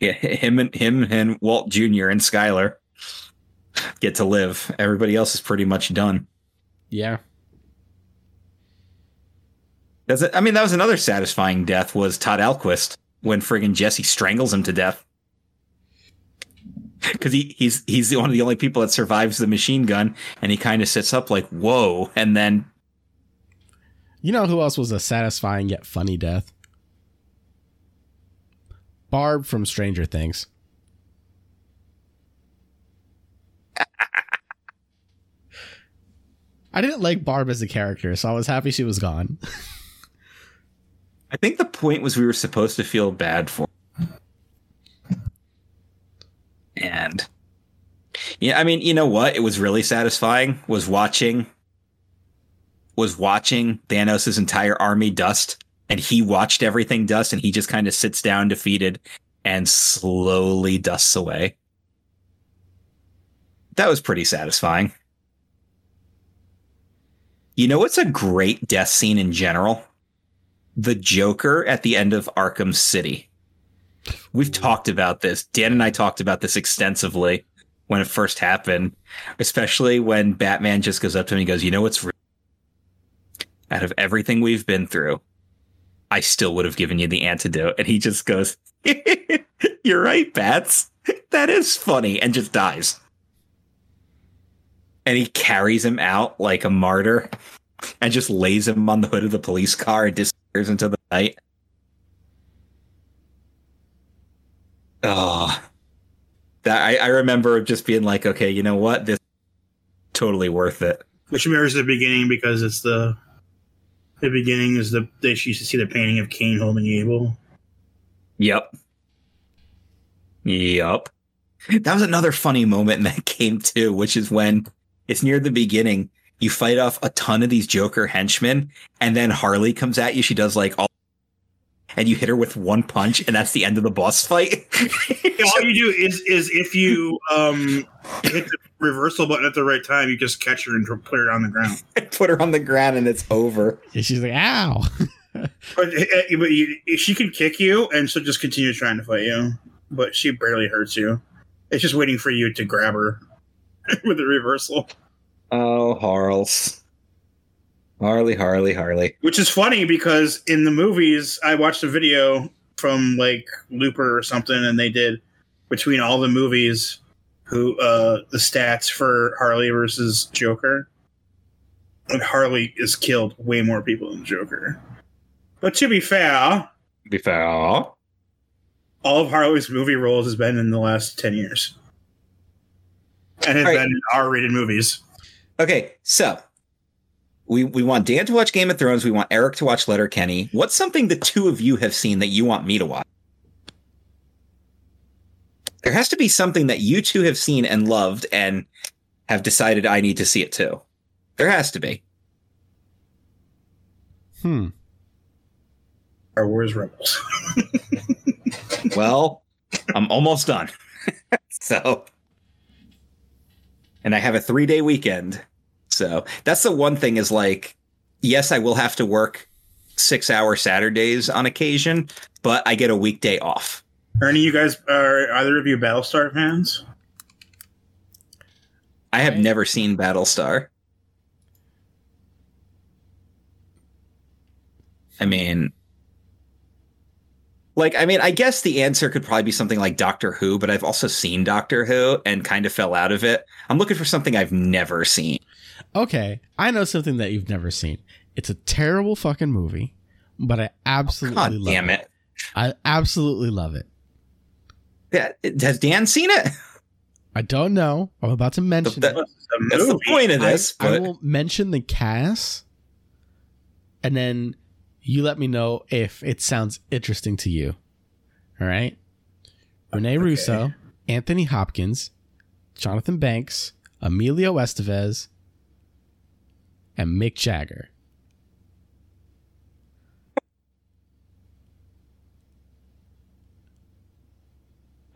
Yeah, him and him and Walt Jr. and Skyler get to live. Everybody else is pretty much done. Yeah. That's. I mean, that was another satisfying death was Todd Alquist when friggin' Jesse strangles him to death. *laughs* Because he, he's he's one of the only people that survives the machine gun, and he kind of sits up like, "Whoa!" And then You know who else was a satisfying yet funny death? Barb from Stranger Things. *laughs* I didn't like Barb as a character, so I was happy she was gone. *laughs* I think the point was we were supposed to feel bad for. him. And yeah, I mean, you know what? It was really satisfying was watching was watching Thanos' entire army dust and he watched everything dust and he just kind of sits down defeated and slowly dusts away. That was pretty satisfying. You know what's a great death scene in general? The Joker at the end of Arkham City. We've talked about this. Dan and I talked about this extensively when it first happened, especially when Batman just goes up to him and goes, "You know what's out of everything we've been through, I still would have given you the antidote." And he just goes, *laughs* "You're right, Bats. That is funny," and just dies. And he carries him out like a martyr and just lays him on the hood of the police car and disappears into the night. Oh, that I, I remember just being like, okay, you know what? This totally worth it. Which mirrors the beginning because it's the the beginning is the they used to see the painting of Cain holding Abel. Yep. Yep. That was another funny moment in *laughs* that game too, which is when it's near the beginning. You fight off a ton of these Joker henchmen, and then Harley comes at you. She does like all, and you hit her with one punch, and that's the end of the boss fight. *laughs* All you do is is if you um hit the reversal button at the right time, you just catch her and put her on the ground. *laughs* Put her on the ground, and it's over. And she's like, ow. *laughs* But, uh, but you, she can kick you, and so just continue trying to fight you. But she barely hurts you. It's just waiting for you to grab her with the reversal. Oh, Harles. Harley, Harley, Harley. Which is funny because in the movies, I watched a video from like Looper or something, and they did between all the movies who uh the stats for Harley versus Joker. And Harley has killed way more people than Joker. But to be fair, Be fair. all of Harley's movie roles has been in the last ten years. And has right. been in R rated movies. Okay, so we we want Dan to watch Game of Thrones. We want Eric to watch Letterkenny. What's something the two of you have seen that you want me to watch? There has to be something that you two have seen and loved and have decided I need to see it too. There has to be. Hmm. Star Wars Rebels. *laughs* Well, I'm almost done. *laughs* so, and I have a three day weekend. So that's the one thing is like, yes, I will have to work six hour Saturdays on occasion, but I get a weekday off. Ernie, you guys are either of you Battlestar fans? I have Right. never seen Battlestar. I mean, like, I mean, I guess the answer could probably be something like Doctor Who, but I've also seen Doctor Who and kind of fell out of it. I'm looking for something I've never seen. Okay, I know something that you've never seen. It's a terrible fucking movie, but I absolutely God love damn it. I absolutely love it. Yeah, Has Dan seen it? I don't know. I'm about to mention That- it. That's the point of this. I but will mention the cast, and then you let me know if it sounds interesting to you. All right. Rene Russo, Anthony Hopkins, Jonathan Banks, Emilio Estevez, and Mick Jagger.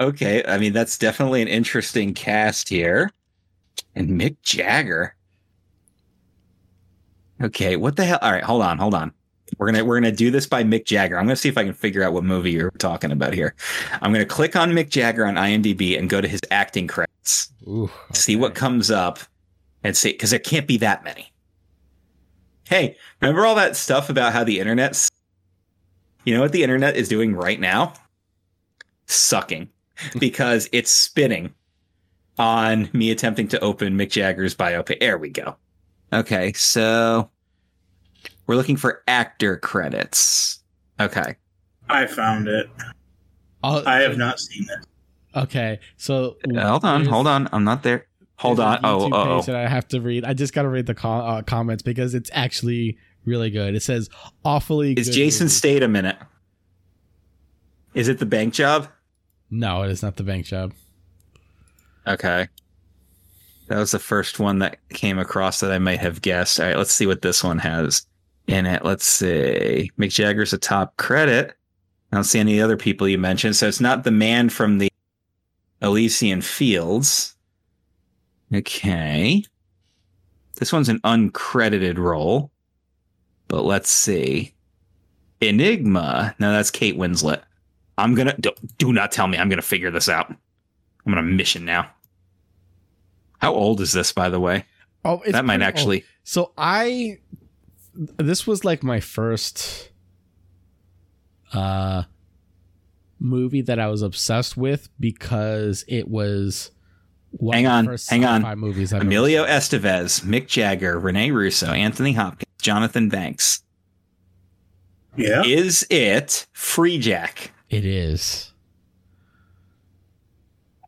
okay, I mean, that's definitely an interesting cast here. And Mick Jagger. Okay, what the hell? All right, hold on, hold on. We're gonna we're gonna do this by Mick Jagger. I'm gonna see if I can figure out what movie you're talking about here. I'm gonna click on Mick Jagger on IMDb and go to his acting credits. Ooh, See what comes up, and see because there can't be that many. Hey, remember all that stuff about how the internet's? You know what the internet is doing right now? Sucking, *laughs* because it's spinning on me attempting to open Mick Jagger's biopic. There we go. Okay, so we're looking for actor credits. Okay. I found it. Oh, I have not seen it. Okay, so Hold on, there's- hold on. I'm not there. Hold on. Oh, oh, page that I have to read. I just got to read the co- uh, comments because it's actually really good. It says awfully. Is good Jason movie. Statham in it? Is it the bank job? No, it is not the bank job. Okay. That was the first one that came across that I might have guessed. All right, let's see what this one has in it. Let's see. Mick Jagger's a top credit. I don't see any other people you mentioned. So it's not the man from the Elysian Fields. Okay. This one's an uncredited role. But let's see. Enigma. No, that's Kate Winslet. I'm gonna do, do not tell me. I'm gonna figure this out. I'm on a mission now. How old is this, by the way? Oh, it's that might pretty old. actually. So I, this was like my first, uh, movie that I was obsessed with because it was. One Hang of the on, first hang on. sci-fi Movies I've Emilio. Estevez, Mick Jagger, Rene Russo, Anthony Hopkins, Jonathan Banks. Yeah. Is it Freejack? It is.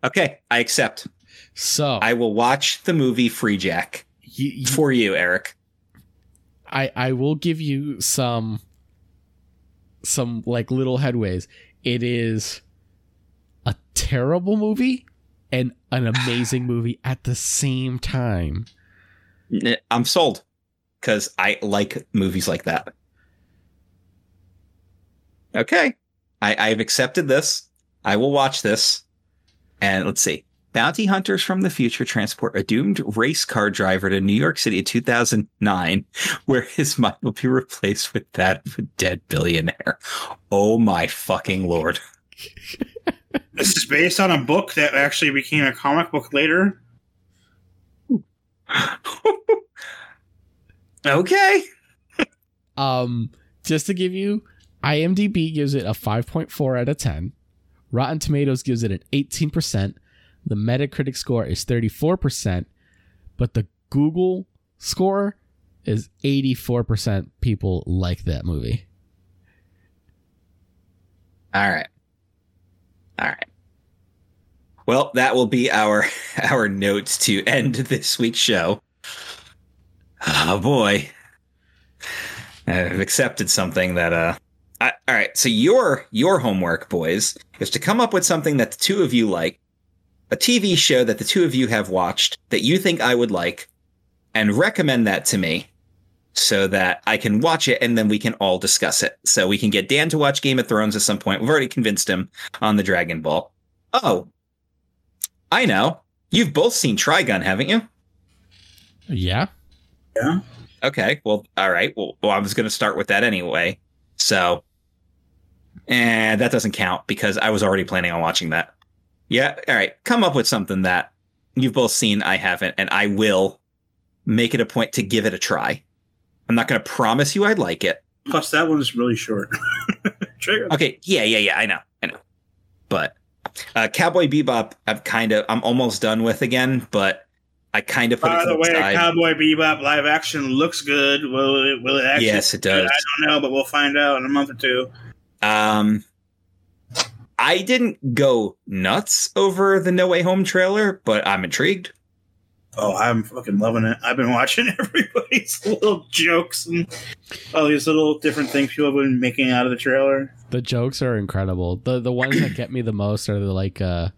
Okay, I accept. So I will watch the movie Freejack you, you- for you, Eric. I I will give you some some like little headways. It is a terrible movie and an amazing *sighs* movie at the same time. I'm sold because I like movies like that. Okay, I, I've accepted this. I will watch this. And let's see. Bounty hunters from the future transport a doomed race car driver to New York City in 2009, *laughs* where his mind will be replaced with that of a dead billionaire. Oh my fucking lord. *laughs* This is based on a book that actually became a comic book later. *laughs* okay. Um just to give you IMDb gives it a 5.4 out of 10. Rotten Tomatoes gives it an 18%. The Metacritic score is 34%, but the Google score is 84% people like that movie. All right. All right. Well, that will be our *laughs* our notes to end this week's show. Oh boy. I've accepted something that uh I, all right, so your your homework, boys, is to come up with something that the two of you like, a TV show that the two of you have watched that you think I would like, and recommend that to me so that I can watch it and then we can all discuss it. So we can get Dan to watch Game of Thrones at some point. We've already convinced him on the Dragon Ball. Oh, I know. You've both seen Trigun, haven't you? Yeah. Yeah. Okay. Well, all right. Well, well I was going to start with that anyway. So, and that doesn't count because I was already planning on watching that. Yeah. All right. Come up with something that you've both seen. I haven't, and I will make it a point to give it a try. I'm not going to promise you I'd like it. Plus, that one's really short. *laughs* Trigger. Okay. Yeah. Yeah. Yeah. I know. I know. But uh, Cowboy Bebop, I'm kind of, I'm almost done with again, but I kind of put By it to the the way, side. Cowboy Bebop live action looks good. Will it? Will it actually? yes, it does. I don't know, but we'll find out in a month or two. Um, I didn't go nuts over the No Way Home trailer, but I'm intrigued. Oh, I'm fucking loving it. I've been watching *laughs* everybody's little jokes and all these little different things people have been making out of the trailer. The jokes are incredible. The the ones that get me the most are the like uh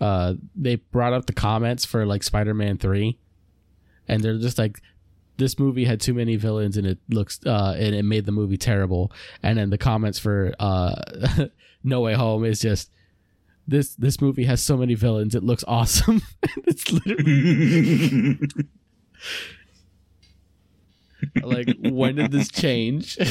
uh they brought up the comments for like Spider-Man 3 and they're just like this movie had too many villains and it looks uh and it made the movie terrible. And then the comments for uh *laughs* No Way Home is just this this movie has so many villains it looks awesome. *laughs* it's literally *laughs* like, when did this change? *laughs*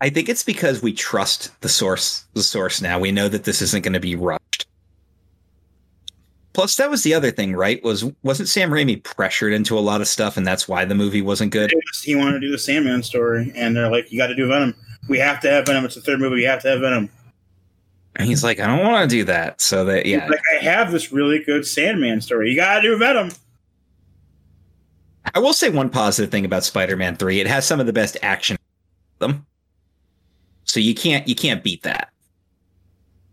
I think it's because we trust the source the source now. We know that this isn't going to be rushed. Plus, that was the other thing, right? Was wasn't Sam Raimi pressured into a lot of stuff, and that's why the movie wasn't good? He wanted to do the Sandman story, and they're like, "You got to do Venom. We have to have Venom. It's the third movie. We have to have Venom." And he's like, "I don't want to do that." So that yeah, He's like I have this really good Sandman story. You got to do Venom. I will say one positive thing about Spider-Man Three: it has some of the best action. Them, so you can't you can't beat that.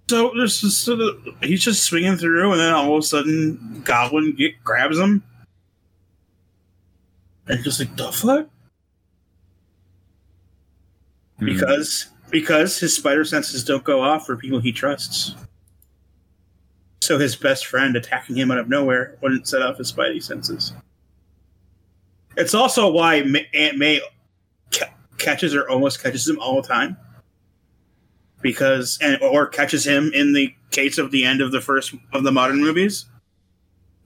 So there's just sort of he's just swinging through, and then all of a sudden, Goblin get, grabs him, and just like the fuck, Hmm. because because his spider senses don't go off for people he trusts. So his best friend attacking him out of nowhere wouldn't set off his spidey senses. It's also why Aunt May ca- catches or almost catches him all the time because and or catches him in the case of the end of the first of the modern movies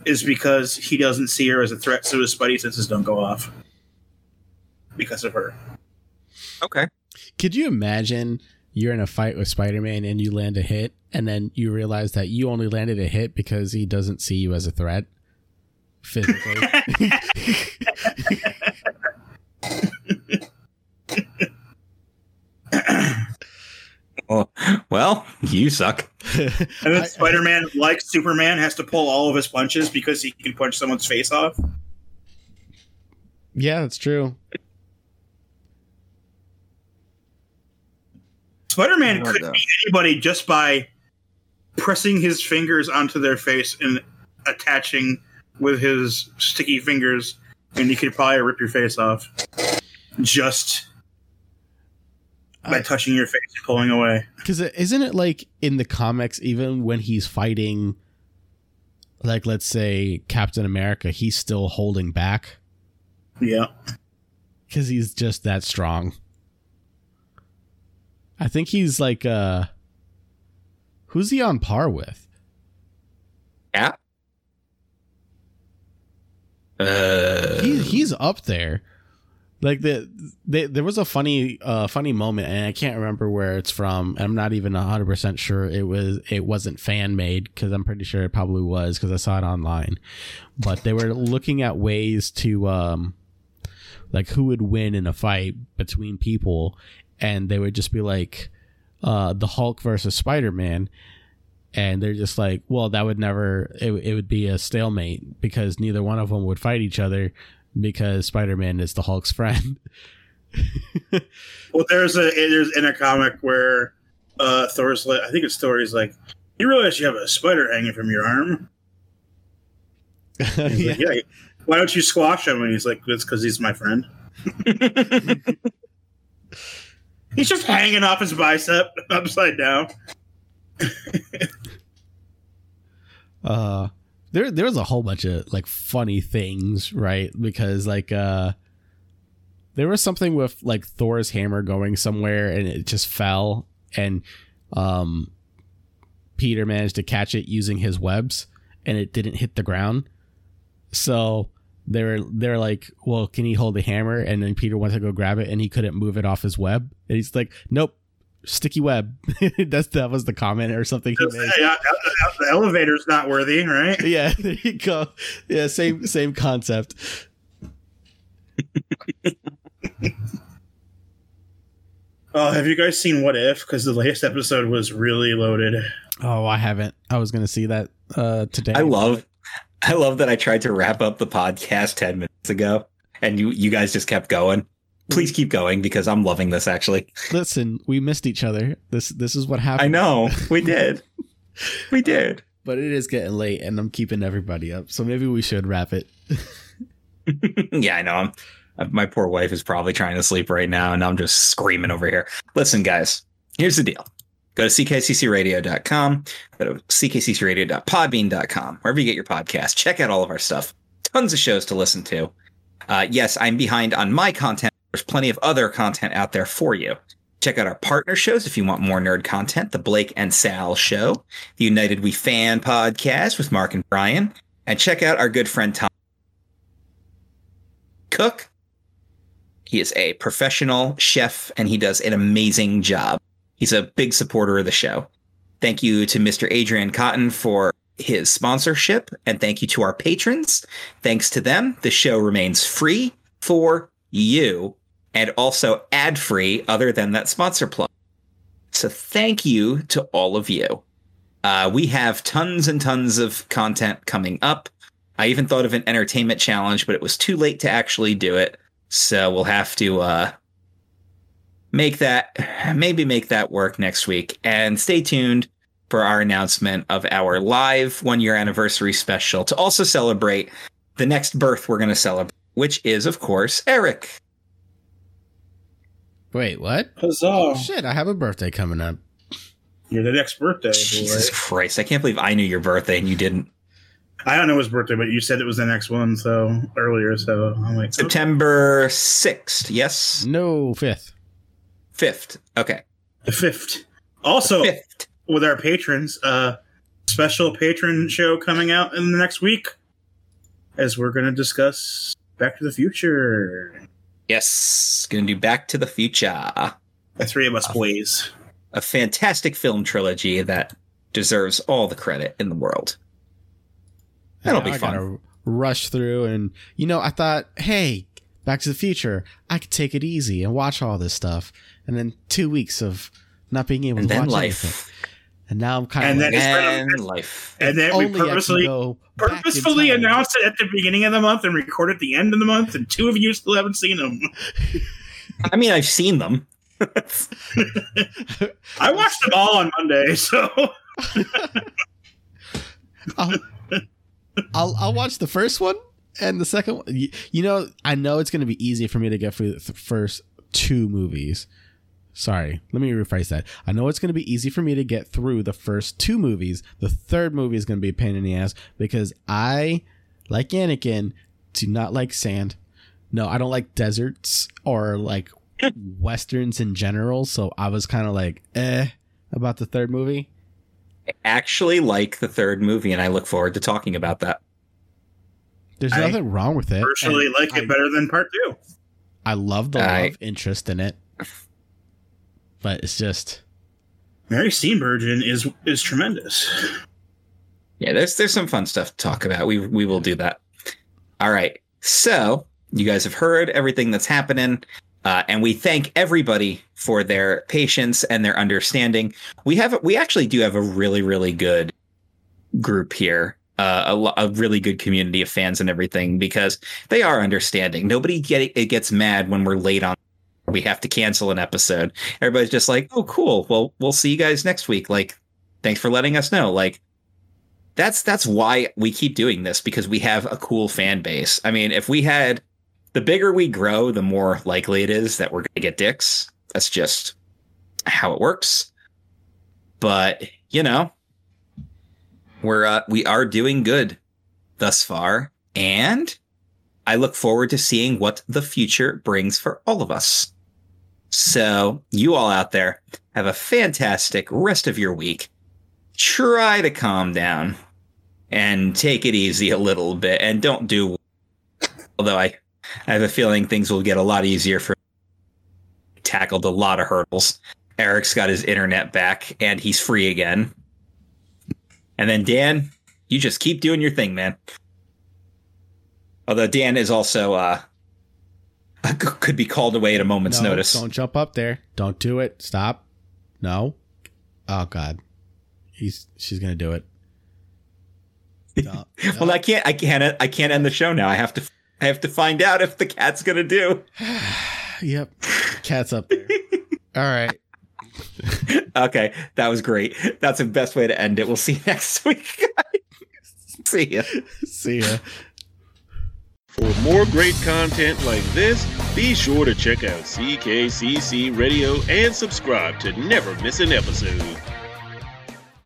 is because he doesn't see her as a threat, so his spidey senses don't go off because of her. Okay. Could you imagine you're in a fight with Spider-Man and you land a hit, and then you realize that you only landed a hit because he doesn't see you as a threat physically? Well, well, you suck. *laughs* And then Spider Man, like Superman, has to pull all of his punches because he can punch someone's face off. yeah, that's true. Spider Man could that. beat anybody just by pressing his fingers onto their face and attaching with his sticky fingers, and he could probably rip your face off just by I- touching your face and pulling away. Because isn't it like in the comics, even when he's fighting, like let's say Captain America, he's still holding back Yeah. because he's just that strong. I think he's like, uh, who's he on par with? Yeah. Uh, He, he's up there. Like the, the there was a funny uh funny moment and I can't remember where it's from. I'm not even 100% sure it was it wasn't fan made cuz I'm pretty sure it probably was cuz I saw it online. But they were looking at ways to um like who would win in a fight between people and they would just be like uh the Hulk versus Spider-Man and they're just like, well, that would never it, it would be a stalemate because neither one of them would fight each other because Spider-Man is the Hulk's friend. Well, there's a there's in a comic where uh, Thor's like, I think it's Thor. He's like, you realize you have a spider hanging from your arm? *laughs* Yeah. like, yeah. Why don't you squash him? And he's like, it's because he's my friend. *laughs* He's just hanging off his bicep *laughs* upside down. uh there there was a whole bunch of like funny things, right? Because like uh there was something with like Thor's hammer going somewhere and it just fell and um Peter managed to catch it using his webs and it didn't hit the ground. So they're they're like, well, can he hold the hammer? And then Peter went to go grab it and he couldn't move it off his web. And he's like, nope, sticky web. *laughs* That's that was the comment or something he made. Yeah, the elevator's not worthy, right? *laughs* Yeah, there you go. Yeah, same same concept. Oh, have you guys seen What If? Because the latest episode was really loaded. Oh, I haven't. I was gonna see that uh today. I love, I love that I tried to wrap up the podcast ten minutes ago, and you you guys just kept going. Please keep going because I'm loving this. Actually, Listen, we missed each other. This this is what happened. I know we *laughs* did, we did. but it is getting late, and I'm keeping everybody up. So maybe we should wrap it. *laughs* yeah, I know. I'm, my poor wife is probably trying to sleep right now, and I'm just screaming over here. Listen, guys, here's the deal. Go to ckccradio.com, go to ckccradio.podbean.com, wherever you get your podcast. Check out all of our stuff. Tons of shows to listen to. Uh, yes, I'm behind on my content. There's plenty of other content out there for you. Check out our partner shows if you want more nerd content. The Blake and Sal Show, the United We Fan podcast with Mark and Brian, and check out our good friend Tom Cook. He is a professional chef and he does an amazing job. He's a big supporter of the show. Thank you to Mr. Adrian Cotton for his sponsorship, and thank you to our patrons. Thanks to them, the show remains free for you and also ad free, other than that sponsor plug. So, thank you to all of you. Uh, we have tons and tons of content coming up. I even thought of an entertainment challenge, but it was too late to actually do it. So, we'll have to uh, make that maybe make that work next week and stay tuned for our announcement of our live one year anniversary special to also celebrate the next birth we're going to celebrate which is of course eric Wait, what? Huzzah! Oh, shit, I have a birthday coming up. You're the next birthday, jesus boy. christ i can't believe i knew your birthday and you didn't I don't know his birthday, but you said it was the next one, so earlier. So I'm like, september 6th yes No, fifth. 5th okay the fifth. Also, 5th with our patrons, uh, special patron show coming out in the next week, as we're going to discuss Back to the Future. yes gonna do back to the future The three of us boys. a fantastic film trilogy that deserves all the credit in the world That'll be I fun. gotta rush through, and you know, I thought, hey, Back to the Future, I could take it easy and watch all this stuff, and then two weeks of not being able and to then watch life. anything. And now I'm kind And of then like, it's been and life. And then we only I purposely go back in purposefully announced it at the beginning of the month and record at the end of the month, and two of you still haven't seen them. I mean, I've seen them. *laughs* I watched them all on Monday, so. *laughs* I'll, I'll I'll watch the first one and the second one. You, you know, I know it's going to be easy for me to get through the first two movies. Sorry, let me rephrase that. I know it's going to be easy for me to get through the first two movies. The third movie is going to be a pain in the ass because I, like Anakin, do not like sand. No, I don't like deserts or like *laughs* westerns in general. So I was kind of like, eh, about the third movie. I actually like the third movie, and I look forward to talking about that. There's I nothing wrong with it. I personally and like I- it better than part two. I love the I- love interest in it, but it's just Mary Steenburgen is is tremendous. Yeah, there's there's some fun stuff to talk about. We we will do that. All right. So you guys have heard everything that's happening, uh, and we thank everybody for their patience and their understanding. We have we actually do have a really really good group here. Uh, a, a really good community of fans and everything because they are understanding. Nobody get it gets mad when we're late on. We have to cancel an episode. Everybody's just like, "Oh, cool. Well, we'll see you guys next week." Like, thanks for letting us know. Like, that's that's why we keep doing this because we have a cool fan base. I mean, if we had the bigger we grow, the more likely it is that we're going to get dicks. That's just how it works. But, you know, we're uh, we are doing good thus far and I look forward to seeing what the future brings for all of us. So, you all out there have a fantastic rest of your week. Try to calm down and take it easy a little bit and don't do although I I have a feeling things will get a lot easier for tackled a lot of hurdles. Eric's got his internet back and he's free again. And then Dan, you just keep doing your thing, man. Although Dan is also uh *laughs* could be called away at a moment's no, notice. Don't jump up there. Don't do it. Stop. No. Oh God. He's she's gonna do it. *laughs* Don't. Well, I can't I can't I can't end the show now. I have to I have to find out if the cat's going to do. *sighs* yep. Cat's up there. *laughs* All right. *laughs* Okay, that was great. That's the best way to end it. We'll see you *laughs* next week. *laughs* see ya. See ya. For more great content like this, be sure to check out CKCC Radio and subscribe to never miss an episode.